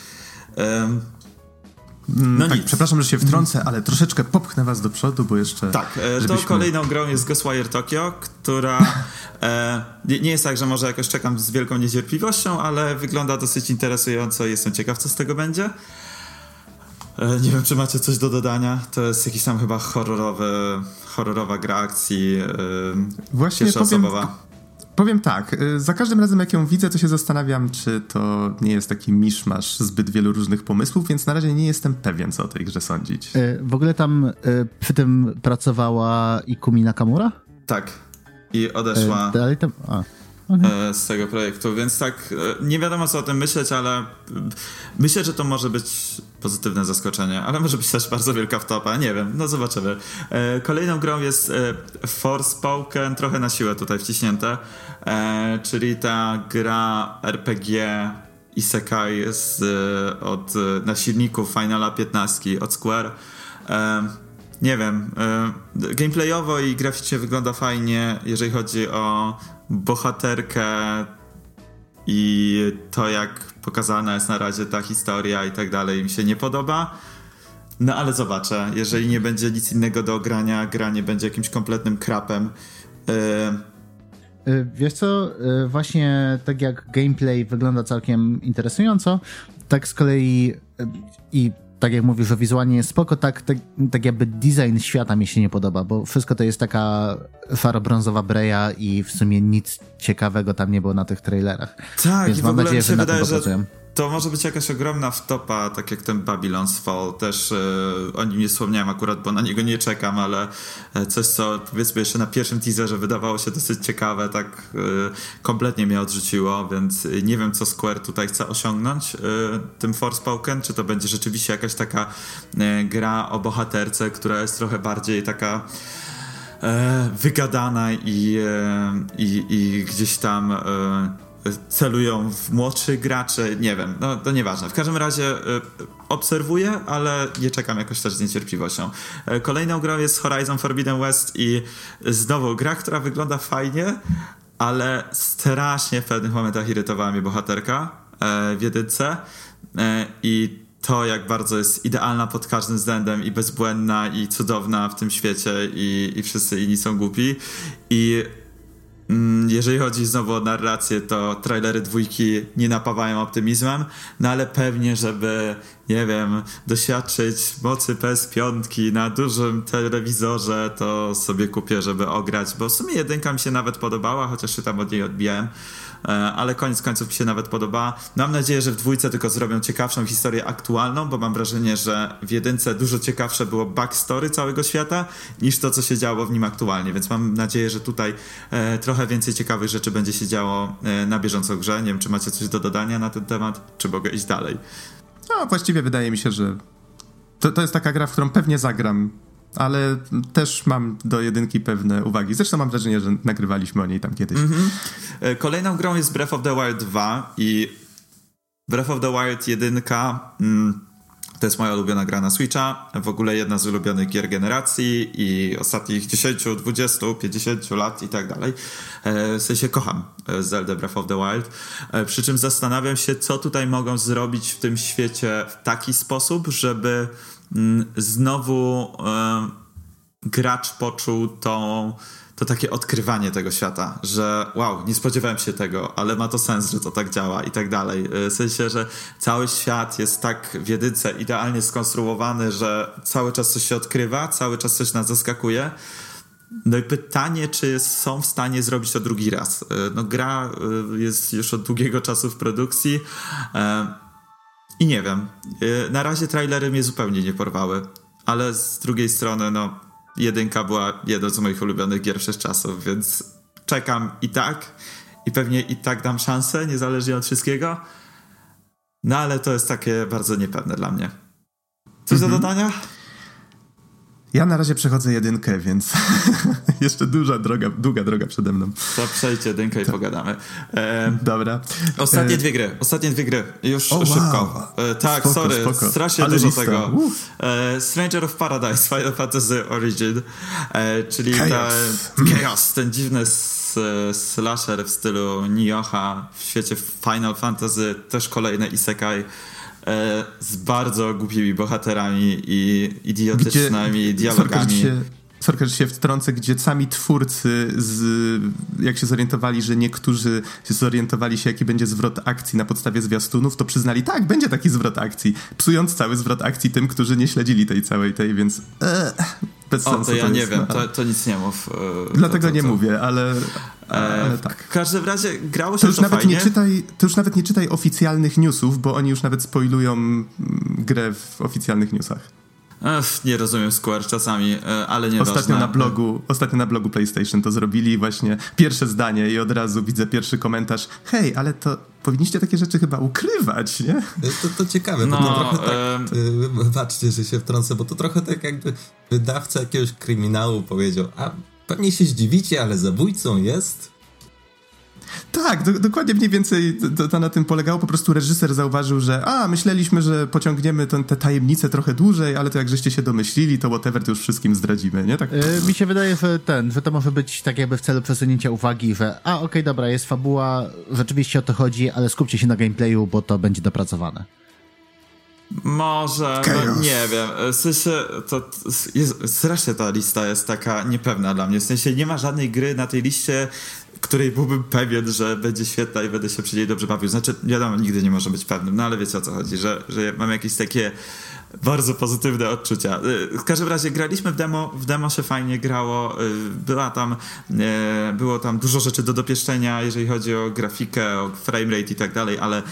No tak, nic. przepraszam, że się wtrącę, ale troszeczkę popchnę was do przodu, bo jeszcze... Tak, e, żebyśmy... to kolejną grą jest Ghostwire Tokyo, która e, nie jest tak, że może jakoś czekam z wielką niecierpliwością, ale wygląda dosyć interesująco i jestem ciekaw, co z tego będzie. E, nie wiem, czy macie coś do dodania. To jest jakiś tam chyba horrorowy, horrorowa gra akcji e, Właśnie powiem, Powiem tak, y, za każdym razem jak ją widzę, to się zastanawiam, czy to nie jest taki miszmasz zbyt wielu różnych pomysłów, więc na razie nie jestem pewien, co o tej grze sądzić. Y, w ogóle tam y, przy tym pracowała Ikumi Nakamura? Tak. I odeszła. Dalej tam. A. Okay. z tego projektu, więc tak nie wiadomo co o tym myśleć, ale myślę, że to może być pozytywne zaskoczenie, ale może być też bardzo wielka wtopa, nie wiem, no zobaczymy. Kolejną grą jest Forspoken, trochę na siłę tutaj wciśnięte, czyli ta gra RPG Isekai z, od, na silniku Finala 15 od Square. Nie wiem, gameplayowo i graficznie wygląda fajnie, jeżeli chodzi o bohaterkę i to, jak pokazana jest na razie ta historia i tak dalej, mi się nie podoba. No ale zobaczę, jeżeli nie będzie nic innego do ogrania, gra nie będzie jakimś kompletnym krapem. Yy... Wiesz co, y, właśnie tak jak gameplay wygląda całkiem interesująco, tak z kolei y, i tak jak mówisz, że wizualnie jest spoko, tak, tak, tak jakby design świata mi się nie podoba, bo wszystko to jest taka faro-brązowa breja i w sumie nic ciekawego tam nie było na tych trailerach. Tak, Więc i mam nadzieję, że na wydaje, tym popracują. Że to może być jakaś ogromna wtopa, tak jak ten Babylon's Fall. Też e, o nim nie wspomniałem akurat, bo na niego nie czekam, ale e, coś, co powiedzmy jeszcze na pierwszym teaserze wydawało się dosyć ciekawe, tak e, kompletnie mnie odrzuciło, więc nie wiem, co Square tutaj chce osiągnąć e, tym Forspoken. Czy to będzie rzeczywiście jakaś taka gra o bohaterce, która jest trochę bardziej taka wygadana i, i, i gdzieś tam celują w młodszych graczy, nie wiem, no to nieważne. W każdym razie y, obserwuję, ale nie czekam jakoś też z niecierpliwością. Y, kolejną grą jest Horizon Forbidden West i znowu gra, która wygląda fajnie, ale strasznie w pewnych momentach irytowała mnie bohaterka y, w jedynce i to, jak bardzo jest idealna pod każdym względem i bezbłędna i cudowna w tym świecie i, i wszyscy inni są głupi i jeżeli chodzi znowu o narrację, to trailery dwójki nie napawają optymizmem, no ale pewnie, żeby, nie wiem, doświadczyć mocy PS5 na dużym telewizorze, to sobie kupię, żeby ograć, bo w sumie jedynka mi się nawet podobała, chociaż się tam od niej odbijałem. E, ale koniec końców mi się nawet podoba. Mam nadzieję, że w dwójce tylko zrobią ciekawszą historię aktualną, bo mam wrażenie, że w jedynce dużo ciekawsze było backstory całego świata niż to, co się działo w nim aktualnie, więc mam nadzieję, że tutaj e, trochę więcej ciekawych rzeczy będzie się działo e, na bieżąco grze. Nie wiem, czy macie coś do dodania na ten temat, czy mogę iść dalej. No, właściwie wydaje mi się, że to, to jest taka gra, w którą pewnie zagram ale też mam do jedynki pewne uwagi. Zresztą mam wrażenie, że nagrywaliśmy o niej tam kiedyś. Mm -hmm. Kolejną grą jest Breath of the Wild 2 i Breath of the Wild 1 mm, to jest moja ulubiona gra na Switcha, w ogóle jedna z ulubionych gier generacji i ostatnich 10, 20, 50 lat i tak dalej. E, w sensie kocham e, Zelda Breath of the Wild, przy czym zastanawiam się, co tutaj mogą zrobić w tym świecie w taki sposób, żeby znowu e, gracz poczuł tą, to takie odkrywanie tego świata, że wow, nie spodziewałem się tego, ale ma to sens, że to tak działa i tak dalej. E, w sensie, że cały świat jest tak w jedynce idealnie skonstruowany, że cały czas coś się odkrywa, cały czas coś nas zaskakuje. No i pytanie, czy są w stanie zrobić to drugi raz. E, no gra jest już od długiego czasu w produkcji. I nie wiem. Y, na razie trailery mnie zupełnie nie porwały, ale z drugiej strony, no, jedynka była jedną z moich ulubionych gier przez czasów, więc czekam i tak. I pewnie i tak dam szansę, niezależnie od wszystkiego. No ale to jest takie bardzo niepewne dla mnie. Coś mhm. do dodania? Ja na razie przechodzę jedynkę, więc jeszcze duża droga, długa droga przede mną. To przejdź jedynkę i to. pogadamy. E, Dobra. Ostatnie e... dwie gry, ostatnie dwie gry. Już oh, szybko. Wow. E, tak, spoko, sorry, spoko. strasznie Ale dużo lista. tego. E, Stranger of Paradise, Final Fantasy Origin, e, czyli Chaos. Ta, Chaos, ten dziwny slasher w stylu Nioha w świecie Final Fantasy, też kolejne isekai z bardzo głupimi bohaterami i idiotycznymi gdzie, dialogami. Sorka, że się wtrącę, gdzie sami twórcy, z, jak się zorientowali, że niektórzy się zorientowali się, jaki będzie zwrot akcji na podstawie zwiastunów, to przyznali, tak, będzie taki zwrot akcji, psując cały zwrot akcji tym, którzy nie śledzili tej całej tej, więc e, bez o, sensu. to ja to nie jest, wiem, to, to, nic nie mów. E, Dlatego nie mówię, ale, ale e, tak. W każdym razie grało się to już to nawet fajnie. Nie czytaj, to już nawet nie czytaj oficjalnych newsów, bo oni już nawet spoilują mm, grę w oficjalnych newsach. Ech, nie rozumiem Square czasami, e, ale nie ostatnio na blogu Ostatnio na blogu PlayStation to zrobili właśnie pierwsze zdanie i od razu widzę pierwszy komentarz. Hej, ale to powinniście takie rzeczy chyba ukrywać, nie? To, to ciekawe, no, bo to trochę tak, baczcie, że się wtrącę, bo to trochę tak jakby wydawca jakiegoś kryminału powiedział, a pewnie się zdziwicie, ale zabójcą jest tak, do, dokładnie mniej więcej to, to, na tym polegało. Po prostu reżyser zauważył, że a, myśleliśmy, że pociągniemy te tajemnice trochę dłużej, ale to jak żeście się domyślili, to whatever, to już wszystkim zdradzimy, nie? Tak. Yy, mi się wydaje, że ten, że to może być tak jakby w celu przesunięcia uwagi, że a, okej, okay, dobra, jest fabuła, rzeczywiście o to chodzi, ale skupcie się na gameplayu, bo to będzie dopracowane. Może, no nie wiem. W sensie, to jest, strasznie ta lista jest taka niepewna dla mnie. W sensie nie ma żadnej gry na tej liście, której byłbym pewien, że będzie świetna i będę się przy niej dobrze bawił. Znaczy, wiadomo, nigdy nie może być pewnym, no ale wiecie o co chodzi, że, że mam jakieś takie bardzo pozytywne odczucia. Y, w każdym razie graliśmy w demo, w demo się fajnie grało, y, była tam, y, było tam dużo rzeczy do dopieszczenia, jeżeli chodzi o grafikę, o framerate i tak dalej, ale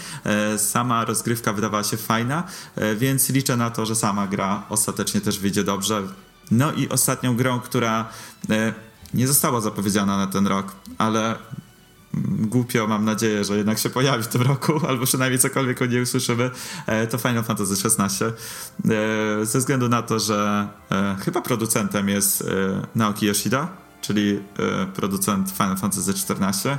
sama rozgrywka wydawała się fajna, więc liczę na to, że sama gra ostatecznie też wyjdzie dobrze. No i ostatnią grą, która nie została zapowiedziana na ten rok, ale głupio mam nadzieję, że jednak się pojawi w tym roku, albo przynajmniej cokolwiek o niej usłyszymy, e, to Final Fantasy XVI. E, ze względu na to, że e, chyba producentem jest Naoki Yoshida, czyli producent Final Fantasy XIV.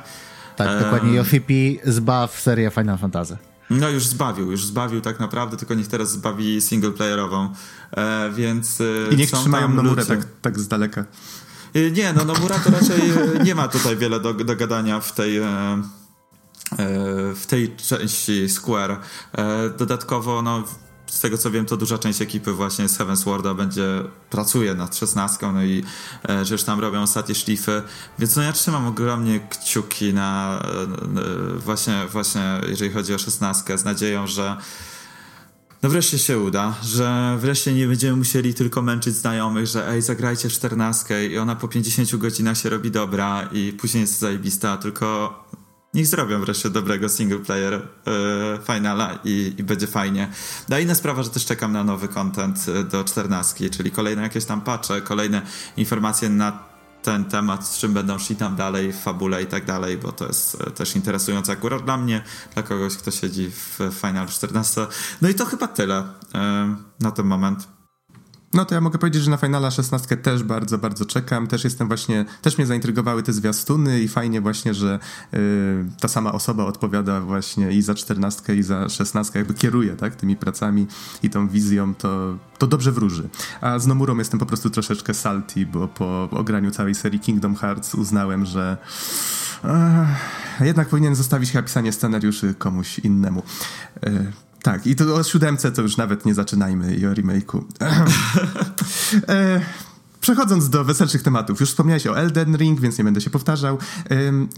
Tak, dokładnie. Yoshi zbaw serię Final Fantasy. No już zbawił, już zbawił tak naprawdę, tylko niech teraz zbawi singleplayerową, e, więc... I niech trzymają Nomurę tak, tak z daleka. Y, nie, no Nomura to raczej y, nie ma tutaj wiele do, do gadania w tej e, w tej części Square. Dodatkowo, no, z tego co wiem, to duża część ekipy właśnie z Heaven's Warda będzie, pracuje nad szesnastką, no i że już tam robią ostatnie szlify, więc no ja trzymam ogromnie kciuki na właśnie, właśnie jeżeli chodzi o szesnastkę, z nadzieją, że no wreszcie się uda, że wreszcie nie będziemy musieli tylko męczyć znajomych, że ej, zagrajcie czternastkę i ona po 50 godzinach się robi dobra i później jest zajebista, tylko niech zrobią wreszcie dobrego single player yy, finala i, i, będzie fajnie. No inna sprawa, że też czekam na nowy content e, do czternastki, czyli kolejne jakieś tam patche, kolejne informacje na ten temat, z czym będą szli tam dalej w fabule i tak dalej, bo to jest e, też interesujące akurat dla mnie, dla kogoś, kto siedzi w Final 14. No i to chyba tyle na ten moment. No to ja mogę powiedzieć, że na Finala 16 też bardzo, bardzo czekam. Też jestem właśnie, też mnie zaintrygowały te zwiastuny i fajnie właśnie, że y, ta sama osoba odpowiada właśnie i za 14 i za 16, jakby kieruje tak, tymi pracami i tą wizją, to, to dobrze wróży. A z Nomurą jestem po prostu troszeczkę salty, bo po ograniu całej serii Kingdom Hearts uznałem, że jednak powinien zostawić chyba pisanie scenariuszy komuś innemu. Y, tak, i to o siódemce to już nawet nie zaczynajmy i o remake'u. e, Przechodząc do weselszych tematów, już wspomniałeś o Elden Ring, więc nie będę się powtarzał.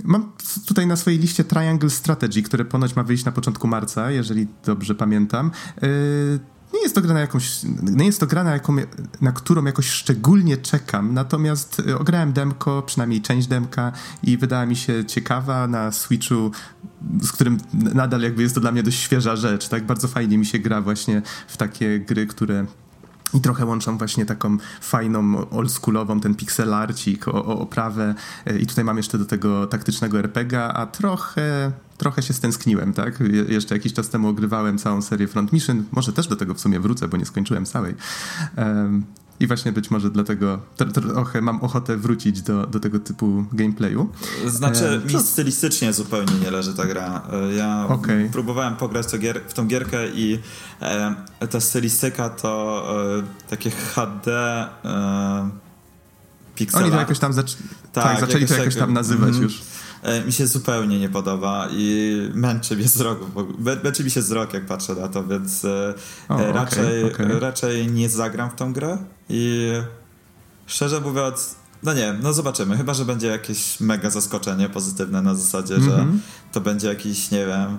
Mam tutaj na swojej liście Triangle Strategy, które ponoć ma wyjść na początku marca, jeżeli dobrze pamiętam. E, nie jest to gra na jakąś, nie jest to gra na, jaką, na którą jakoś szczególnie czekam, natomiast e, ograłem demko, przynajmniej część demka i wydała mi się ciekawa na Switchu, z którym nadal jakby jest to dla mnie dość świeża rzecz, tak? Bardzo fajnie mi się gra właśnie w takie gry, które i trochę łączą właśnie taką fajną, oldschoolową, ten pixelarcik, o, o oprawę. E, I tutaj mam jeszcze do tego taktycznego RPGa, a trochę, trochę się stęskniłem, tak? Je jeszcze jakiś czas temu ogrywałem całą serię Front Mission. Może też do tego w sumie wrócę, bo nie skończyłem całej. Um, I właśnie być może dlatego trochę mam ochotę wrócić do, do tego typu gameplayu. Znaczy, e, mi stylistycznie zupełnie nie leży ta gra. E, ja okay. próbowałem pograć gier, w tą gierkę i e, ta stylistyka to e, takie HD e, pixel Oni to jakoś tam zac tak, tak, zaczęli to jakoś tam nazywać mm, już. E, mi się zupełnie nie podoba i męczy mnie wzrok. Męczy mi się wzrok, jak patrzę na to, więc o, raczej, okay, okay. raczej nie zagram w tą grę i szczerze mówiąc, no nie, no zobaczymy. Chyba, że będzie jakieś mega zaskoczenie pozytywne na zasadzie, mm -hmm. że mhm. to będzie jakiś, nie wiem,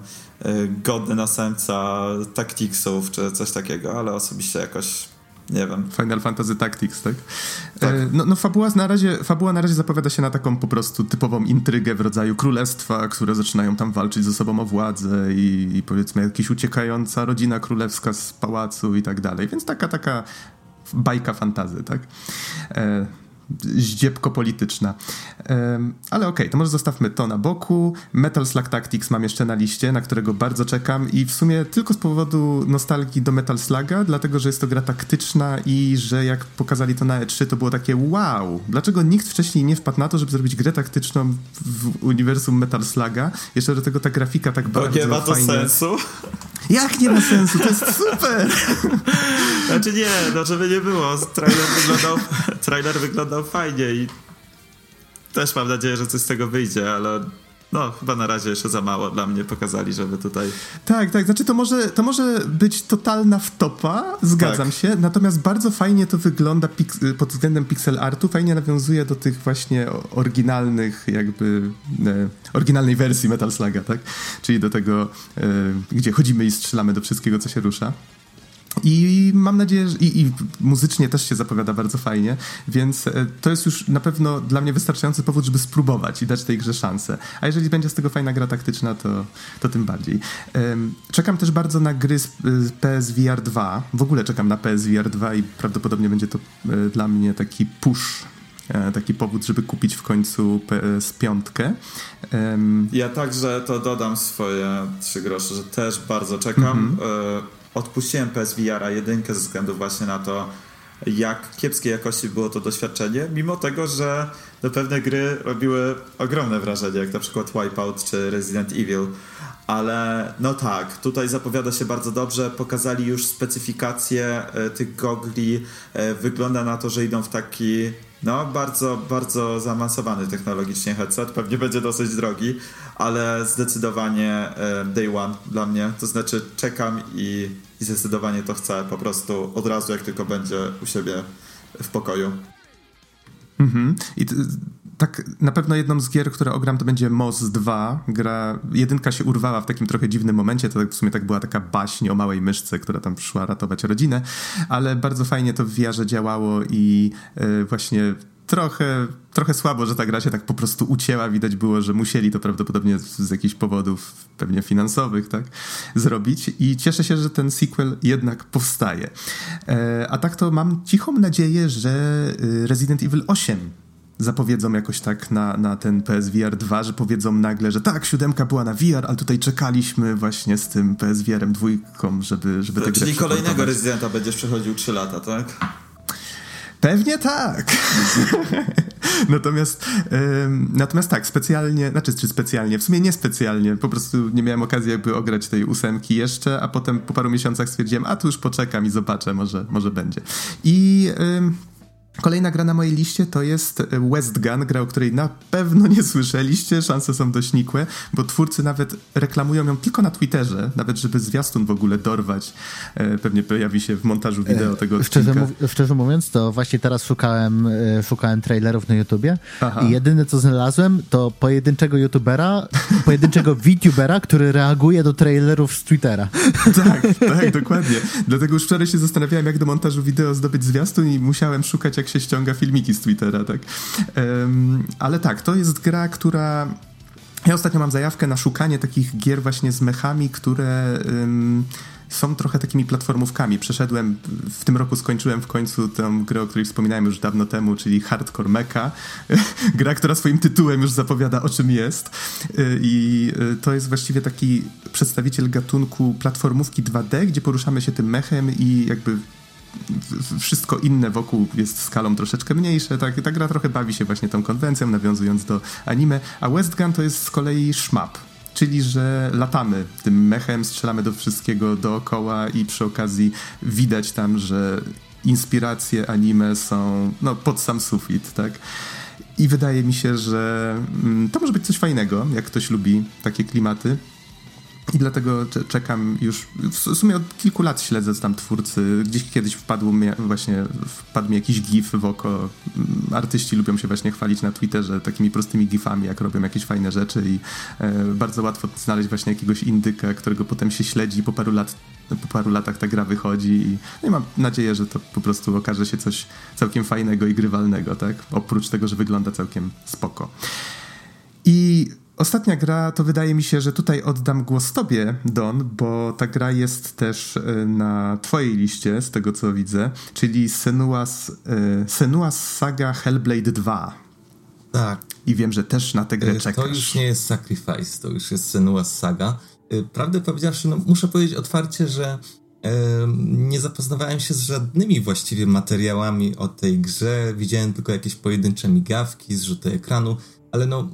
godny następca Tacticsów czy coś takiego, ale osobiście jakoś nie wiem. Final Fantasy Tactics, tak? tak. E, no, no fabuła, na razie, fabuła na razie zapowiada się na taką po prostu typową intrygę w rodzaju królestwa, które zaczynają tam walczyć ze sobą o władzę i, i powiedzmy jakaś uciekająca rodzina królewska z pałacu i tak dalej. Więc taka, taka bajka fantazy, tak? E, zdziebko polityczna. Ale okej, okay, to może zostawmy to na boku. Metal Slug Tactics mam jeszcze na liście, na którego bardzo czekam i w sumie tylko z powodu nostalgii do Metal Sluga, dlatego, że jest to gra taktyczna i że jak pokazali to na E3, to było takie wow, dlaczego nikt wcześniej nie wpadł na to, żeby zrobić grę taktyczną w uniwersum Metal Sluga? Jeszcze do tego ta grafika tak bardzo nie ma to fajnie. sensu. Jak nie ma sensu? To jest super! Znaczy nie, no żeby nie było. Trailer wyglądał, trailer wyglądał fajnie i też mam nadzieję, że coś z tego wyjdzie, ale no, chyba na razie jeszcze za mało dla mnie pokazali, żeby tutaj... Tak, tak, znaczy to może, to może być totalna wtopa, zgadzam tak. się, natomiast bardzo fajnie to wygląda pod względem pixel artu, fajnie nawiązuje do tych właśnie oryginalnych jakby, e, oryginalnej wersji Metal Sluga, tak? Czyli do tego, e, gdzie chodzimy i strzelamy do wszystkiego, co się rusza. I mam nadzieję, że i, i, muzycznie też się zapowiada bardzo fajnie, więc e, to jest już na pewno dla mnie wystarczający powód, żeby spróbować i dać tej grze szansę. A jeżeli będzie z tego fajna gra taktyczna, to, to tym bardziej. Czekam też bardzo na gry z PSVR 2. W ogóle czekam na PSVR 2 i prawdopodobnie będzie to e, dla mnie taki push e, taki powód, żeby kupić w końcu PS5. Um, ja także to dodam swoje trzy grosze, że też bardzo czekam. Mm -hmm odpuściłem PSVR 1 ze względu właśnie na to, jak kiepskiej jakości było to doświadczenie, mimo tego, że no, pewne gry robiły ogromne wrażenie, jak na przykład Wipeout czy Resident Evil. Ale no tak, tutaj zapowiada się bardzo dobrze. Pokazali już specyfikację e, tych gogli. E, wygląda na to, że idą w taki no, bardzo, bardzo zaawansowany technologicznie headset. Pewnie będzie dosyć drogi, ale zdecydowanie day one dla mnie. To znaczy czekam i, i zdecydowanie to chcę po prostu od razu, jak tylko będzie u siebie w pokoju. Mhm. I tak na pewno jedną z gier, które ogram, to będzie Moz 2. Gra, jedynka się urwała w takim trochę dziwnym momencie, to w sumie tak była taka baśń o małej myszce, która tam przyszła ratować rodzinę, ale bardzo fajnie to w VR działało i yy, właśnie trochę, trochę słabo, że ta gra się tak po prostu ucięła. Widać było, że musieli to prawdopodobnie z, z jakichś powodów pewnie finansowych, tak, zrobić. I cieszę się, że ten sequel jednak powstaje. E, a tak to mam cichą nadzieję, że y, Resident Evil 8 zapowiedzą jakoś tak na, na ten PSVR 2, że powiedzą nagle, że tak, siódemka była na VR, ale tutaj czekaliśmy właśnie z tym PSVR-em dwójką, żeby, żeby to, Czyli kolejnego Residenta będziesz przechodził 3 lata, tak? Pewnie tak. natomiast, ym, natomiast tak, specjalnie, znaczy czy specjalnie, w sumie niespecjalnie, po prostu nie miałem okazji jakby ograć tej ósemki jeszcze, a potem po paru miesiącach stwierdziłem, a tu już poczekam i zobaczę, może, może będzie. I ym, Kolejna gra na mojej liście to jest West Gun, gra, o której na pewno nie słyszeliście, szanse są dość nikłe, bo twórcy nawet reklamują ją tylko na Twitterze, nawet żeby zwiastun w ogóle dorwać. E, pewnie pojawi się w montażu wideo tego odcinka. Szczerze, mów, szczerze mówiąc, to właśnie teraz szukałem, e, szukałem trailerów na YouTubie Aha. i jedyne co znalazłem to pojedynczego YouTubera, pojedynczego VTubera, który reaguje do trailerów z Twittera. Tak, tak, dokładnie. Dlatego już wczoraj się zastanawiałem, jak do montażu wideo zdobyć zwiastun i musiałem szukać jak się ściąga filmiki z Twittera, tak. Ale tak, to jest gra, która ja ostatnio mam zajawkę na szukanie takich gier właśnie z mechami, które są trochę takimi platformówkami. Przeszedłem, w tym roku skończyłem w końcu tę grę, o której wspominałem już dawno temu, czyli Hardcore Mecha. Gra, która swoim tytułem już zapowiada o czym jest. I y, to jest właściwie taki przedstawiciel gatunku platformówki 2D, gdzie poruszamy się tym mechem i jakby wszystko inne wokół jest skalą troszeczkę mniejsze, tak, ta gra trochę bawi się właśnie tą konwencją, nawiązując do anime, a West Gun to jest z kolei szmap, czyli że latamy tym mechem, strzelamy do wszystkiego dookoła i przy okazji widać tam, że inspiracje anime są no, pod sam sufit, tak? I wydaje mi się, że mm, to może być coś fajnego, jak ktoś lubi takie klimaty. I dlatego czekam już, w sumie od kilku lat śledzę tam twórcy. Gdzieś kiedyś wpadł mi, właśnie, wpadł mi jakiś gif w oko. Mm, artyści lubią się właśnie chwalić na Twitterze takimi prostymi gifami, jak robią jakieś fajne rzeczy i e, bardzo łatwo znaleźć właśnie jakiegoś indyka, którego potem się śledzi po paru lat po paru latach ta gra wychodzi i, no i mam nadzieję, że to po prostu okaże się coś całkiem fajnego i grywalnego, tak? Oprócz tego, że wygląda całkiem spoko. I Ostatnia gra to wydaje mi się, że tutaj oddam głos tobie, Don, bo ta gra jest też e, na twojej liście, z tego co widzę, czyli Senua's, e, Senua's Saga Hellblade 2. Tak. I wiem, że też na tę grę e, czekasz. To już nie jest Sacrifice, to już jest Senua's Saga. Prawdę powiedziawszy, no, muszę powiedzieć otwarcie, że nie zapoznawałem się z żadnymi właściwie materiałami o tej grze. Widziałem tylko jakieś pojedyncze migawki, zrzuty ekranu, ale no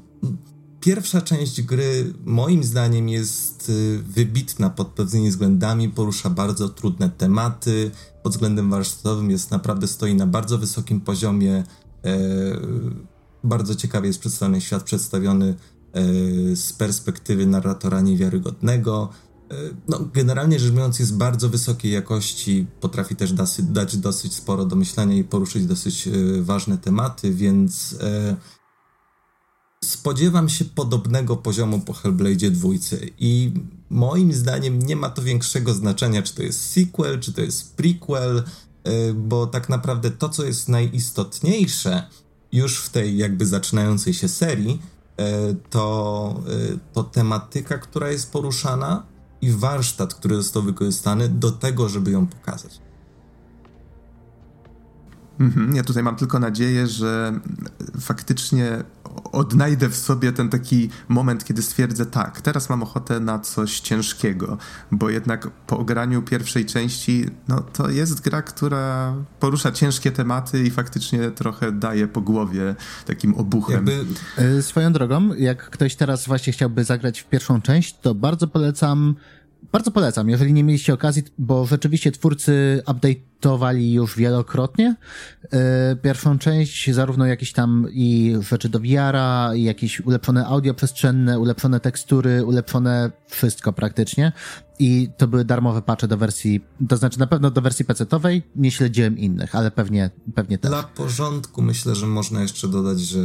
Pierwsza część gry moim zdaniem jest y, wybitna pod pewnymi względami, porusza bardzo trudne tematy, pod względem warsztatowym jest naprawdę stoi na bardzo wysokim poziomie, e, bardzo ciekawie jest przedstawiony świat, przedstawiony e, z perspektywy narratora niewiarygodnego. E, no, generalnie rzecz biorąc jest bardzo wysokiej jakości, potrafi też dać dosyć sporo do myślenia i poruszyć dosyć ważne tematy, więc spodziewam się podobnego poziomu po Hellblade 2 i moim zdaniem nie ma to większego znaczenia, czy to jest sequel, czy to jest prequel, y, bo tak naprawdę to, co jest najistotniejsze już w tej jakby zaczynającej się serii, y, to, y, to tematyka, która jest poruszana i warsztat, który został wykorzystany do tego, żeby ją pokazać. Mhm, ja tutaj mam tylko nadzieję, że faktycznie odnajdę w sobie ten taki moment, kiedy stwierdzę, tak, teraz mam ochotę na coś ciężkiego, bo jednak po ograniu pierwszej części, no to jest gra, która porusza ciężkie tematy i faktycznie trochę daje po głowie takim obuchem. Jakby... E, swoją drogą, jak ktoś teraz właśnie chciałby zagrać w pierwszą część, to bardzo polecam bardzo polecam, jeżeli nie mieliście okazji, bo rzeczywiście twórcy update'owali już wielokrotnie e, pierwszą część, zarówno jakieś tam i rzeczy do VR-a, i jakieś ulepszone audio przestrzenne, ulepszone tekstury, ulepszone wszystko praktycznie. I to były darmowe patche do wersji, to znaczy na pewno do wersji PC-owej, nie śledziłem innych, ale pewnie, pewnie też. Dla porządku myślę, że można jeszcze dodać, że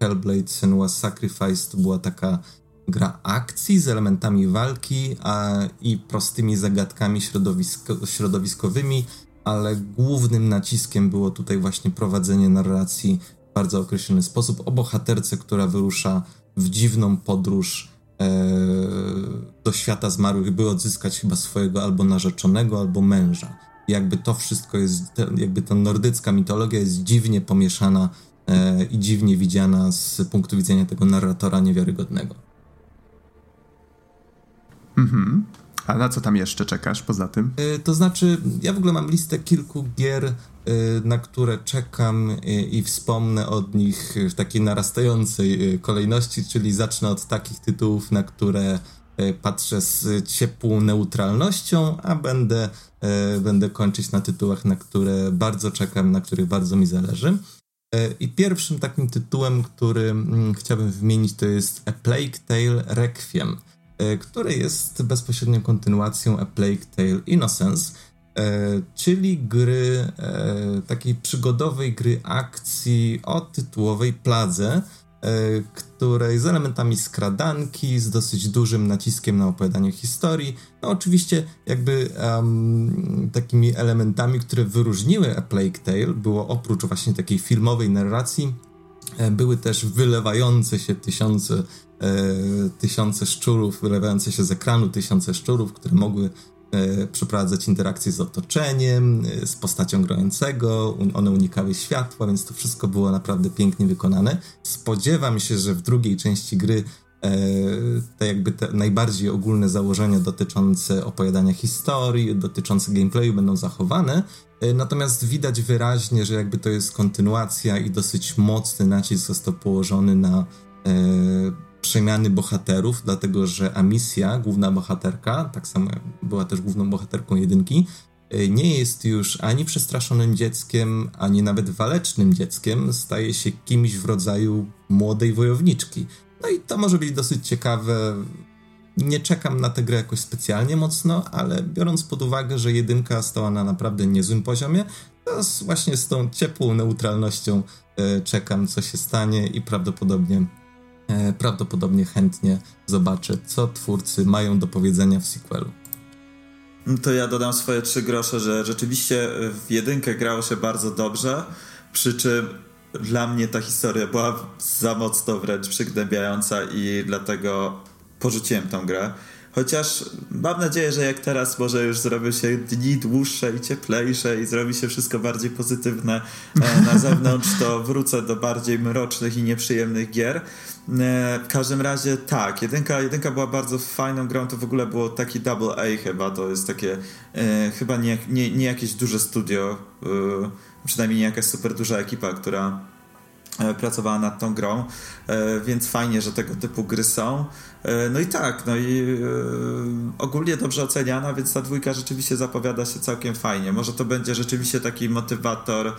Hellblade Senua's Sacrifice to była taka gra akcji z elementami walki a, i prostymi zagadkami środowisko, środowiskowymi, ale głównym naciskiem było tutaj właśnie prowadzenie narracji w bardzo określony sposób o bohaterce, która wyrusza w dziwną podróż e, do świata zmarłych, by odzyskać chyba swojego albo narzeczonego, albo męża. jakby to wszystko jest, jakby ta nordycka mitologia jest dziwnie pomieszana e, i dziwnie widziana z punktu widzenia tego narratora niewiarygodnego. Mhm. A na co tam jeszcze czekasz poza tym? Yy, to znaczy, ja w ogóle mam listę kilku gier, yy, na które czekam yy, i wspomnę od nich w takiej narastającej kolejności, czyli zacznę od takich tytułów, na które patrzę z ciepłą neutralnością, a będę, będę kończyć na tytułach, na które bardzo czekam, na których bardzo mi zależy. I pierwszym takim tytułem, który mm, chciałbym wymienić, to jest A Plague Tale Requiem. E, który jest bezpośrednią kontynuacją A Plague Tale Innocence, e, czyli gry, e, takiej przygodowej gry akcji o tytułowej pladze, której z elementami skradanki, z dosyć dużym naciskiem na opowiadanie historii. No oczywiście jakby um, takimi elementami, które wyróżniły A Plague Tale, było oprócz właśnie takiej filmowej narracji, były też wylewające się tysiące E, tysiące szczurów wylewające się z ekranu, tysiące szczurów, które mogły e, przeprowadzać interakcje z otoczeniem, e, z postacią grającego, one unikały światła, więc to wszystko było naprawdę pięknie wykonane. Spodziewam się, że w drugiej części gry te jakby te najbardziej ogólne założenia dotyczące opowiadania historii, dotyczące gameplayu będą zachowane, natomiast widać wyraźnie, że jakby to jest kontynuacja i dosyć mocny nacisk został położony na przemiany bohaterów, dlatego że Amicia, główna bohaterka, tak samo była też główną bohaterką jedynki, e, nie jest już ani przestraszonym dzieckiem, ani nawet walecznym dzieckiem, staje się kimś w rodzaju młodej wojowniczki. No i to może być dosyć ciekawe. Nie czekam na tę grę jakoś specjalnie mocno, ale biorąc pod uwagę, że jedynka stała na naprawdę niezłym poziomie, to właśnie z tą ciepłą neutralnością e, czekam, co się stanie i prawdopodobnie prawdopodobnie chętnie zobaczę, co twórcy mają do powiedzenia w sequelu. No to ja dodam swoje trzy grosze, że rzeczywiście w jedynkę grało się bardzo dobrze, przy czym dla mnie ta historia była za mocno wręcz przygnębiająca i dlatego porzuciłem tą grę. Chociaż mam nadzieję, że jak teraz może już zrobią się dni dłuższe i cieplejsze i zrobi się wszystko bardziej pozytywne e, na zewnątrz, to wrócę do bardziej mrocznych i nieprzyjemnych gier. E, w każdym razie tak, jedynka, jedynka była bardzo fajną grą, to w ogóle było taki double A chyba, to jest takie e, chyba nie, nie, nie jakieś duże studio, przynajmniej nie jakaś super duża ekipa, która pracowała nad tą grą, więc fajnie, że tego typu gry są. E, no i tak, no i e, ogólnie dobrze oceniana, więc ta dwójka rzeczywiście zapowiada się całkiem fajnie. Może to będzie rzeczywiście taki motywator,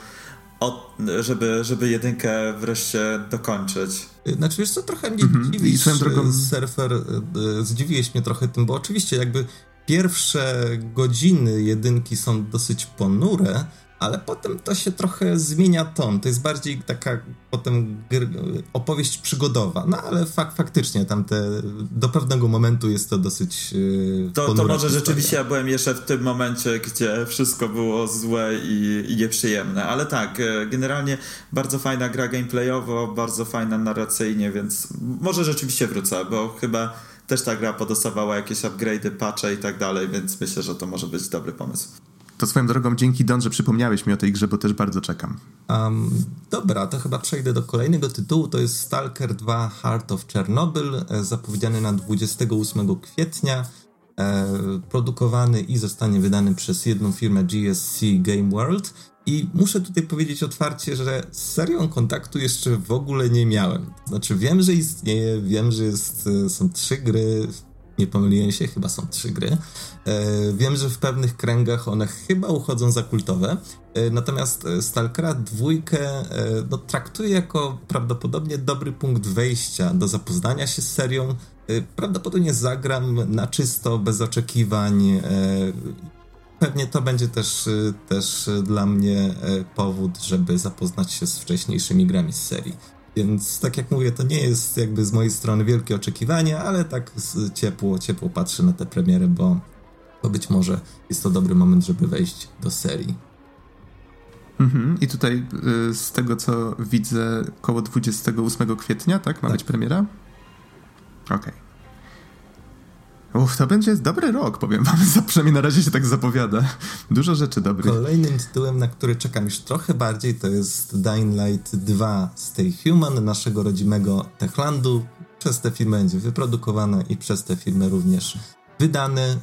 od, żeby, żeby jedynkę wreszcie dokończyć. Znaczy wiesz co, trochę mnie mhm. dziwisz, drogą... surfer, e, zdziwiłeś mnie trochę tym, bo oczywiście jakby pierwsze godziny jedynki są dosyć ponure, ale potem to się trochę zmienia ton. To jest bardziej taka potem opowieść przygodowa. No ale fak faktycznie tam te, do pewnego momentu jest to dosyć. Yy, to, to może rzeczywiście ja byłem jeszcze w tym momencie, gdzie wszystko było złe i, i nieprzyjemne. Ale tak, e, generalnie bardzo fajna gra gameplayowo, bardzo fajna narracyjnie, więc może rzeczywiście wrócę, bo chyba też ta gra podostawała jakieś upgrade'y, patche i tak dalej, więc myślę, że to może być dobry pomysł. To swoją drogą dzięki Don, że przypomniałeś mi o tej grze, bo też bardzo czekam. Um, dobra, to chyba przejdę do kolejnego tytułu. To jest Stalker 2 Heart of Chernobyl, e, zapowiedziany na 28 kwietnia. E, produkowany i zostanie wydany przez jedną firmę GSC Game World. I muszę tutaj powiedzieć otwarcie, że z serią kontaktu jeszcze w ogóle nie miałem. Znaczy, wiem, że istnieje, wiem, że jest, e, są trzy gry nie pomyliłem się, chyba są trzy gry. E, wiem, że w pewnych kręgach one chyba uchodzą za kultowe, e, natomiast e, Stalkera dwójkę no, traktuję jako prawdopodobnie dobry punkt wejścia do zapoznania się z serią. Prawdopodobnie zagram na czysto, bez oczekiwań. Pewnie to będzie też, też dla mnie powód, żeby zapoznać się z wcześniejszymi grami z serii. Więc tak jak mówię, to nie jest jakby z mojej strony wielkie oczekiwanie, ale tak ciepło, ciepło patrzę na tę premierę, bo, bo być może jest to dobry moment, żeby wejść do serii. Mhm. I tutaj y, z tego co widzę, koło 28 kwietnia, tak? Ma tak. być premiera? Okej. Okay. Uff, to będzie dobry rok, powiem wam. Przynajmniej na razie się tak zapowiada. Dużo rzeczy dobrych. Kolejnym tytułem, na który czekam już trochę bardziej, to jest Dying Light 2 Stay Human, naszego rodzimego Techlandu. Przez tę firmę będzie wyprodukowane i przez tę firmę również wydany.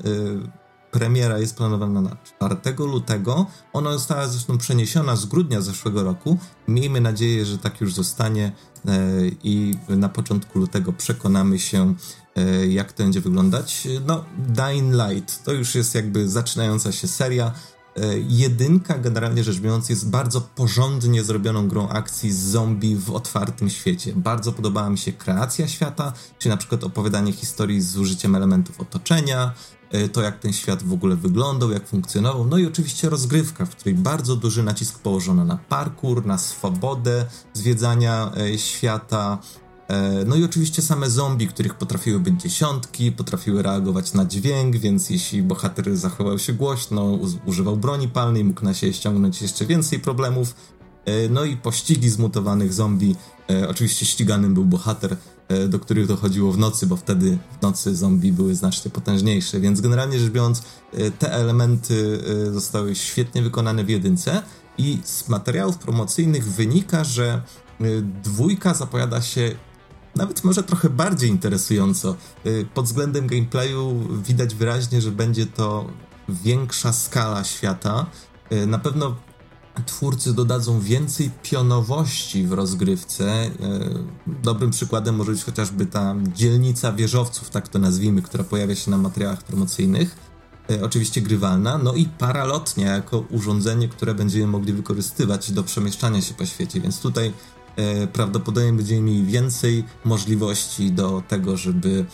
Premiera jest planowana na 4 lutego. Ona została zresztą przeniesiona z grudnia zeszłego roku. Miejmy nadzieję, że tak już zostanie y, i na początku lutego przekonamy się, jak to będzie wyglądać. No, Dying Light to już jest jakby zaczynająca się seria. E, jedynka, generalnie rzecz biorąc, jest bardzo porządnie zrobioną grą akcji z zombie w otwartym świecie. Bardzo podobała mi się kreacja świata, czy na przykład opowiadanie historii z użyciem elementów otoczenia, e, to jak ten świat w ogóle wyglądał, jak funkcjonował, no i oczywiście rozgrywka, w której bardzo duży nacisk położono na parkour, na swobodę zwiedzania świata, no i oczywiście same zombie, których potrafiły być dziesiątki, potrafiły reagować na dźwięk, więc jeśli bohater zachował się głośno, używał broni palnej, mógł na siebie ściągnąć jeszcze więcej problemów. E, no i pościgi zmutowanych zombie. E, oczywiście ściganym był bohater, do których dochodziło w nocy, bo wtedy w nocy zombie były znacznie potężniejsze, więc generalnie rzecz biorąc, te elementy zostały świetnie wykonane w jedynce i z materiałów promocyjnych wynika, że dwójka zapowiada się nawet może trochę bardziej interesująco. Pod względem gameplayu widać wyraźnie, że będzie to większa skala świata. Na pewno twórcy dodadzą więcej pionowości w rozgrywce. E, dobrym przykładem może być chociażby ta dzielnica wieżowców, tak to nazwijmy, która pojawia się na materiałach promocyjnych. Oczywiście grywalna, no i paralotnia jako urządzenie, które będziemy mogli wykorzystywać do przemieszczania się po świecie, więc tutaj prawdopodobnie będziemy mieli więcej możliwości do tego, żeby,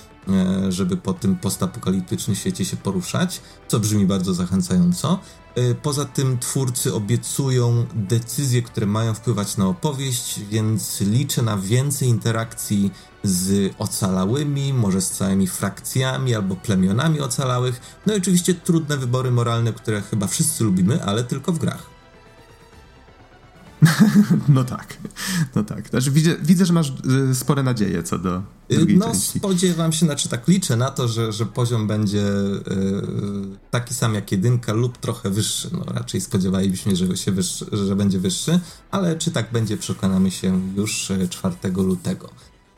żeby po tym postapokaliptycznym świecie się poruszać, co brzmi bardzo zachęcająco. E, poza tym twórcy obiecują decyzje, które mają wpływać na opowieść, więc liczę na więcej interakcji z ocalałymi, może z całymi frakcjami albo plemionami ocalałych. No i oczywiście trudne wybory moralne, które chyba wszyscy lubimy, ale tylko w grach. No tak, no tak. Znaczy, widzę, widzę, że masz y, spore nadzieje co do drugiej no, części. No spodziewam się, znaczy tak liczę na to, że, że poziom będzie y, taki sam jak jedynka lub trochę wyższy. No raczej spodziewalibyśmy się, że, się wyższy, że będzie wyższy, ale czy tak będzie przekonamy się już 4 y, lutego.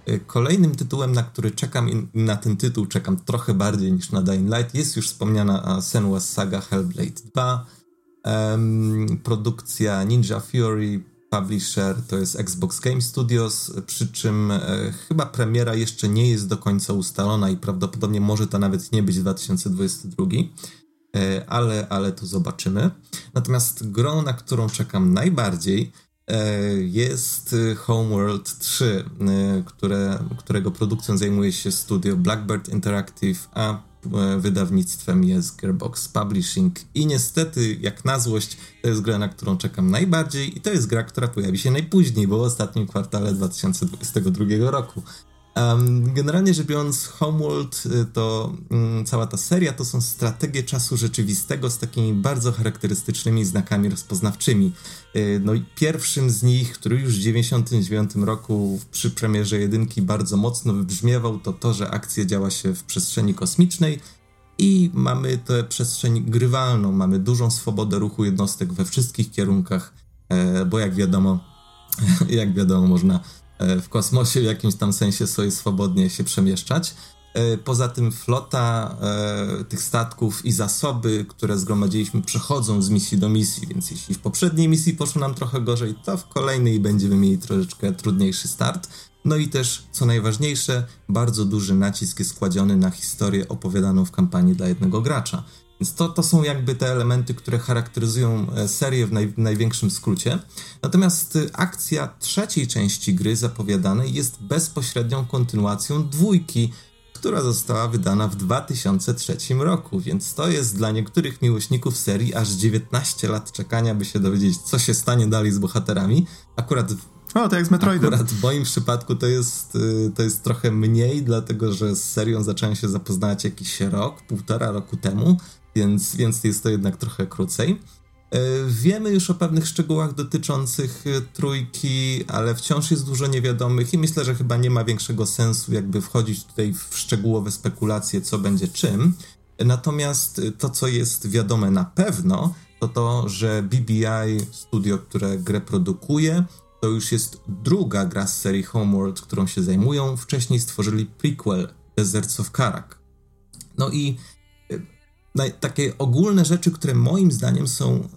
Y, kolejnym tytułem, na który czekam i na ten tytuł czekam trochę bardziej niż na Dying Light jest już wspomniana Senua's Saga Hellblade 2 Um, produkcja Ninja Fury, publisher to jest Xbox Game Studios, przy czym e, chyba premiera jeszcze nie jest do końca ustalona i prawdopodobnie może to nawet nie być 2022, e, ale, ale to zobaczymy. Natomiast grą, na którą czekam najbardziej, e, jest Homeworld 3, e, które, którego produkcją zajmuje się studio Blackbird Interactive, a wydawnictwem jest Gearbox Publishing i niestety, jak na złość, to jest gra, na którą czekam najbardziej i to jest gra, która pojawi się najpóźniej, bo w ostatnim kwartale 2022 roku. Generalnie rzecz biorąc, Homeworld y, to um, cała ta seria to są strategie czasu rzeczywistego z takimi bardzo charakterystycznymi znakami rozpoznawczymi. Y, no i pierwszym z nich, który już w 1999 roku przy premierze jedynki bardzo mocno wybrzmiewał, to to, że akcja działa się w przestrzeni kosmicznej i mamy tę przestrzeń grywalną, mamy dużą swobodę ruchu jednostek we wszystkich kierunkach, e, bo jak wiadomo, jak wiadomo, można w kosmosie w jakimś tam sensie sobie swobodnie się przemieszczać. E, poza tym flota e, tych statków i zasoby, które zgromadziliśmy, przechodzą z misji do misji, więc jeśli w poprzedniej misji poszło nam trochę gorzej, to w kolejnej będziemy mieli troszeczkę trudniejszy start. No i też, co najważniejsze, bardzo duży nacisk jest kładziony na historię opowiadaną w kampanii dla jednego gracza. Więc to, to są jakby te elementy, które charakteryzują e, serię w, naj, w największym skrócie. Natomiast e, akcja trzeciej części gry zapowiadanej jest bezpośrednią kontynuacją dwójki, która została wydana w 2003 roku, więc to jest dla niektórych miłośników serii aż 19 lat czekania, by się dowiedzieć, co się stanie dalej z bohaterami. Akurat o, to jak z Metroidem. Akurat w moim przypadku to jest, y, to jest trochę mniej, dlatego że z serią zacząłem się zapoznać jakiś rok, półtora roku temu, więc, więc jest to jednak trochę krócej. E, wiemy już o pewnych szczegółach dotyczących e, trójki, ale wciąż jest dużo niewiadomych i myślę, że chyba nie ma większego sensu jakby wchodzić tutaj w szczegółowe spekulacje, co będzie czym. Natomiast to, co jest wiadome na pewno, to to, że BBI, studio, które grę produkuje, to już jest druga gra z serii Homeworld, którą się zajmują. Wcześniej stworzyli prequel Deserts of Karak. No i takie ogólne rzeczy, które moim zdaniem są,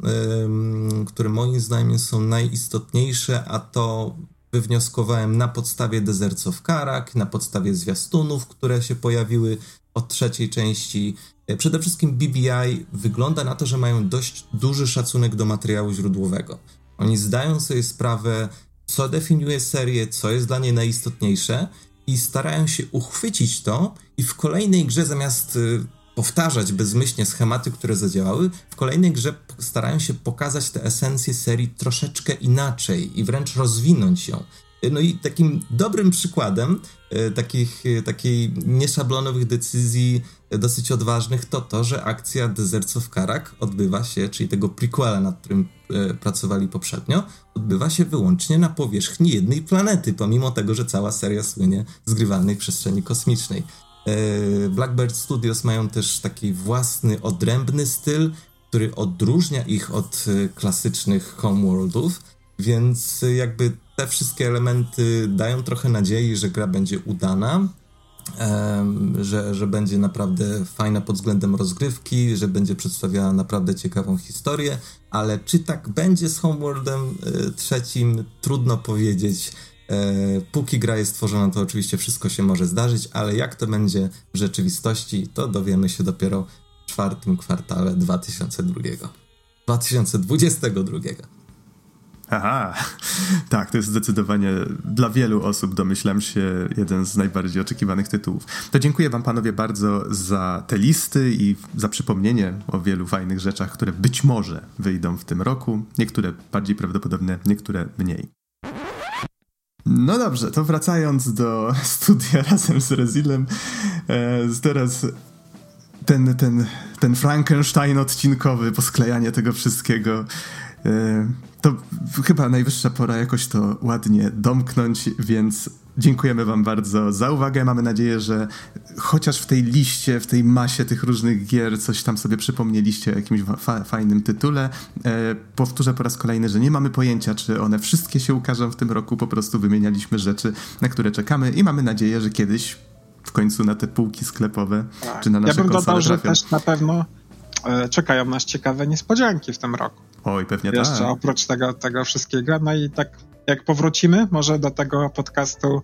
które moim zdaniem są najistotniejsze, a to wywnioskowałem na podstawie Deserts of Karak, na podstawie zwiastunów, które się pojawiły od trzeciej części. E, przede wszystkim BBI wygląda na to, że mają dość duży szacunek do materiału źródłowego. Oni zdają sobie sprawę, co definiuje serię, co jest dla niej najistotniejsze i starają się uchwycić to i w kolejnej grze zamiast y, powtarzać bezmyślnie schematy, które zadziałały, w kolejnej grze starają się pokazać te esencje serii troszeczkę inaczej i wręcz rozwinąć ją. No i takim dobrym przykładem e, takich, e, takiej nieszablonowych decyzji e, dosyć odważnych to to, że akcja Deserts of Karak odbywa się, czyli tego prequela, nad którym pracowali poprzednio, odbywa się wyłącznie na powierzchni jednej planety, pomimo tego, że cała seria słynie z przestrzeni kosmicznej. E, Blackbird Studios mają też taki własny, odrębny styl, który odróżnia ich od e, klasycznych homeworldów, więc jakby te wszystkie elementy dają trochę nadziei, że gra będzie udana. Że, że będzie naprawdę fajna pod względem rozgrywki, że będzie przedstawiała naprawdę ciekawą historię, ale czy tak będzie z Homeworldem e, trzecim, trudno powiedzieć. E, póki gra jest tworzona, to oczywiście wszystko się może zdarzyć, ale jak to będzie w rzeczywistości, to dowiemy się dopiero w czwartym kwartale 2002. 2022. Aha, tak, to jest zdecydowanie dla wielu osób, domyślam się, jeden z najbardziej oczekiwanych tytułów. To dziękuję Wam panowie bardzo za te listy i za przypomnienie o wielu fajnych rzeczach, które być może wyjdą w tym roku. Niektóre bardziej prawdopodobne, niektóre mniej. No dobrze, to wracając do studia razem z Rezilem, e, teraz ten, ten, ten Frankenstein odcinkowy, posklejanie tego wszystkiego. E, to chyba najwyższa pora jakoś to ładnie domknąć, więc dziękujemy Wam bardzo za uwagę. Mamy nadzieję, że chociaż w tej liście, w tej masie tych różnych gier coś tam sobie przypomnieliście o jakimś fa fajnym tytule. E, powtórzę po raz kolejny, że nie mamy pojęcia, czy one wszystkie się ukażą w tym roku. Po prostu wymienialiśmy rzeczy, na które czekamy i mamy nadzieję, że kiedyś w końcu na te półki sklepowe, tak. czy na nasze Ja bym dodał, trafią. że też na pewno e, czekają nas ciekawe niespodzianki w tym roku. Oj, pewnie Jeszcze tak. oprócz tego, tego wszystkiego. No i tak jak powrócimy może do tego podcastu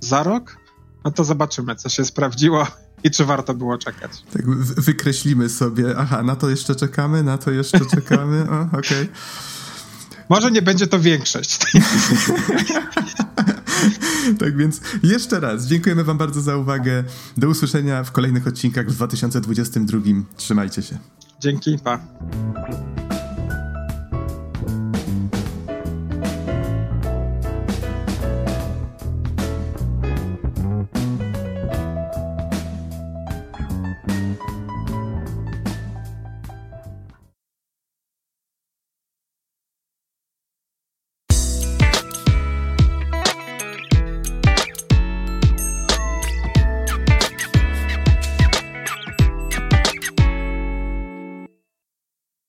za rok, no to zobaczymy, co się sprawdziło i czy warto było czekać. Tak, wykreślimy sobie, aha, na to jeszcze czekamy, na to jeszcze czekamy, o, okej. Okay. Może nie będzie to większość. tak więc jeszcze raz dziękujemy Wam bardzo za uwagę. Do usłyszenia w kolejnych odcinkach w 2022. Trzymajcie się. Dzięki, pa.